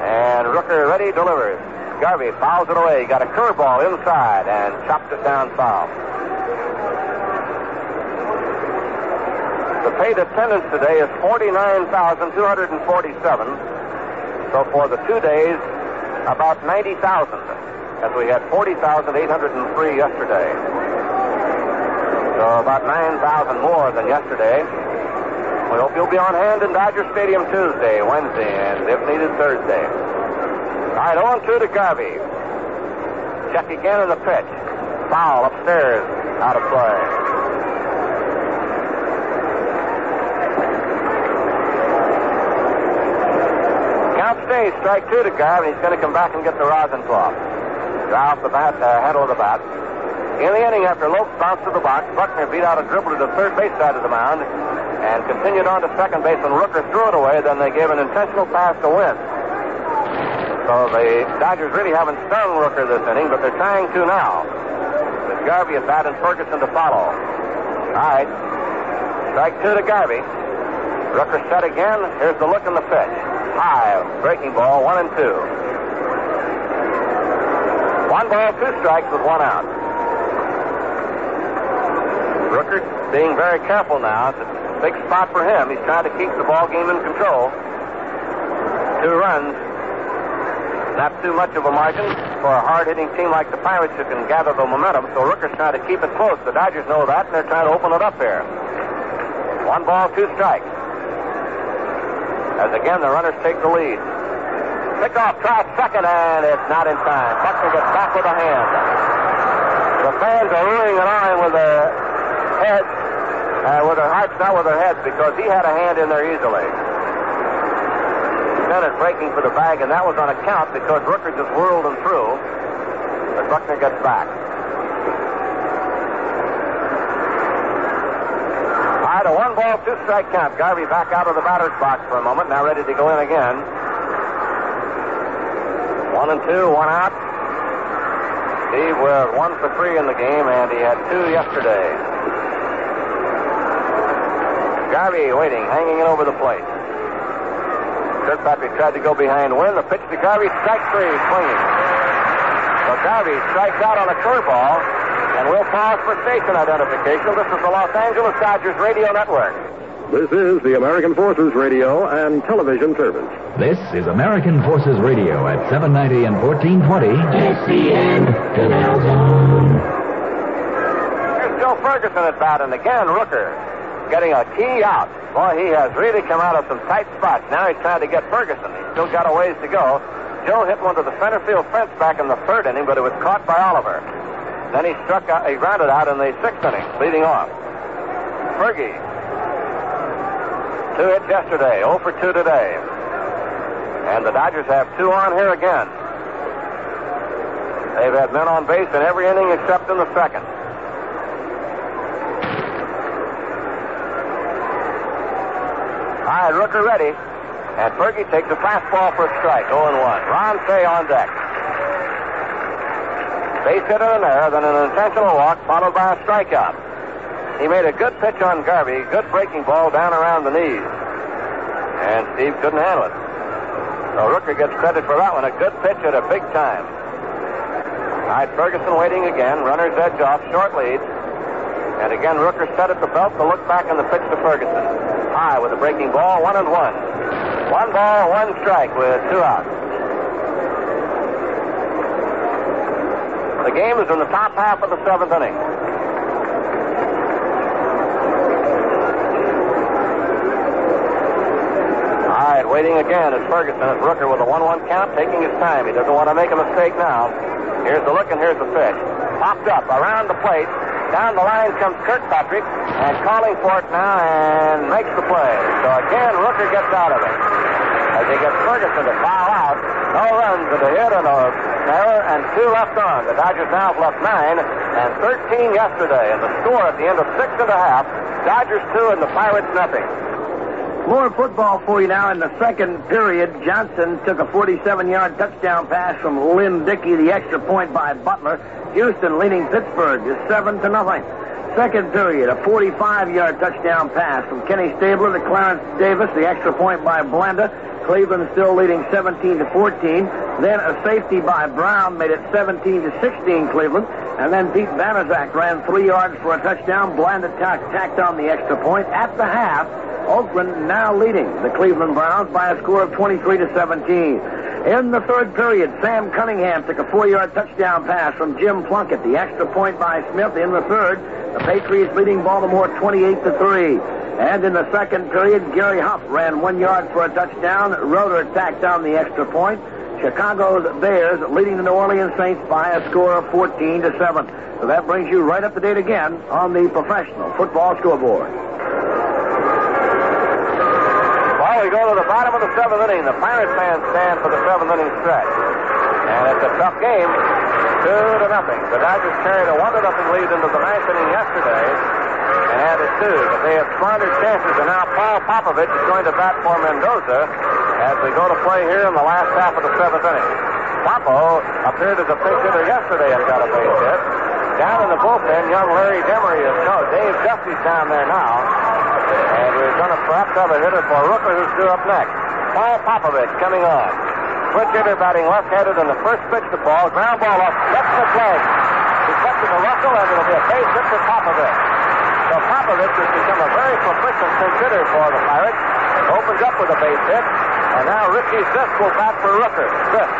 And Rooker ready, delivers. Garvey fouls it away. Got a curveball inside and chopped it down foul. The paid attendance today is 49,247. So for the two days, about 90,000, as we had 40,803 yesterday. So about 9,000 more than yesterday. We hope you'll be on hand in Dodger Stadium Tuesday, Wednesday, and if needed, Thursday. All right, on 2 to Garvey. Check again in the pitch. Foul upstairs, out of play. Count stays, strike two to Garvey, he's going to come back and get the rosin cloth. Draw off the bat, uh, handle of the bat. In the inning, after Lopes bounced to the box, Buckner beat out a dribbler to the third base side of the mound and continued on to second base when Rooker threw it away. Then they gave an intentional pass to Wynn. So the Dodgers really haven't stung Rooker this inning, but they're trying to now. With Garvey at bat and Ferguson to follow. All right. Strike two to Garvey. Rooker set again. Here's the look in the pitch. High. Breaking ball, one and two. One ball, two strikes with one out. Rooker being very careful now. A big spot for him. He's trying to keep the ball game in control. Two runs. Not too much of a margin for a hard-hitting team like the Pirates who can gather the momentum. So Rooker's trying to keep it close. The Dodgers know that, and they're trying to open it up here. One ball, two strikes. As again, the runners take the lead. Pickoff tries second, and it's not in time. Buckner gets back with a hand. The fans are and eyeing with their heads, uh, with their hearts, not with their heads, because he had a hand in there easily. Stennett breaking for the bag, and that was on a count because Rooker just whirled him through. But Buckner gets back. All right, a one ball, two strike count. Garvey back out of the batter's box for a moment, now ready to go in again. One and two, one out. Steve was one for three in the game, and he had two yesterday. Garvey waiting, hanging it over the plate. Kirkpatrick tried to go behind Wynn. The pitch to Garvey, strike three, swinging. So Garvey strikes out on a curveball, and we'll pause for station identification. This is the Los Angeles Dodgers Radio Network. This is the American Forces Radio and Television Service. This is American Forces Radio at 790 and 1420. SCN Canal Zone. Here's Joe Ferguson at bat, and again, Rooker getting a key out. Boy, he has really come out of some tight spots. Now he's trying to get Ferguson. He's still got a ways to go. Joe hit one to the center field fence back in the third inning, but it was caught by Oliver. Then he struck out, he grounded out in the sixth inning, leading off. Fergie. Two hits yesterday, 0 for 2 today. And the Dodgers have two on here again. They've had men on base in every inning except in the second. All right, Rooker ready. And Fergie takes a fastball for a strike, 0 1. Ron Cey on deck. Base hit and an error, then an intentional walk, followed by a strikeout. He made a good pitch on Garvey, good breaking ball down around the knees. And Steve couldn't handle it. So Rooker gets credit for that one. A good pitch at a big time. All right, Ferguson waiting again. Runner's edge off, short lead. And again, Rooker set at the belt to look back on the pitch to Ferguson. High with a breaking ball, one and one. One ball, one strike with two outs. The game is in the top half of the seventh inning. All right, waiting again is Ferguson as Rooker with a 1-1 count, taking his time. He doesn't want to make a mistake now. Here's the look and here's the pitch. Popped up around the plate. Down the line comes Kirkpatrick and calling for it now and makes the play. So again, Rooker gets out of it. As he gets Ferguson to foul out. No runs a hit and a error and two left on. The Dodgers now have left nine and 13 yesterday. And the score at the end of six and a half, Dodgers two and the Pirates nothing. More football for you now in the second period. Johnson took a 47-yard touchdown pass from Lynn Dickey, the extra point by Butler. Houston leading Pittsburgh is seven to nothing. Second period, a 45-yard touchdown pass from Kenny Stabler to Clarence Davis, the extra point by Blanda. Cleveland still leading 17 to 14. Then a safety by Brown made it 17 to 16 Cleveland. And then Pete Banaszak ran three yards for a touchdown. Blanda tack- tacked on the extra point. At the half, Oakland now leading the Cleveland Browns by a score of 23 to 17. In the third period, Sam Cunningham took a four-yard touchdown pass from Jim Plunkett. The extra point by Smith in the third. The Patriots leading Baltimore 28 to 3. And in the second period, Gary Huff ran one yard for a touchdown. Roeder tacked on the extra point. Chicago's Bears leading the New Orleans Saints by a score of 14 to 7. So that brings you right up to date again on the professional football scoreboard. Well, we go to the bottom of the seventh inning. The Pirates fans stand for the seventh inning stretch. And it's a tough game. Two to nothing. The Dodgers carried a one to nothing lead into the ninth inning yesterday and had it two. But they have squandered chances, and now Paul Popovich is going to bat for Mendoza as we go to play here in the last half of the seventh inning. Popo appeared as a pinch hitter yesterday and got a base hit. Down in the bullpen, young Larry Demery is no. Dave Dusty's down there now. And we're going to perhaps have a hitter for Rooker who's due up next. Paul Popovich coming on. Switch hitter batting left-handed in the first pitch to ball. Ground ball off. Gets the flag. He's up to the Russell, and it'll be a base hit for Popovich. So Popovich has become a very proficient hitter for the Pirates. Opens up with a base hit. And now Richie Zisk will bat for Rooker. Zisk.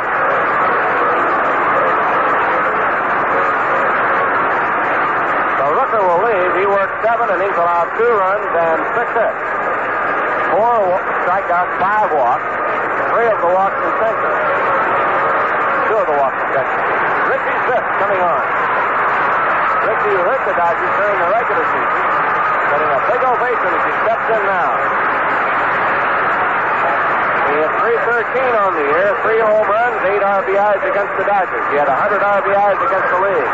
So Rooker will leave. He worked seven and innings, allowed two runs and six hits. Four strikeouts, five walks. Three of the walks intentional. Two of the walks intentional. Richie Zisk coming on. Who hurt the Dodgers during the regular season. Getting a big ovation as he steps in now. He had 313 on the year, three home runs, eight RBIs against the Dodgers. He had 100 RBIs against the league.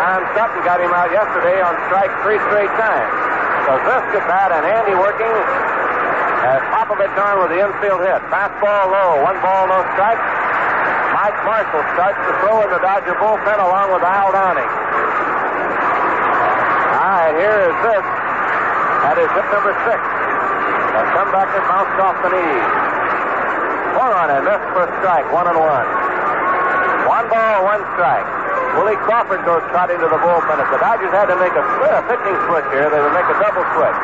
Don Sutton got him out yesterday on strike three straight times. So this at bat and Andy working as Popovich on with the infield hit. Fastball low, one ball, no strike. Mike Marshall starts to throw in the Dodger bullpen along with Al Downing. Here is this. That is hit number six. A and bounced off the knee. Swung on and missed for strike, one and one. One ball, one strike. Willie Crawford goes trotting to the bullpen. If the Dodgers had to make a, a pitching switch here, they would make a double switch.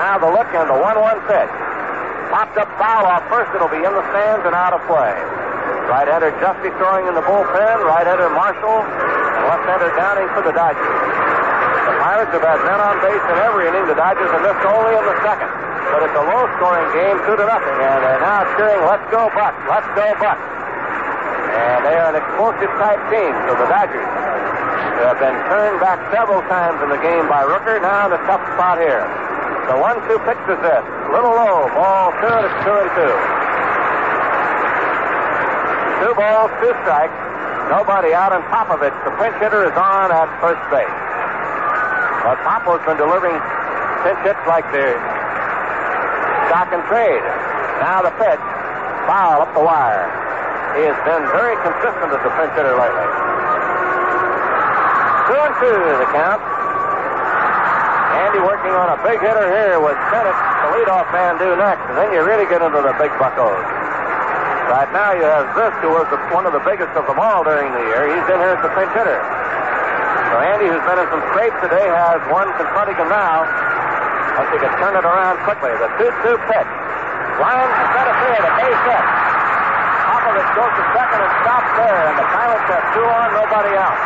Now the look and the 1-1 pitch. Popped up foul off first. It'll be in the stands and out of play. Right-hander Justy throwing in the bullpen. Right-hander Marshall. And left-hander Downing for the Dodgers. Pirates have had men on base in every inning. The Dodgers have missed only in the second. But it's a low-scoring game, two to nothing, and they're now cheering, "Let's go Buck! Let's go Buck!" And they are an explosive type team. So the Dodgers have been turned back several times in the game by Rooker. Now in a tough spot here. The one-two pitch is this, little low, ball two, and it's two and two. Two balls, two strikes. Nobody out, and Popovich, the pinch hitter, is on at first base. But Popo's been delivering pinch hits like the stock and trade. Now the pitch, foul up the wire. He has been very consistent as a pinch hitter lately. Two and two, the count. Andy working on a big hitter here with Stennett, the leadoff man, due next, and then you really get into the big buckos. Right now you have Zisk, who was the, one of the biggest of them all during the year. He's in here as the pinch hitter. So Andy, who's been in some scrapes today, has one confronting him now. If he can turn it around quickly. The 2-2 pitch. Lines to center field, a base hit. Popovich goes to second and stops there, and the Pirates have two on, nobody out.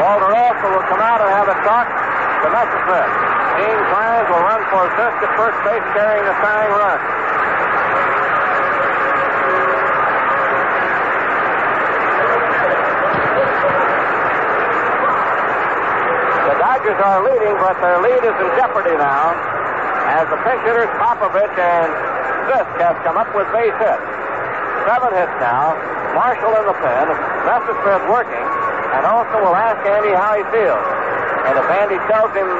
Walter Alston will come out and have a talk to Messersmith. Gene Clines will run for Zisk at first base carrying the tying run. Dodgers are leading, but their lead is in jeopardy now as the pinch hitters Popovich and Zisk have come up with base hits. Seven hits now. Marshall in the pen. Messersmith working. And Alston will ask Andy how he feels. And if Andy tells him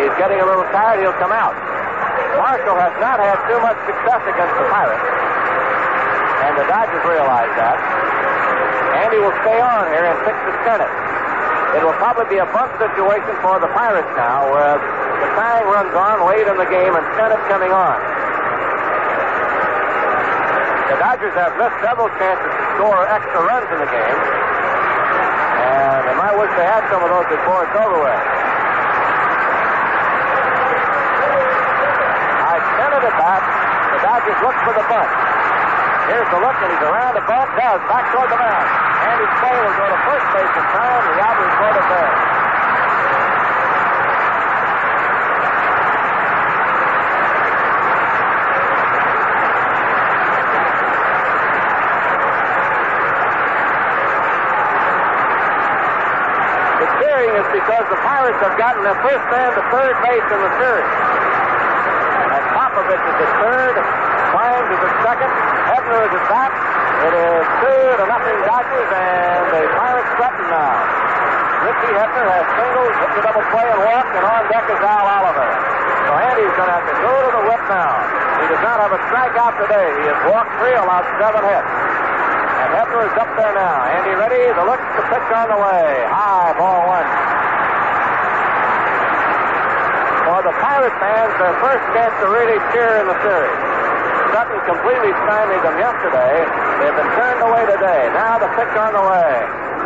he's getting a little tired, he'll come out. Marshall has not had too much success against the Pirates. And the Dodgers realize that. Andy will stay on here and fix the Stennett. It will probably be a bunt situation for the Pirates now, where the tying runs on late in the game and Stennett coming on. The Dodgers have missed several chances to score extra runs in the game. And they might wish they had some of those before it's over with. I centered it back. The Dodgers look for the bunt. Here's the look, and he's around the bunt. Does. Back toward the mound. Andy Slay will go to first base in time. The out is right there. The cheering is because the Pirates have gotten their first man to third base in the series. And Popovich is at third. Clines is at second. Hebner is at bat. It is two to nothing Dodgers, and the Pirates threaten now. Richie Hebner has singles, hit the double play and walk, and on deck is Al Oliver. So Andy's going to have to go to the whip now. He does not have a strikeout today. He has walked three, allowed seven hits. And Hebner is up there now. Andy ready. The look, the pitch on the way. High, ball one. For the Pirate fans, their first chance to really cheer in the series. Sutton completely stymied them yesterday. They've been turned away today. Now the pitch on the way.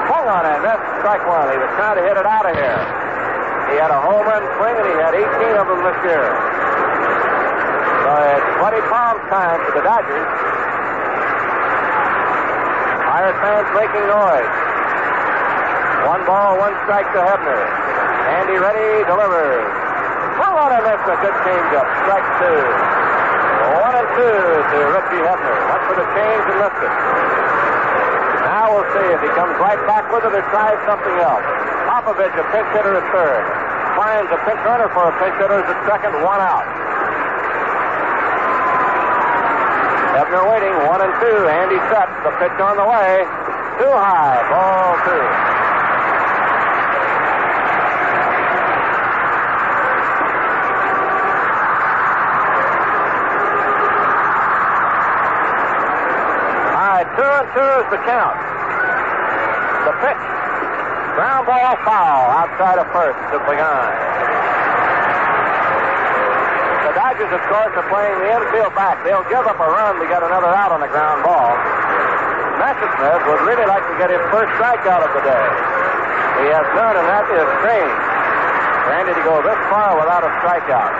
Swung on it. That's strike one. He was trying to hit it out of here. He had a home run swing, and he had 18 of them this year. So it's Buddy Palm's time for the Dodgers. Pirate fans making noise. One ball, one strike to Hebner. Andy ready, delivers. Swung on and that's a good changeup. Strike two. Two to Richie Hebner. Went for the change and it. Now we'll see if he comes right back with it or tries something else. Popovich, a pinch hitter at third. Finds a pinch runner for a pinch hitter at second, one out. Hebner waiting, one and two. Andy set. The pitch on the way. Too high. Ball two. Two is the count. The pitch. Ground ball foul outside of first to Pagan. The Dodgers, of course, are playing the infield back. They'll give up a run to get another out on the ground ball. Messersmith would really like to get his first strikeout of the day. He has none, and that is strange. Randy to go this far without a strikeout.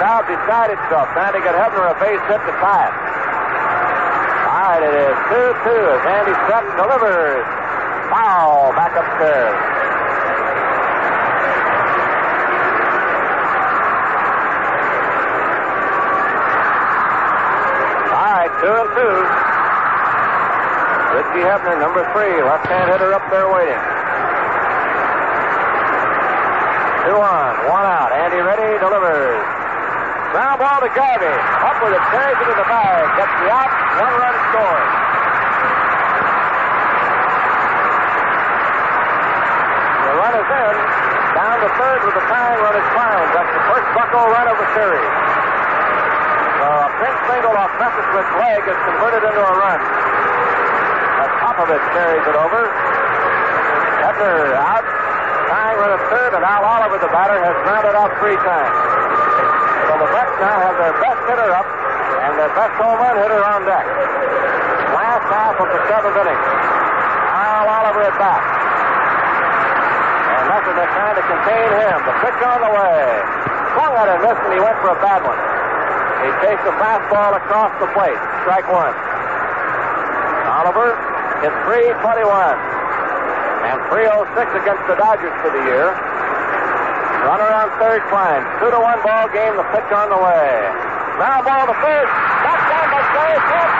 Now decided itself, trying to get Hebner a base hit to tie it. It is 2-2 as Andy Sutton delivers. Foul back upstairs. All right, two and two. Richie Hebner, number three, left-hand hitter up there waiting. Two on, one out. Andy ready, delivers. Ground ball to Garvey. Up with it, carries it in the bag, gets the out, one run scored. The run is in. Down to third with the tying run is Clines. That's the first Bucko run of the series. So a pinch single off Messersmith's leg is converted into a run. The top of it carries it over. Hebner out. Tying run at third, and Al Oliver, the batter, has grounded out three times. So the Mets now have their best hitter up and their best home run hitter on deck. Last half of the seventh inning. Al Oliver at bat. And Messersmith trying to contain him. The pitch on the way. Swung at him, missed, and he went for a bad one. He chased a fastball across the plate. Strike one. Oliver hit 321 and 306 against the Dodgers for the year. Runner on third climb. Two to one ball game. The pitch on the way. Now ball to first. That's down by Slade. Can't.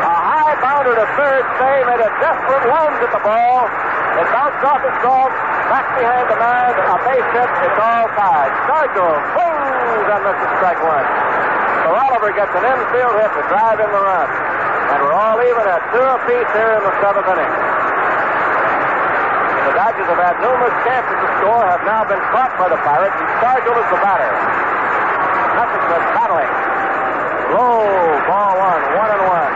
A high bounder to third. Cey made a desperate lunge at the ball. It bounced off his glove. Back behind the man. A base hit. It's all tied. Stargell swings on Mr. Strike one. So Oliver gets an infield hit to drive in the run. And we're all even at two apiece here in the seventh inning. The Dodgers have had numerous chances to score, have now been caught by the Pirates, and Stargell is the batter. Messersmith battling. Low, ball one, one and one.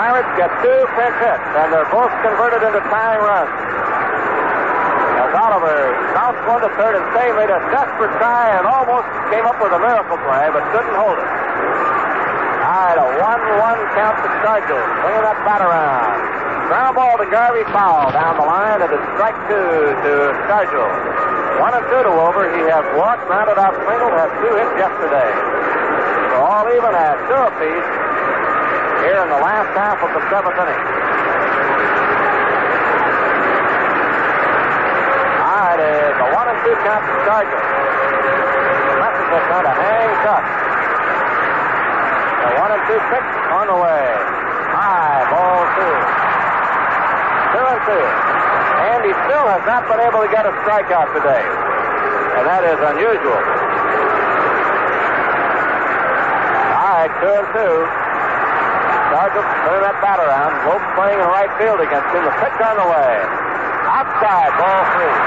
Pirates get two pinch hits, and they're both converted into tying runs. As Oliver bounced one to third, and Cey made a desperate try and almost came up with a miracle play, but couldn't hold it. All right, a one-one count to Stargell, bringing that bat around. Ground ball to Garvey foul down the line. and It is strike two to Stargell. One and two to over. He has walked, grounded out single, has two hits yesterday. So all even at two apiece here in the last half of the seventh inning. Ah, All right, it's a one and two count to Stargell. Messersmith trying to hang tough. The one and two pitch on the way. High, ball two. Two and two. And he still has not been able to get a strikeout today. And that is unusual. All right, two and two. Sergeant turn that bat around. Vogt playing in right field against him. The pitch on the way. Outside, ball three.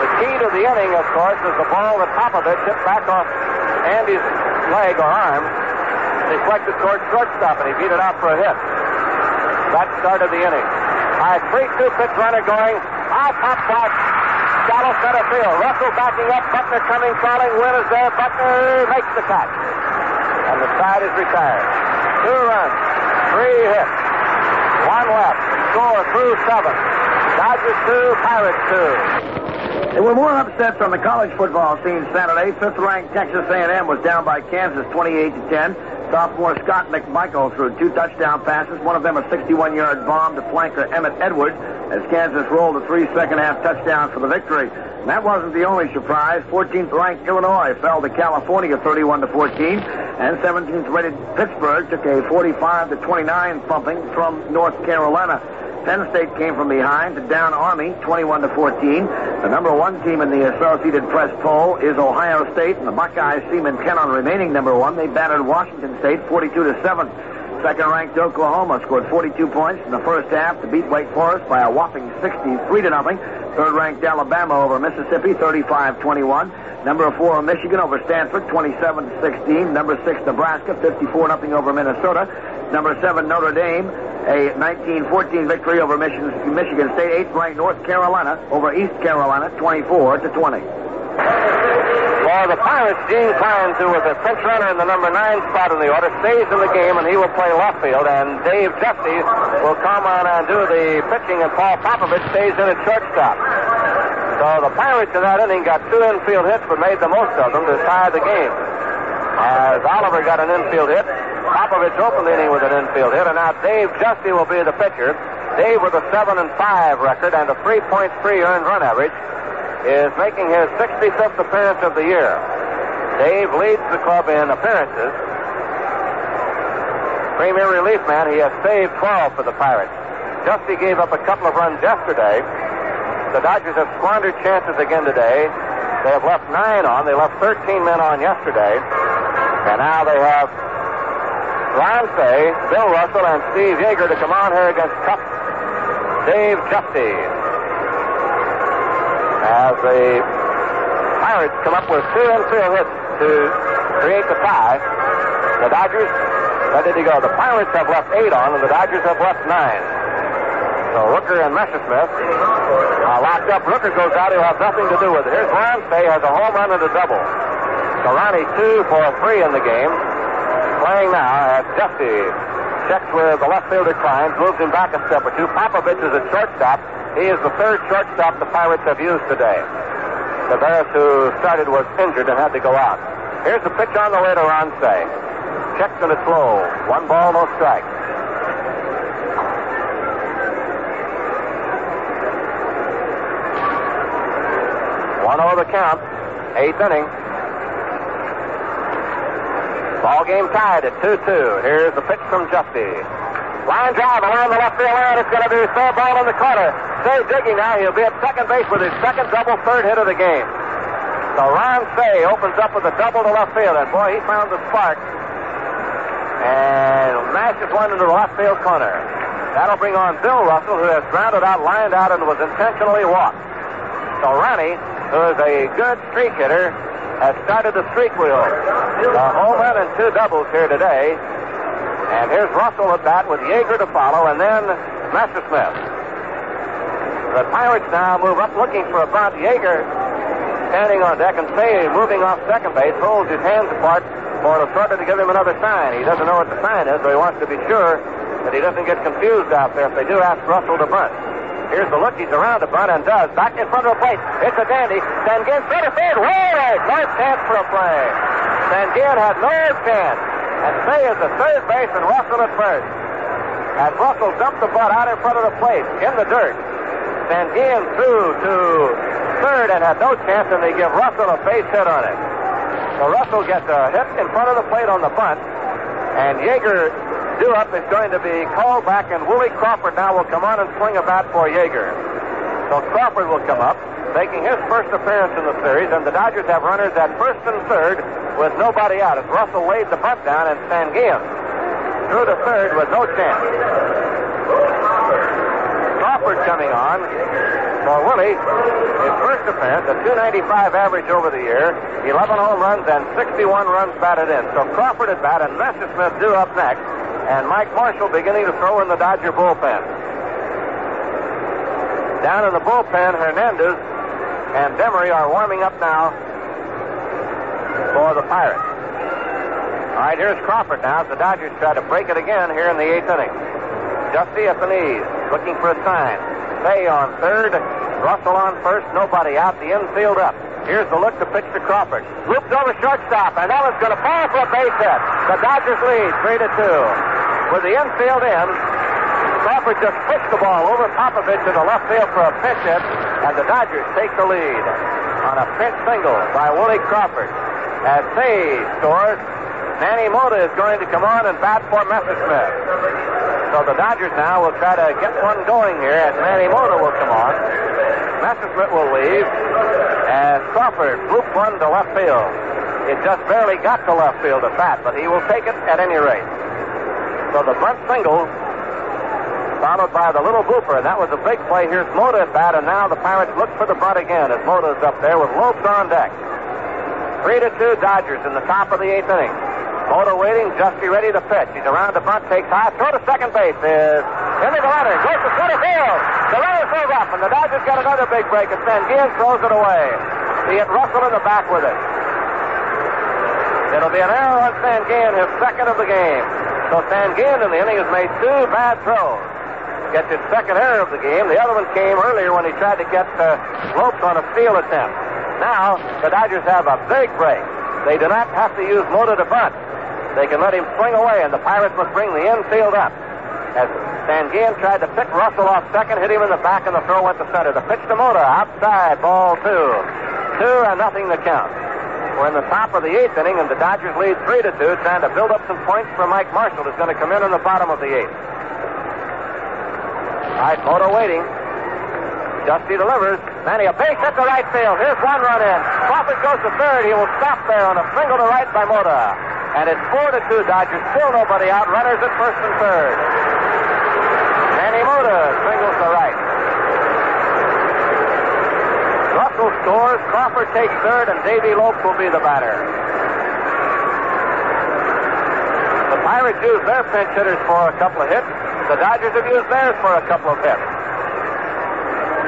The key to the inning, of course, is the ball, the top of it, hit back off Andy's leg or arm, deflected towards shortstop, and he beat it out for a hit. That started the inning. All right, 3-2 pitch runner going. High pop shot. Shallow center field. Russell backing up. Buckner coming, crawling. Wynn is there. Buckner makes the catch. And the side is retired. Two runs. Three hits. One left. Score through seven. Dodgers two, Pirates two. There were more upsets on the college football scene Saturday. Fifth-ranked Texas A&M was down by Kansas 28 to 10. Sophomore Scott McMichael threw two touchdown passes, one of them a 61-yard bomb to flanker Emmett Edwards, as Kansas rolled a three second-half touchdown for the victory. And that wasn't the only surprise. 14th-ranked Illinois fell to California 31 to 14, and 17th-rated Pittsburgh took a 45 to 29 thumping from North Carolina. Penn State came from behind to down Army 21 to 14. The number one team in the Associated Press poll is Ohio State, and the Buckeyes seem intent on remaining number one. They battered Washington State 42 to 7. Second-ranked Oklahoma scored 42 points in the first half to beat Wake Forest by a whopping 63 to nothing. Third-ranked Alabama over Mississippi, 35-21. Number four, Michigan over Stanford, 27-16. Number six, Nebraska, 54-0 over Minnesota. Number seven, Notre Dame, a 19-14 victory over Michigan, Michigan State. Eighth-ranked North Carolina over East Carolina, 24 to 20. For the Pirates, Gene Clines, who was a pinch runner in the number nine spot in the order, stays in the game, and he will play left field. And Dave Giusti will come on and do the pitching, and Paul Popovich stays in at shortstop. So the Pirates in that inning got two infield hits, but made the most of them to tie the game. As Oliver got an infield hit, Popovich opened the inning with an infield hit, and now Dave Giusti will be the pitcher. Dave with a seven and five record and a 3.3 earned run average is making his 65th appearance of the year. Dave leads the club in appearances. Premier relief man, he has saved 12 for the Pirates. Giusti gave up a couple of runs yesterday. The Dodgers have squandered chances again today. They have left nine on. They left 13 men on yesterday. And now they have Ron Cey, Bill Russell, and Steve Yeager to come on here against Cup Dave Giusti as the Pirates come up with two infield hits to create the tie. The Dodgers, where did he go? The Pirates have left eight on, and the Dodgers have left nine. So Rooker and Messersmith are locked up. Rooker goes out, he'll have nothing to do with it. Here's Ronstadt has a home run and a double. So Ronnie two for three in the game. Playing now as Giusti checks with the left fielder Clines, moves him back a step or two. Popovich is at shortstop. He is the third shortstop the Pirates have used today. Taveras, who started, was injured and had to go out. Here's the pitch on the way to Ron Cey. Checks and it's low. One ball, no strike. One over the count. Eighth inning. Ball game tied at 2-2. Here's the pitch from Giusti. Line drive along the left field line. It's going to be a fair ball in the corner. Cey digging now. He'll be at second base with his second double third hit of the game. So Ron Cey opens up with a double to left field, and boy, he found the spark. And mashes one into the left field corner. That'll bring on Bill Russell, who has grounded out, lined out, and was intentionally walked. So Ronnie, who is a good streak hitter, has started the streak wheel. A home run and two doubles here today. And here's Russell at bat with Yeager to follow, and then Messersmith. The Pirates now move up looking for a bunt. Yeager standing on deck and Cey, moving off second base holds his hands apart for the shorter to give him another sign. He doesn't know what the sign is, so he wants to be sure that he doesn't get confused out there if they do ask Russell to bunt. Here's the look. He's around the bunt and does. Back in front of the plate. It's a dandy. Sanguillen center field. Way right. No chance for a play. Sanguillen had no chance. And Cey is the third base and Russell at first. As Russell dumped the butt out in front of the plate in the dirt. Sanguillen through to third and had no chance, and they give Russell a base hit on it. So Russell gets a hit in front of the plate on the bunt, and due up is going to be called back, and Willie Crawford now will come on and swing a bat for Yeager. So Crawford will come up, making his first appearance in the series, and the Dodgers have runners at first and third with nobody out as Russell laid the bunt down, and Sanguillen threw to third with no chance. Coming on for Willie. His first appearance, a 295 average over the year, 11 home runs and 61 runs batted in. So Crawford at bat and Messersmith due up next, and Mike Marshall beginning to throw in the Dodger bullpen. Down in the bullpen, Hernandez and Demery are warming up now for the Pirates. All right, here's Crawford now. The Dodgers try to break it again here in the eighth inning. Giusti at the knees looking for a sign. Cey on third, Russell on first, nobody out, the infield up. Here's the look to pitch to Crawford. Loops over shortstop, and Ellis going to fall for a base hit. The Dodgers lead, three to two. With the infield in, Crawford just pushed the ball over Popovich the left field for a pinch hit, and the Dodgers take the lead on a pinch single by Willie Crawford. As Cey scores, Manny Mota is going to come on and bat for Messersmith. So the Dodgers now will try to get one going here as Manny Mota will come on. Messersmith will leave as Crawford looped one to left field. It just barely got to left field at bat, but he will take it at any rate. So the bunt single followed by the little booper, and that was a big play. Here's Mota at bat, and now the Pirates look for the bunt again as Mota's up there with Lopes on deck. Three to two Dodgers in the top of the eighth inning. Mota waiting, Giusti ready to pitch. He's around the bunt, takes high, throw to second base is into the runner, goes to center field. The runner throws up, and the Dodgers got another big break, and Sanguillen throws it away. He hit Russell in the back with it. It'll be an error on Sanguillen, his second of the game. So Sanguillen in the inning has made two bad throws. Gets his second error of the game. The other one came earlier when he tried to get uh, Lopes on a steal attempt. Now, the Dodgers have a big break. They do not have to use Mota to bunt. They can let him swing away, and the Pirates must bring the infield up. As Sanguillen tried to pick Russell off second, hit him in the back, and the throw went to center. The pitch to Mota, outside, ball two. Two and nothing to count. We're in the top of the eighth inning, and the Dodgers lead three to two, trying to build up some points for Mike Marshall, who's going to come in in the bottom of the eighth. All right, Mota waiting. Giusti delivers. Manny, a base hit to right field. Here's one run in. Crawford goes to third. He will stop there on a single to right by Mota. And it's four to two Dodgers. Still nobody out. Runners at first and third. Manny Mota singles to right. Russell scores. Crawford takes third, and Davy Lopes will be the batter. The Pirates use their pinch hitters for a couple of hits. The Dodgers have used theirs for a couple of hits.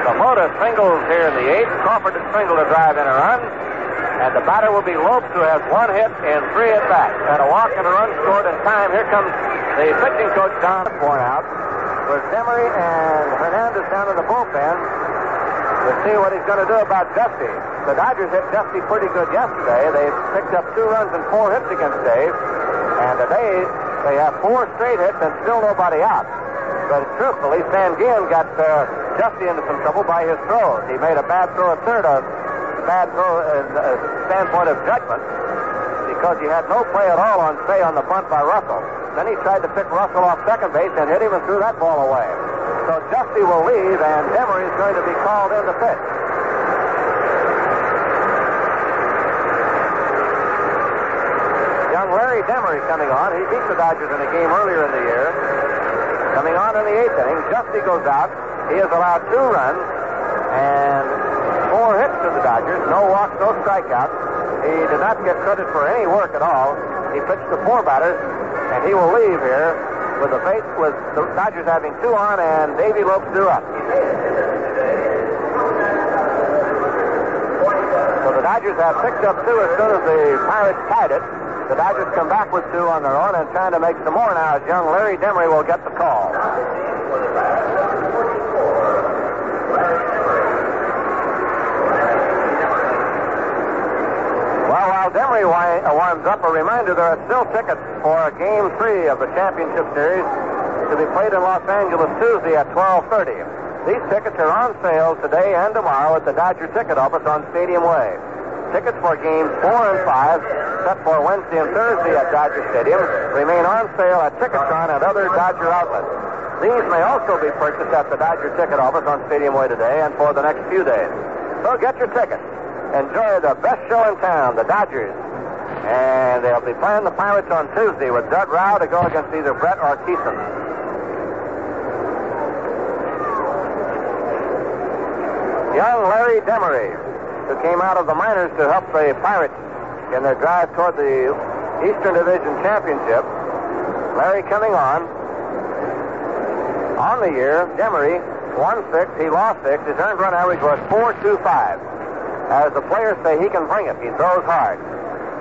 So Mota singles here in the eighth. Crawford has singled to drive in a run. And the batter will be Lopes, who has one hit and three at bats. And a walk and a run scored in time. Here comes the pitching coach, Don Osborn out. With Demery and Hernandez down in the bullpen to see what he's going to do about Giusti. The Dodgers hit Giusti pretty good yesterday. They picked up two runs and four hits against Dave. And today they have four straight hits and still nobody out. But truthfully, Sanguillen got uh, Giusti into some trouble by his throws. He made a bad throw at third, a bad throw in a standpoint of judgment, because he had no play at all on, Cey, on the bunt by Russell. Then he tried to pick Russell off second base and hit him and threw that ball away. So Giusti will leave, and Demery is going to be called in to pitch. Young Larry Demery coming on. He beat the Dodgers in a game earlier in the year. Coming on in the eighth inning, Giusti goes out. He has allowed two runs and four hits to the Dodgers. No walks, no strikeouts. He did not get credit for any work at all. He pitched to four batters, and he will leave here with the base with the Dodgers having two on and Davy Lopes two up. So the Dodgers have picked up two as soon as the Pirates tied it. The Dodgers come back with two on their own and trying to make some more now as young Larry Demery will get the call. Well, while Demery up, a reminder there are still tickets for Game 3 of the Championship Series to be played in Los Angeles Tuesday at 12.30. These tickets are on sale today and tomorrow at the Dodger ticket office on Stadium Way. Tickets for games 4 and 5, set for Wednesday and Thursday at Dodger Stadium, remain on sale at Ticketron and other Dodger outlets. These may also be purchased at the Dodger ticket office on Stadium Way today and for the next few days. So get your tickets. Enjoy the best show in town, the Dodgers. And they'll be playing the Pirates on Tuesday with Doug Rau to go against either Brett or Kison. Young Larry Demery, who came out of the minors to help the Pirates in their drive toward the Eastern Division Championship. Larry coming on. On the year, Demery won six, he lost six. His earned run average was 4.25. As the players say, he can bring it. He throws hard.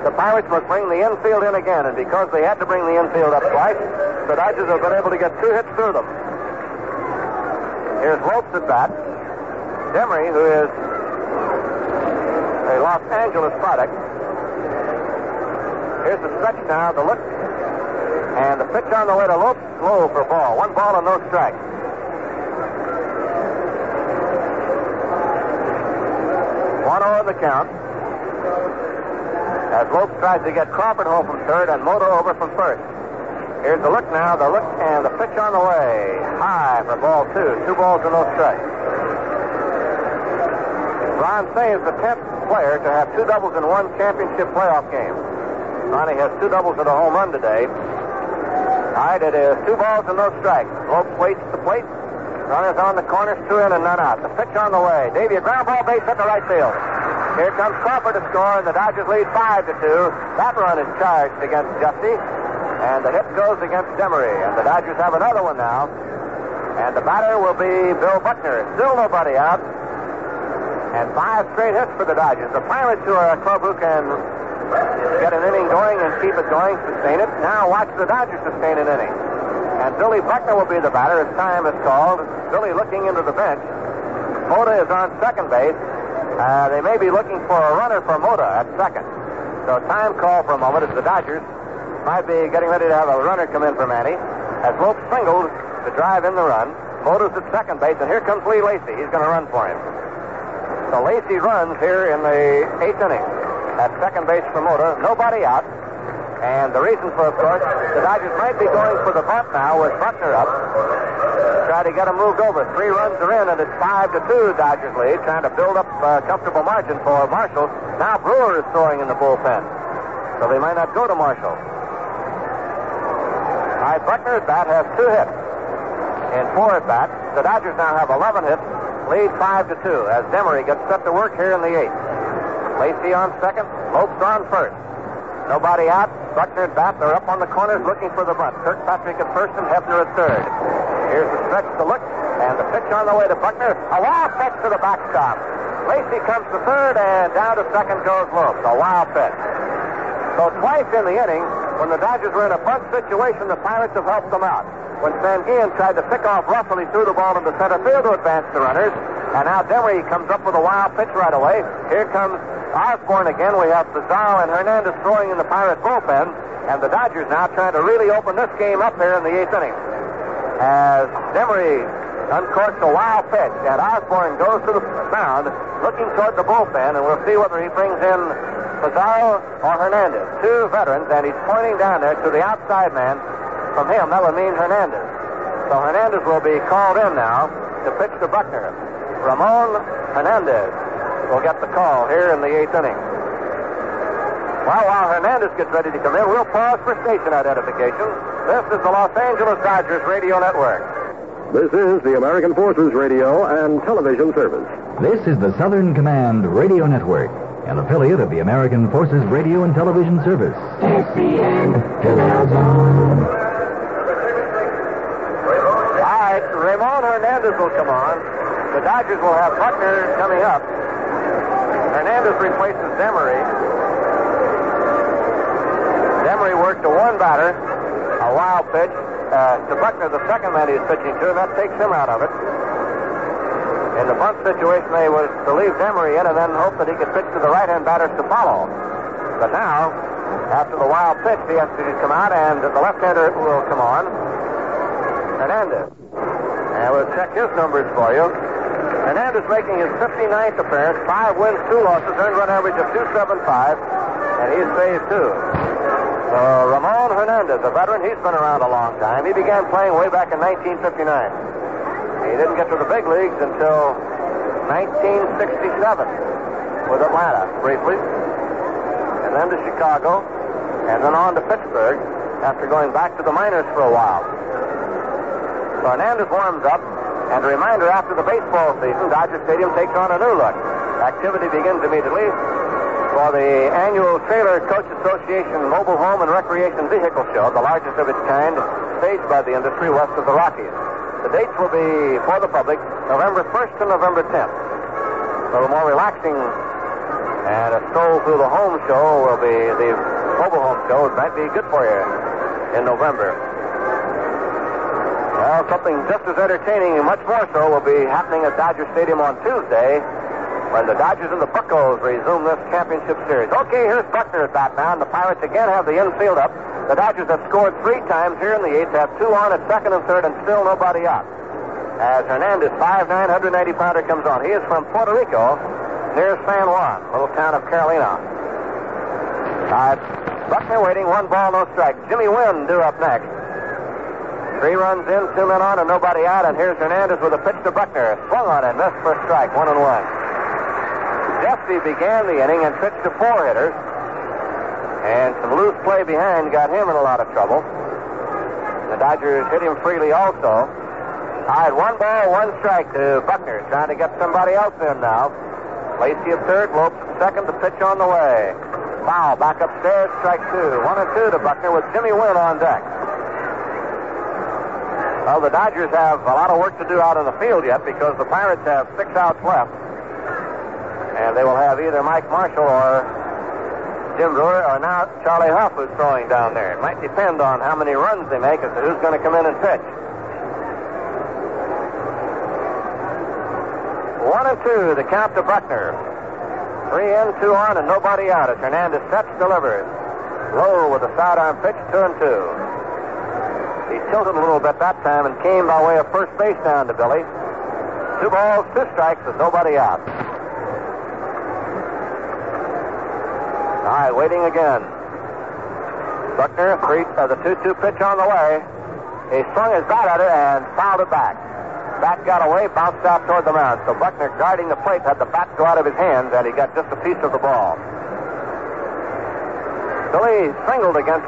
The Pirates must bring the infield in again, and because they had to bring the infield up twice, the Dodgers have been able to get two hits through them. Here's Lopes at bat. Demery, who is a Los Angeles product. Here's the stretch now, the look, and the pitch on the way to Lopes, low for ball. One ball and no strike. One oh over the count. As Lopes tries to get Crawford home from third and Mota over from first. Here's the look now, the look and the pitch on the way. High for ball two. Two balls and no strikes. Ron Cey is the 10th player to have two doubles in one championship playoff game. Ronnie has two doubles and a home run today. All right, it is two balls and no strikes. Lopes waits the plate. Runners on the corners, two in and none out. The pitch on the way. Davy, a ground ball base hit the right field. Here comes Crawford to score, and the Dodgers lead five to two. That run is charged against Giusti, and the hit goes against Demery, and the Dodgers have another one now. And the batter will be Bill Buckner. Still nobody out. And five straight hits for the Dodgers. The Pirates, who are a club who can get an inning going and keep it going, sustain it. Now watch the Dodgers sustain an inning. And Billy Buckner will be the batter as time is called. Billy looking into the bench. Mota is on second base. Uh, they may be looking for a runner for Mota at second. So time call for a moment as the Dodgers might be getting ready to have a runner come in for Manny. As Lopes singled to drive in the run. Mota's at second base, and here comes Lee Lacy. He's going to run for him. So Lacy runs here in the eighth inning at second base for Mota. Nobody out. And the reason for, of course, the Dodgers might be going for the bunt now with Buckner up. Try to get him moved over. Three runs are in, and it's five to two Dodgers lead, trying to build up a comfortable margin for Marshall. Now Brewer is throwing in the bullpen, so they might not go to Marshall. All right, Buckner at bat has two hits in four at bats. The Dodgers now have 11 hits, lead five to two as Demery gets set to work here in the eighth. Lacy on second, Lopes on first. Nobody out. Buckner at bat. They're up on the corners looking for the bunt. Kirkpatrick at first and Hebner at third. Here's the stretch to look, and the pitch on the way to Buckner. A wild pitch to the backstop. Lacy comes to third, and down to second goes Lopes. A wild pitch. So twice in the inning, when the Dodgers were in a bunt situation, the Pirates have helped them out. When Sanguillen tried to pick off Russell, he threw the ball into center field to advance the runners. And now Demery comes up with a wild pitch right away. Here comes Osborn again. We have Pizarro and Hernandez throwing in the Pirate bullpen. And the Dodgers now trying to really open this game up here in the eighth inning. As Demery uncorks a wild pitch, and Osborn goes to the mound looking toward the bullpen, and we'll see whether he brings in Pizarro or Hernandez. Two veterans, and he's pointing down there to the outside man. From him, that would mean Hernandez. So Hernandez will be called in now to pitch to Buckner. Ramon Hernandez will get the call here in the eighth inning. Well, while Hernandez gets ready to come in, we'll pause for station identification. This is the Los Angeles Dodgers Radio Network. This is the American Forces Radio and Television Service. This is the Southern Command Radio Network, an affiliate of the American Forces Radio and Television Service. SCN Canal Zone. All right, Ramon Hernandez will come on. The Dodgers will have Buckner coming up. Hernandez replaces Demery. Demery worked to one batter, a wild pitch uh, to Buckner, the second man he's pitching to, and that takes him out of it. In the bunt situation, they was to leave Demery in and then hope that he could pitch to the right-hand batters to follow. But now, after the wild pitch, he has to come out, and the left-hander will come on. Hernandez. And we'll check his numbers for you. Hernandez making his 59th appearance, five wins, two losses, earned run average of 275, and he's phase two. So Ramon Hernandez, a veteran, he's been around a long time. He began playing way back in 1959. He didn't get to the big leagues until 1967 with Atlanta, briefly, and then to Chicago, and then on to Pittsburgh after going back to the minors for a while. So Hernandez warms up, and a reminder after the baseball season, Dodger Stadium takes on a new look. Activity begins immediately for the annual Trailer Coach Association Mobile Home and Recreation Vehicle Show, the largest of its kind, staged by the industry west of the Rockies. The dates will be for the public November 1st to November 10th. A little more relaxing and a stroll through the home show will be the mobile home show. It might be good for you in November. Well, something just as entertaining and much more so will be happening at Dodger Stadium on Tuesday when the Dodgers and the Buccos resume this championship series. Okay, here's Buckner at bat now, and the Pirates again have the infield up. The Dodgers have scored three times here in the eighth, have two on at second and third, and still nobody out. As Hernandez, 5'9", 190 pounder, comes on. He is from Puerto Rico, near San Juan, little town of Carolina. Uh, Buckner waiting, one ball, no strike. Jimmy Wynn due up next. Three runs in, two men on, and nobody out. And here's Hernandez with a pitch to Buckner. Swung on and missed for strike, one and one. Giusti began the inning and pitched to four hitters. And some loose play behind got him in a lot of trouble. the Dodgers hit him freely also. All right, one ball, one strike to Buckner, trying to get somebody else in now. Lacy at third, Lopes at second, the pitch on the way. Foul, back upstairs, strike two. One and two to Buckner with Jimmy Wynn on deck. Well, the Dodgers have a lot of work to do out in the field yet because the Pirates have six outs left. And they will have either Mike Marshall or Jim Brewer or now Charlie Hough who's throwing down there. It might depend on how many runs they make as to who's going to come in and pitch. One and two, the count to Buckner. Three in, two on, and nobody out as Hernandez sets, delivers. Low with a sidearm pitch, two and two. He tilted a little bit that time and came by way of first base down to Billy. Two balls, two strikes with nobody out. All right, waiting again. Buckner, three, uh, the 2 2 pitch on the way. He swung his bat at it and fouled it back. Bat got away, bounced out toward the mound. So Buckner, guarding the plate, had the bat go out of his hands, and he got just a piece of the ball. Billy singled against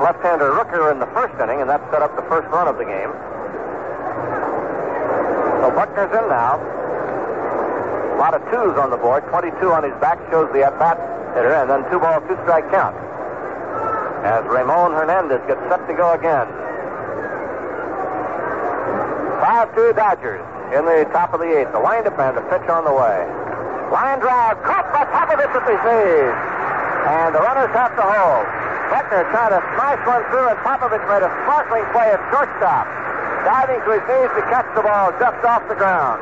left-hander Rooker in the first inning, and that set up the first run of the game. So Buckner's in now. A lot of twos on the board. 22 on his back shows the at-bat hitter, and then two ball, two strike count. As Ramon Hernandez gets set to go again. 5-2 Dodgers in the top of the eighth. The windup and the pitch on the way. Line drive, caught by Popovich at the knees. And the runners have to hold. Buckner tried to smash one through, and Popovich made a sparkling play at shortstop. Diving to his knees to catch the ball just off the ground.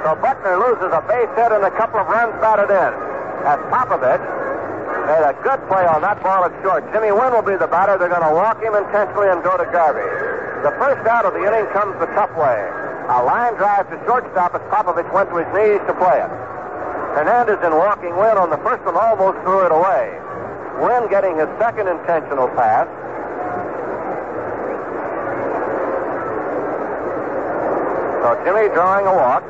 So Buckner loses a base hit and a couple of runs batted in. As Popovich made a good play on that ball at short. Jimmy Wynn will be the batter. They're going to walk him intentionally and go to Garvey. The first out of the inning comes the tough way. A line drive to shortstop as Popovich went to his knees to play it. Hernandez in walking Wynn on the first one almost threw it away. Wynn getting his second intentional pass. So Jimmy drawing a walk.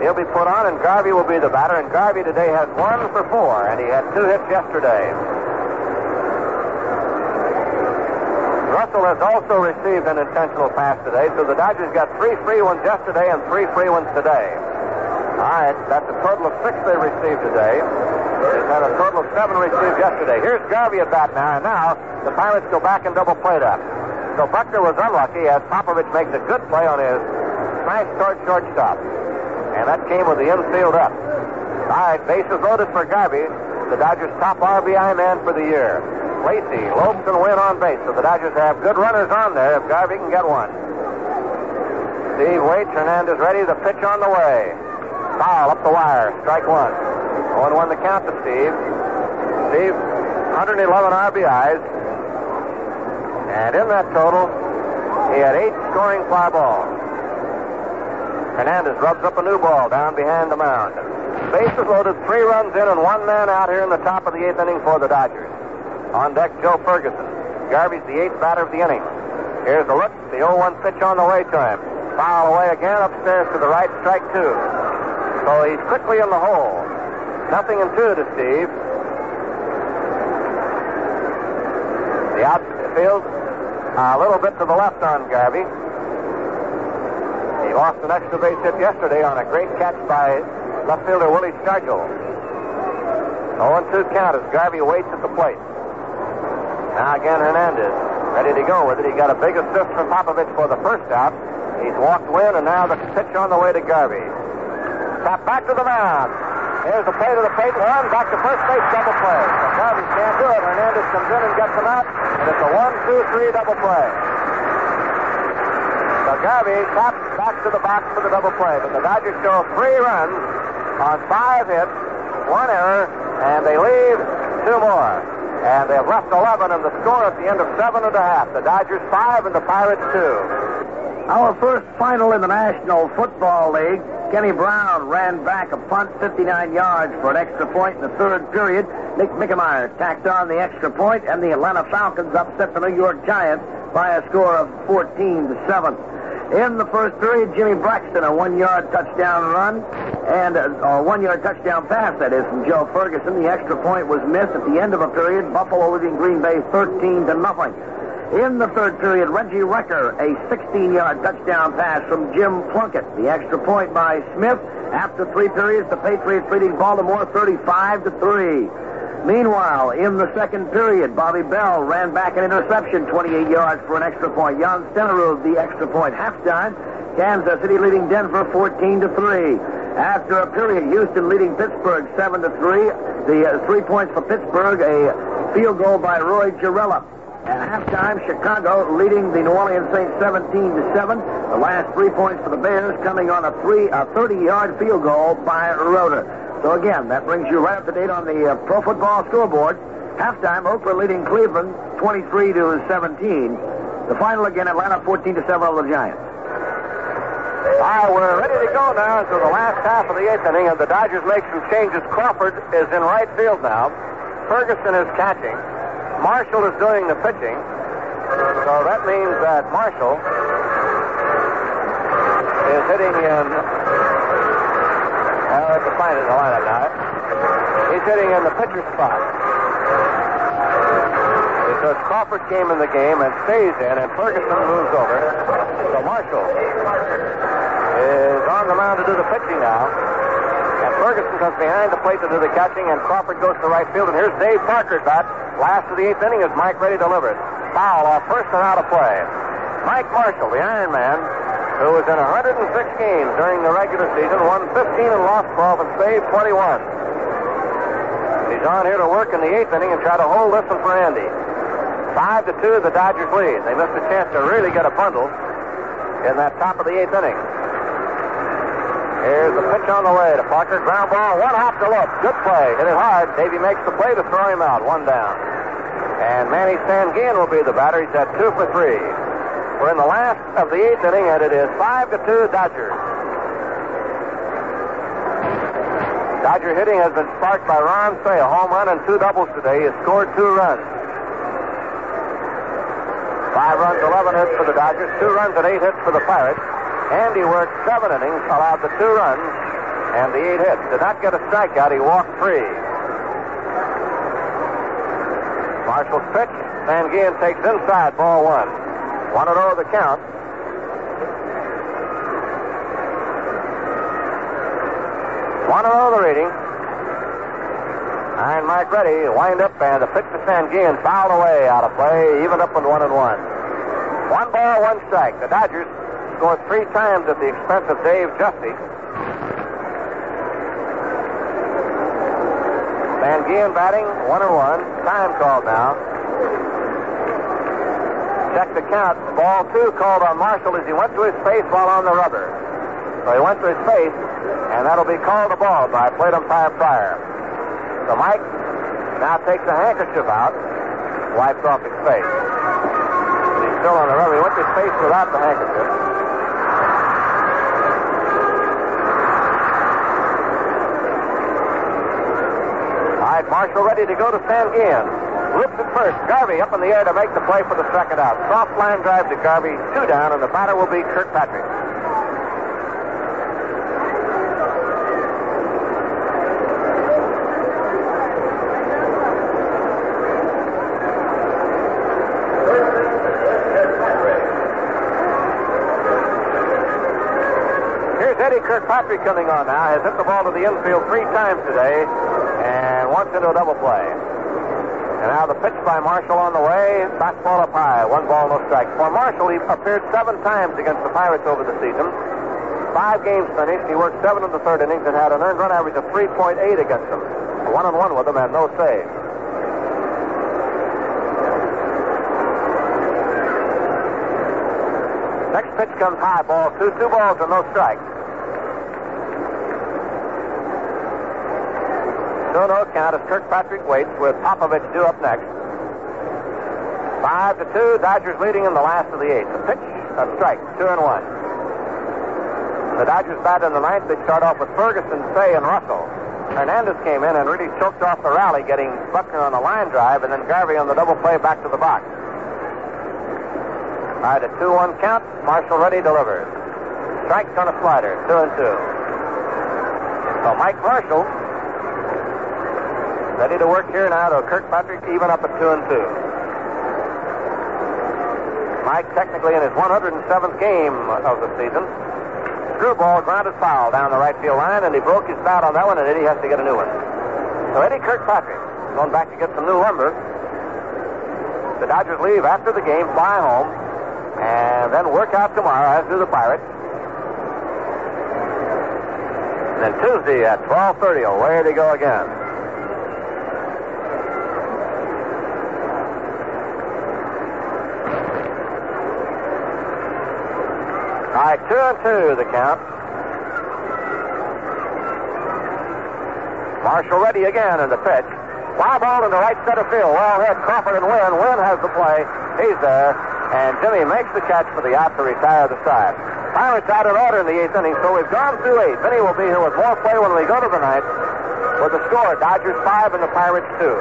He'll be put on, and Garvey will be the batter. And Garvey today has one for four, and he had two hits yesterday. Russell has also received an intentional pass today, so the Dodgers got three free ones yesterday and three free ones today. All right, that's a total of six they received today. They've had a total of seven received yesterday. Here's Garvey at bat now, and now the Pirates go back and double play that. So Buckner was unlucky as Popovich makes a good play on his smash toward shortstop. And that came with the infield up. All right, bases loaded for Garvey, the Dodgers' top RBI man for the year. Lacy, Lopes, and Wynn on base. So the Dodgers have good runners on there if Garvey can get one. Steve waits. Hernandez ready. The pitch on the way. Foul up the wire. Strike one. 0 1 the count to Steve. Steve, 111 RBIs. And in that total, he had eight scoring fly balls. Hernandez rubs up a new ball down behind the mound. Bases loaded, three runs in, and one man out here in the top of the eighth inning for the Dodgers. On deck, Joe Ferguson. Garvey's the eighth batter of the inning. Here's the look. The 0-1 pitch on the way to him. Foul away again upstairs to the right, strike two. So he's quickly in the hole. Nothing in two to Steve. The outfield a little bit to the left on Garvey. He lost an extra base hit yesterday on a great catch by left fielder Willie Stargell. 0-2 count as Garvey waits at the plate. Now again Hernandez, ready to go with it. He got a big assist from Popovich for the first out. He's walked Wynn, and now the pitch on the way to Garvey. Tap back to the mound. Here's the play to the plate. One back to first base, double play. Garvey can't do it. Hernandez comes in and gets him out, and it's a one, two, three double play. Garvey taps back to the box for the double play, but the Dodgers show three runs on five hits, one error, and they leave two more. And they have left 11 in the score at the end of seven and a half. The Dodgers five and the Pirates two. Our first final in the National Football League. Kenny Brown ran back a punt 59 yards for an extra point in the third period. Nick Mike-Mayer tacked on the extra point, and the Atlanta Falcons upset the New York Giants by a score of 14 to 7. In the first period, Jimmy Braxton, a one-yard touchdown run, and a, a one-yard touchdown pass, that is, from Joe Ferguson. The extra point was missed at the end of a period. Buffalo leading Green Bay 13 to nothing. In the third period, Reggie Rucker, a 16-yard touchdown pass from Jim Plunkett. The extra point by Smith. After three periods, the Patriots leading Baltimore 35 to 3. Meanwhile, in the second period, Bobby Bell ran back an interception 28 yards for an extra point. Jan Stenerud, the extra point. Halftime, Kansas City leading Denver 14 to 3. After a period, Houston leading Pittsburgh 7 to 3. The uh, three points for Pittsburgh, a field goal by Roy Gerela. At halftime, Chicago leading the New Orleans Saints 17 to 7. The last three points for the Bears coming on a three a 30-yard field goal by Roder. So again, that brings you right up to date on the uh, Pro Football scoreboard. Halftime, Oakland leading Cleveland 23 to 17. The final again, Atlanta 14 to 7 over the Giants. All right, we're ready to go now to the last half of the eighth inning, and the Dodgers make some changes. Crawford is in right field now. Ferguson is catching. Marshall is doing the pitching. So that means that Marshall is hitting in. I have to find it in the lineup now. He's hitting in the pitcher spot. Because Crawford came in the game and stays in, and Ferguson moves over. So Marshall is on the mound to do the pitching now. Ferguson comes behind the plate to do the catching, and Crawford goes to right field. And here's Dave Parker's bat. Last of the eighth inning is Mike ready delivers. Foul off first and out of play. Mike Marshall, the Iron Man, who was in 106 games during the regular season, won 15 and lost 12 and saved 21. He's on here to work in the eighth inning and try to hold this one for Andy. Five to two, the Dodgers lead. They missed a chance to really get a bundle in that top of the eighth inning. Here's the pitch on the way to Parker. Ground ball, one hop to left. Good play. Hit it hard. Davey makes the play to throw him out. One down. And Manny Sanguillen will be the batter. He's at two for three. We're in the last of the eighth inning, and it is five to two Dodgers. Dodger hitting has been sparked by Ron Cey, a home run and two doubles today. He has scored two runs. Five runs, 11 hits for the Dodgers, two runs and eight hits for the Pirates. Andy worked seven innings, allowed the two runs and the eight hits. Did not get a strikeout. He walked three. Marshall's pitch. Sanguillen takes inside, ball one. One and oh the count. One and oh the reading. Iron Mike ready, wind up, and the pitch to Sanguillen fouled away out of play, even up with one and one. One ball, one strike. The Dodgers scored three times at the expense of Dave Giusti. Sanguillen batting, one and one. Time called now. Check the count. Ball two called on Marshall as he went to his face while on the rubber. So he went to his face, and that'll be called a ball by plate umpire Pryor. So Mike now takes a handkerchief out, wipes off his face. He's still on the rubber. He went to his face without the handkerchief. All right, Marshall ready to go to Sanguillen. Looks at first. Garvey up in the air to make the play for the second out. Soft line drive to Garvey. Two down, and the batter will be Kirkpatrick. Here's Eddie Kirkpatrick coming on now. Has hit the ball to the infield three times today into a double play. And now the pitch by Marshall on the way. Fastball up high. One ball, no strike. For Marshall, he appeared seven times against the Pirates over the season. Five games finished. He worked seven in the third innings and had an earned run average of 3.8 against them. One on one with them and no save. Next pitch comes high ball two, two balls and no strikes. 2-0 count as Kirkpatrick waits with Popovich due up next. 5 to 2, Dodgers leading in the last of the eighth. A pitch, a strike, 2 and 1. The Dodgers bat in the ninth. They start off with Ferguson, Cey, and Russell. Hernandez came in and really choked off the rally, getting Buckner on the line drive and then Garvey on the double play back to the box. All right, a 2 1 count. Marshall ready delivers. Strikes on a slider, 2 and 2. So Mike Marshall ready to work here now to Kirkpatrick, even up at 2 and 2. Mike, technically in his 107th game of the season. Screwball grounded foul down the right field line, and he broke his bat on that one, and Eddie has to get a new one. So Eddie Kirkpatrick going back to get some new lumber. The Dodgers leave after the game, fly home, and then work out tomorrow, as do the Pirates. And then Tuesday at 12.30, away they go again. Two and two, the count. Marshall ready again in the pitch. Fly ball in the right center field. Well hit. Crawford and Wynn. Wynn has the play. He's there. And Jimmy makes the catch for the out to retire the side. Pirates out in order in the eighth inning, so we've gone through eight. Vinny will be here with more play when we go to the ninth. With the score, Dodgers five and the Pirates two.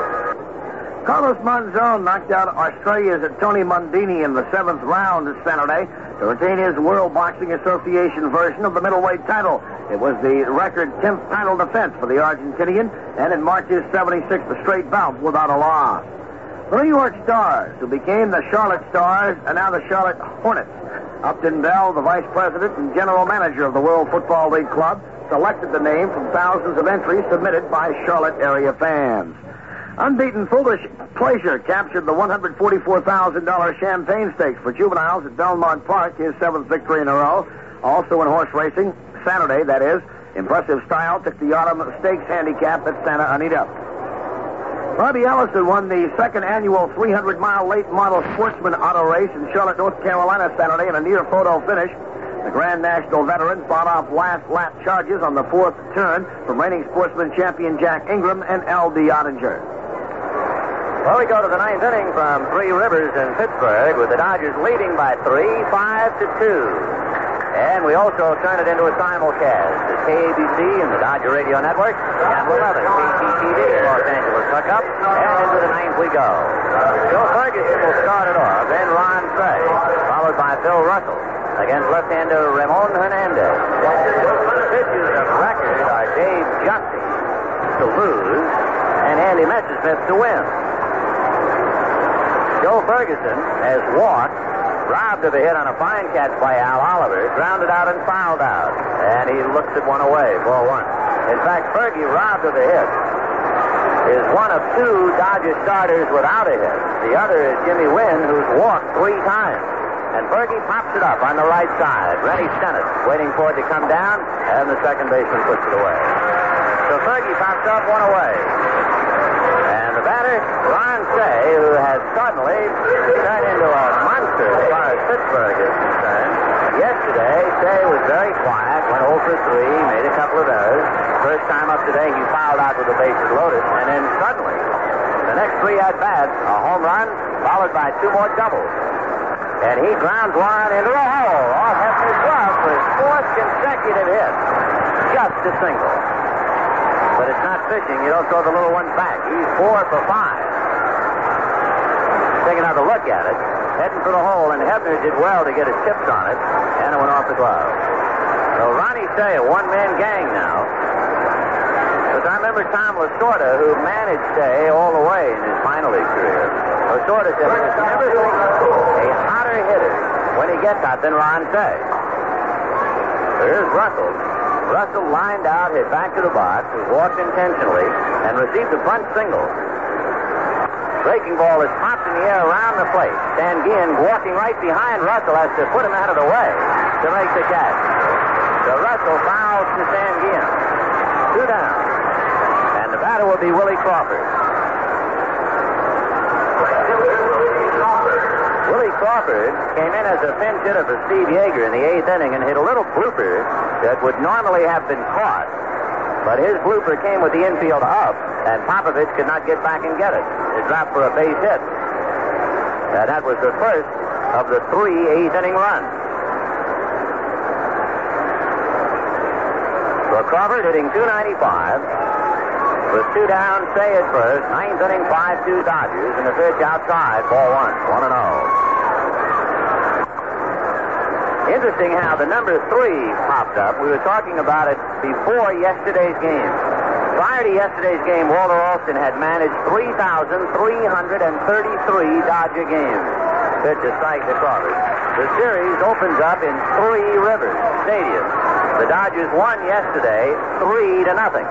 Carlos Monzon knocked out Australia's Tony Mundine in the seventh round Saturday to retain his World Boxing Association version of the middleweight title. It was the record 10th title defense for the Argentinian, and it marked his 76th straight bout without a loss. The New York Stars, who became the Charlotte Stars, and now the Charlotte Hornets. Upton Bell, the vice president and general manager of the World Football League Club, selected the name from thousands of entries submitted by Charlotte area fans. Unbeaten Foolish Pleasure captured the $144,000 Champagne Stakes for juveniles at Belmont Park, his seventh victory in a row. Also in horse racing, Saturday, that is, Impressive Style took the Autumn Stakes handicap at Santa Anita. Bobby Allison won the second annual 300 mile late model sportsman auto race in Charlotte, North Carolina Saturday in a near photo finish. The Grand National veteran fought off last lap charges on the fourth turn from reigning sportsman champion Jack Ingram and L.D. Ottinger. Well, we go to the ninth inning from Three Rivers in Pittsburgh with the Dodgers leading by three, five to two. And we also turn it into a simulcast at KABC and the Dodger Radio Network, Channel 11, CCTV, Los Angeles hookup, and into the ninth we go. Joe Ferguson will start it off, then Ron Cey, followed by Bill Russell against left-hander Ramon Hernandez. The pitchers of record are Dave Giusti to lose and Andy Messersmith to win. Joe Ferguson has walked, robbed of a hit on a fine catch by Al Oliver, grounded out and fouled out. And he looks at one away, ball one. In fact, Fergie, robbed of a hit, is one of two Dodger starters without a hit. The other is Jimmy Wynn, who's walked three times. And Fergie pops it up on the right side. Rennie Stennett waiting for it to come down, and the second baseman puts it away. So Fergie pops up one away. Batter, Ron Cey, who has suddenly turned into a monster as far as Pittsburgh is concerned. Yesterday, Cey was very quiet, went 0 for 3, made a couple of errors. First time up today, he fouled out with the bases loaded, and then suddenly, the next three at bats, a home run, followed by two more doubles. And he grounds one into the hole off Hebner's glove for his fourth consecutive hit. Just a single. But it's not fishing. You don't throw the little ones back. He's four for five. Take another look at it. Heading for the hole, and Hebner did well to get his tips on it, and it went off the glove. So Ronnie Cey, a one-man gang now. Because I remember Tom Lasorda, who managed Cey all the way in his minor league career. Lasorda said, "There's never a hotter hitter when he gets out than Ron Cey." Here's Russell. Russell lined out, hit back to the box, walked intentionally, and received a bunt single. Breaking ball is popped in the air around the plate. Sanguillen walking right behind Russell has to put him out of the way to make the catch. So Russell fouls to Stan Gian. Two down. And the batter will be Willie Crawford. Willie Crawford came in as a pinch hitter for Steve Yeager in the eighth inning and hit a little blooper that would normally have been caught. But his blooper came with the infield up, and Popovich could not get back and get it. It dropped for a base hit. And that was the first of the three eighth inning runs. So Crawford hitting 295. With two down, Cey at first. Ninth inning, 5-2 Dodgers, and the pitch outside, ball one, 1 and 0. Interesting how the number three popped up. We were talking about it before yesterday's game. Prior to yesterday's game, Walter Alston had managed 3,333 Dodger games. pitch a strike to Crawford. The series opens up in Three Rivers Stadium. The Dodgers won yesterday three to nothing,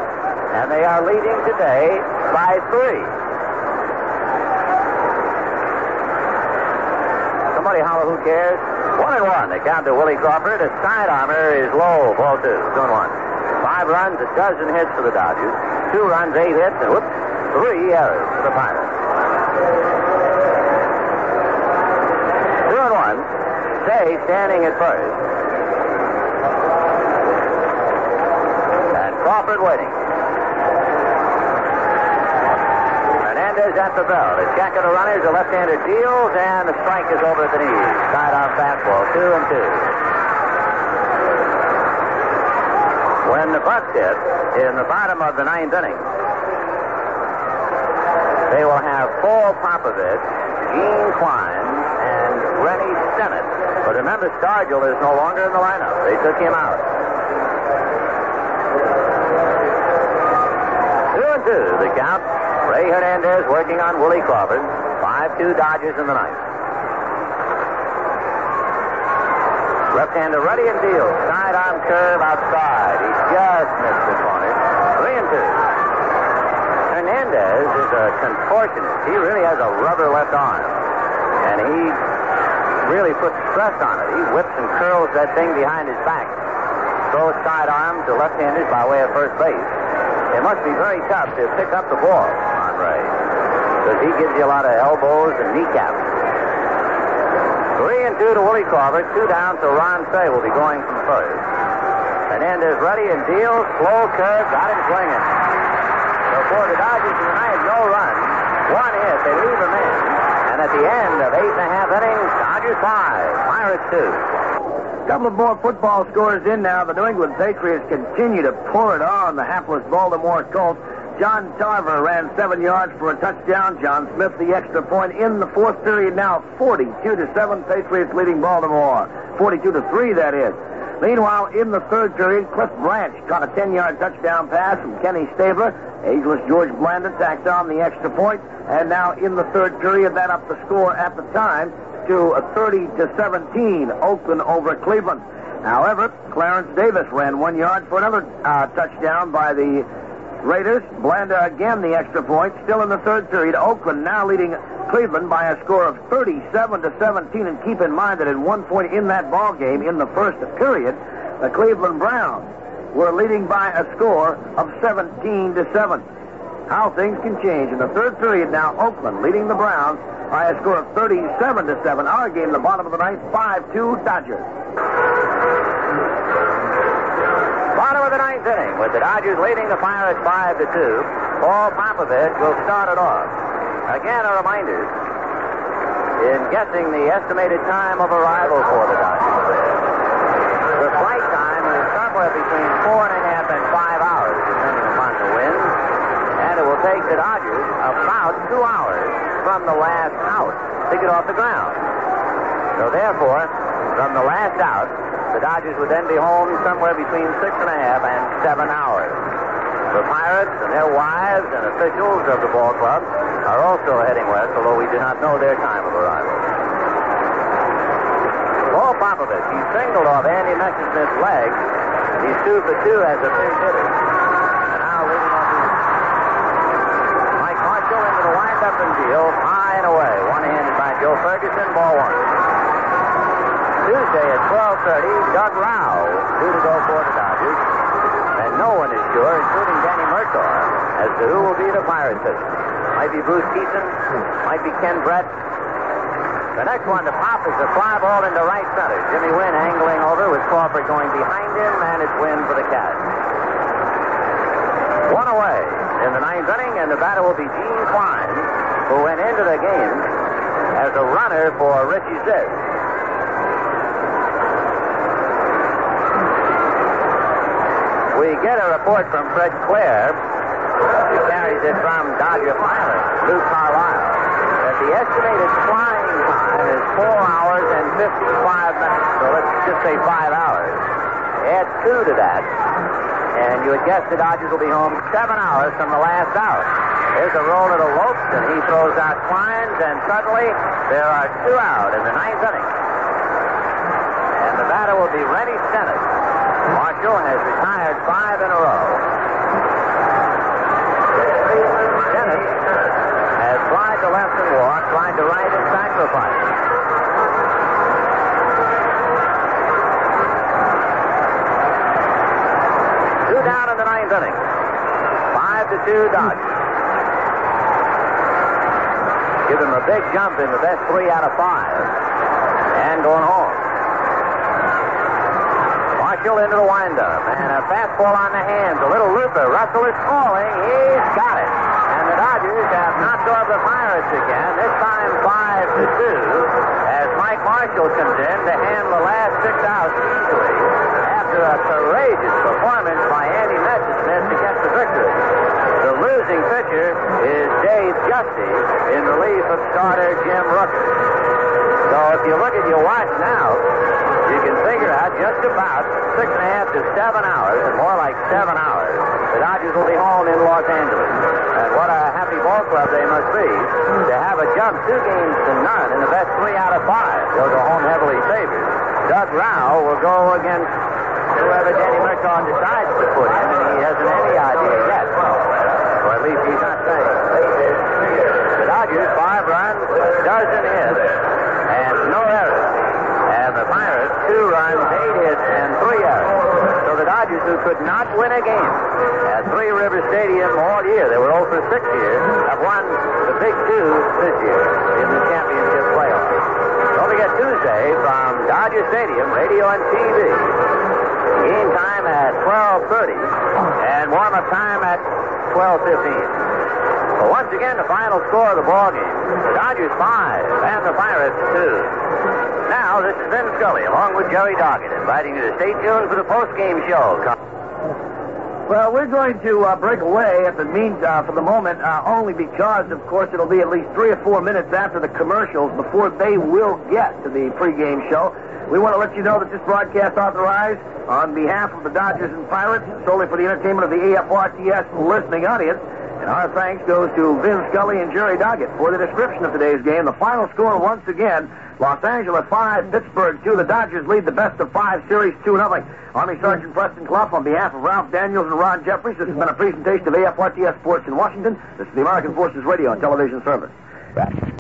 and they are leading today by three. Somebody holler, who cares? One and one. They count to Willie Crawford. A side armor is low. Ball two. Two and one. Five runs, a dozen hits for the Dodgers. Two runs, eight hits, and whoops, three errors for the Pirates. Two and one. Day standing at first. And Crawford waiting. Hernandez at the bell. The check of the runners, a left-hander deals, and the strike is over at the knees. Side-arm fastball, two and two. When the Bucs hit in the bottom of the ninth inning, they will have Paul Popovich, Gene Clines, and Rennie Stennett. But remember, Stargell is no longer in the lineup. They took him out. Two and two, the count. Ray Hernandez working on Willie Crawford. 5-2 Dodgers in the ninth. Left-hander ready and deals. Sidearm curve outside. He just missed the corner. Three and two. Hernandez is a contortionist. He really has a rubber left arm. And he really puts stress on it. He whips and curls that thing behind his back. Throws sidearm to left-handers by way of first base. It must be very tough to pick up the ball Because he gives you a lot of elbows and kneecaps. Three and two to Willie Crawford. Two down, so Ron Cey will be going from first. Hernandez ready and deals. Slow curve. Got him swinging. So for the Dodgers tonight, no run. One hit. They leave him in. And at the end of eight and a half innings, Dodgers five, Pirates two. couple of more football scores in now. The New England Patriots continue to pour it on the hapless Baltimore Colts. John Tarver ran seven yards for a touchdown. John Smith the extra point in the fourth period now 42 to 7 Patriots leading Baltimore. 42 to 3 that is. Meanwhile, in the third period, Cliff Branch caught a 10-yard touchdown pass from Kenny Stabler. Ageless George Blanda tacked on the extra point, and now in the third period, that up the score at the time to a 30 to 17, Oakland over Cleveland. However, Clarence Davis ran one yard for another uh, touchdown by the Raiders. Blanda again the extra point. Still in the third period. Oakland now leading Cleveland by a score of 37 to 17. And keep in mind that at one point in that ball game, in the first period, the Cleveland Browns were leading by a score of 17 to 7. How things can change. In the third period now, Oakland leading the Browns by a score of 37 to 7. Our game, the bottom of the ninth, 5-2 Dodgers. Bottom of the ninth inning with the Dodgers leading the Pirates 5 to 2. Paul Popovich will start it off. Again, a reminder in guessing the estimated time of arrival for the Dodgers. The flight time is somewhere between four and a half and five hours, depending upon the wind. And it will take the Dodgers about two hours from the last out to get off the ground. So therefore, from the last out, the Dodgers would then be home somewhere between six and a half and seven hours. The Pirates and their wives and officials of the ball club are also heading west, although we do not know their time of arrival. Paul Popovich, he singled off Andy Messersmith's leg. He's two for two as a pinch hitter. And now leading off his Mike Marshall into the windup and deal, high and away. One-handed by Joe Ferguson, ball one. Tuesday at 12.30, Doug Rau due to go for the Dodgers. And no one is sure, including Danny Murtaugh, as to who will be the Pirates pitcher. Might be Bruce Keaton, might be Ken Brett. The next one to pop is a fly ball into right center. Jimmy Wynn angling over with Crawford going behind him, and it's Wynn for the catch. One away in the ninth inning, and the batter will be Gene Clines, who went into the game as a runner for Richie Zisk. We get a report from Fred Claire, who carries it from Dodger pilot Lou Carlisle, that the estimated flying time is four hours and 55 minutes. So let's just say five hours. Add two to that, and you would guess the Dodgers will be home seven hours from the last out. Here's a roll to the Lopes, and he throws out Clines, and suddenly there are two out in the ninth inning. And the batter will be Rennie Stennett. Marshall has retired five in a row. Stennett has tried to left and walk, tried to right and sacrifice. Two down in the ninth inning. Five to two Dodgers. Give him a big jump in the best three out of five. And going home. Marshall into the windup. And a fastball on the hands. A little looper. Russell is calling. He's got it. And the Dodgers have knocked off the Pirates again. This time five to two. As Mike Marshall comes in to hand the last six outs easily after a courageous performance by Andy Messersmith to get the victory. The losing pitcher is Dave Giusti in relief of starter Jim Rooker. So if you look at your watch now, you can figure just about six and a half to seven hours, and more like seven hours, the Dodgers will be home in Los Angeles. And what a happy ball club they must be to have a jump two games to none in the best three out of five. They'll go home heavily favored. Doug Rau will go against whoever Danny Murtaugh decides to put in, and he hasn't any idea yet. Or at least he's not saying. The Dodgers, five runs, dozen hits, and no errors. And the Pirates, two runs, eight hits, and three errors. So the Dodgers, who could not win a game at Three River Stadium all year, they were 0 for 6 here, have won the big two this year in the championship playoffs. Don't forget Tuesday from Dodger Stadium, radio and TV. Game time at 12.30 and warm-up time at 12.15. Well, once again, the final score of the ball game. The Dodgers five and the Pirates two. Now, this is Vin Scully along with Jerry Doggett inviting you to stay tuned for the post-game show. Well, we're going to uh, break away at the mean uh, for the moment, uh, only because, of course, it'll be at least three or four minutes after the commercials before they will get to the pregame show. We want to let you know that this broadcast authorized on behalf of the Dodgers and Pirates, solely for the entertainment of the AFRTS listening audience. And our thanks goes to Vin Scully and Jerry Doggett for the description of today's game. The final score, once again, Los Angeles 5, Pittsburgh 2. The Dodgers lead the best of five series 2 0. Army Sergeant Preston Clough on behalf of Ralph Daniels and Ron Jeffries. This has been a presentation of AFRTS Sports in Washington. This is the American Forces Radio and Television Service. Back.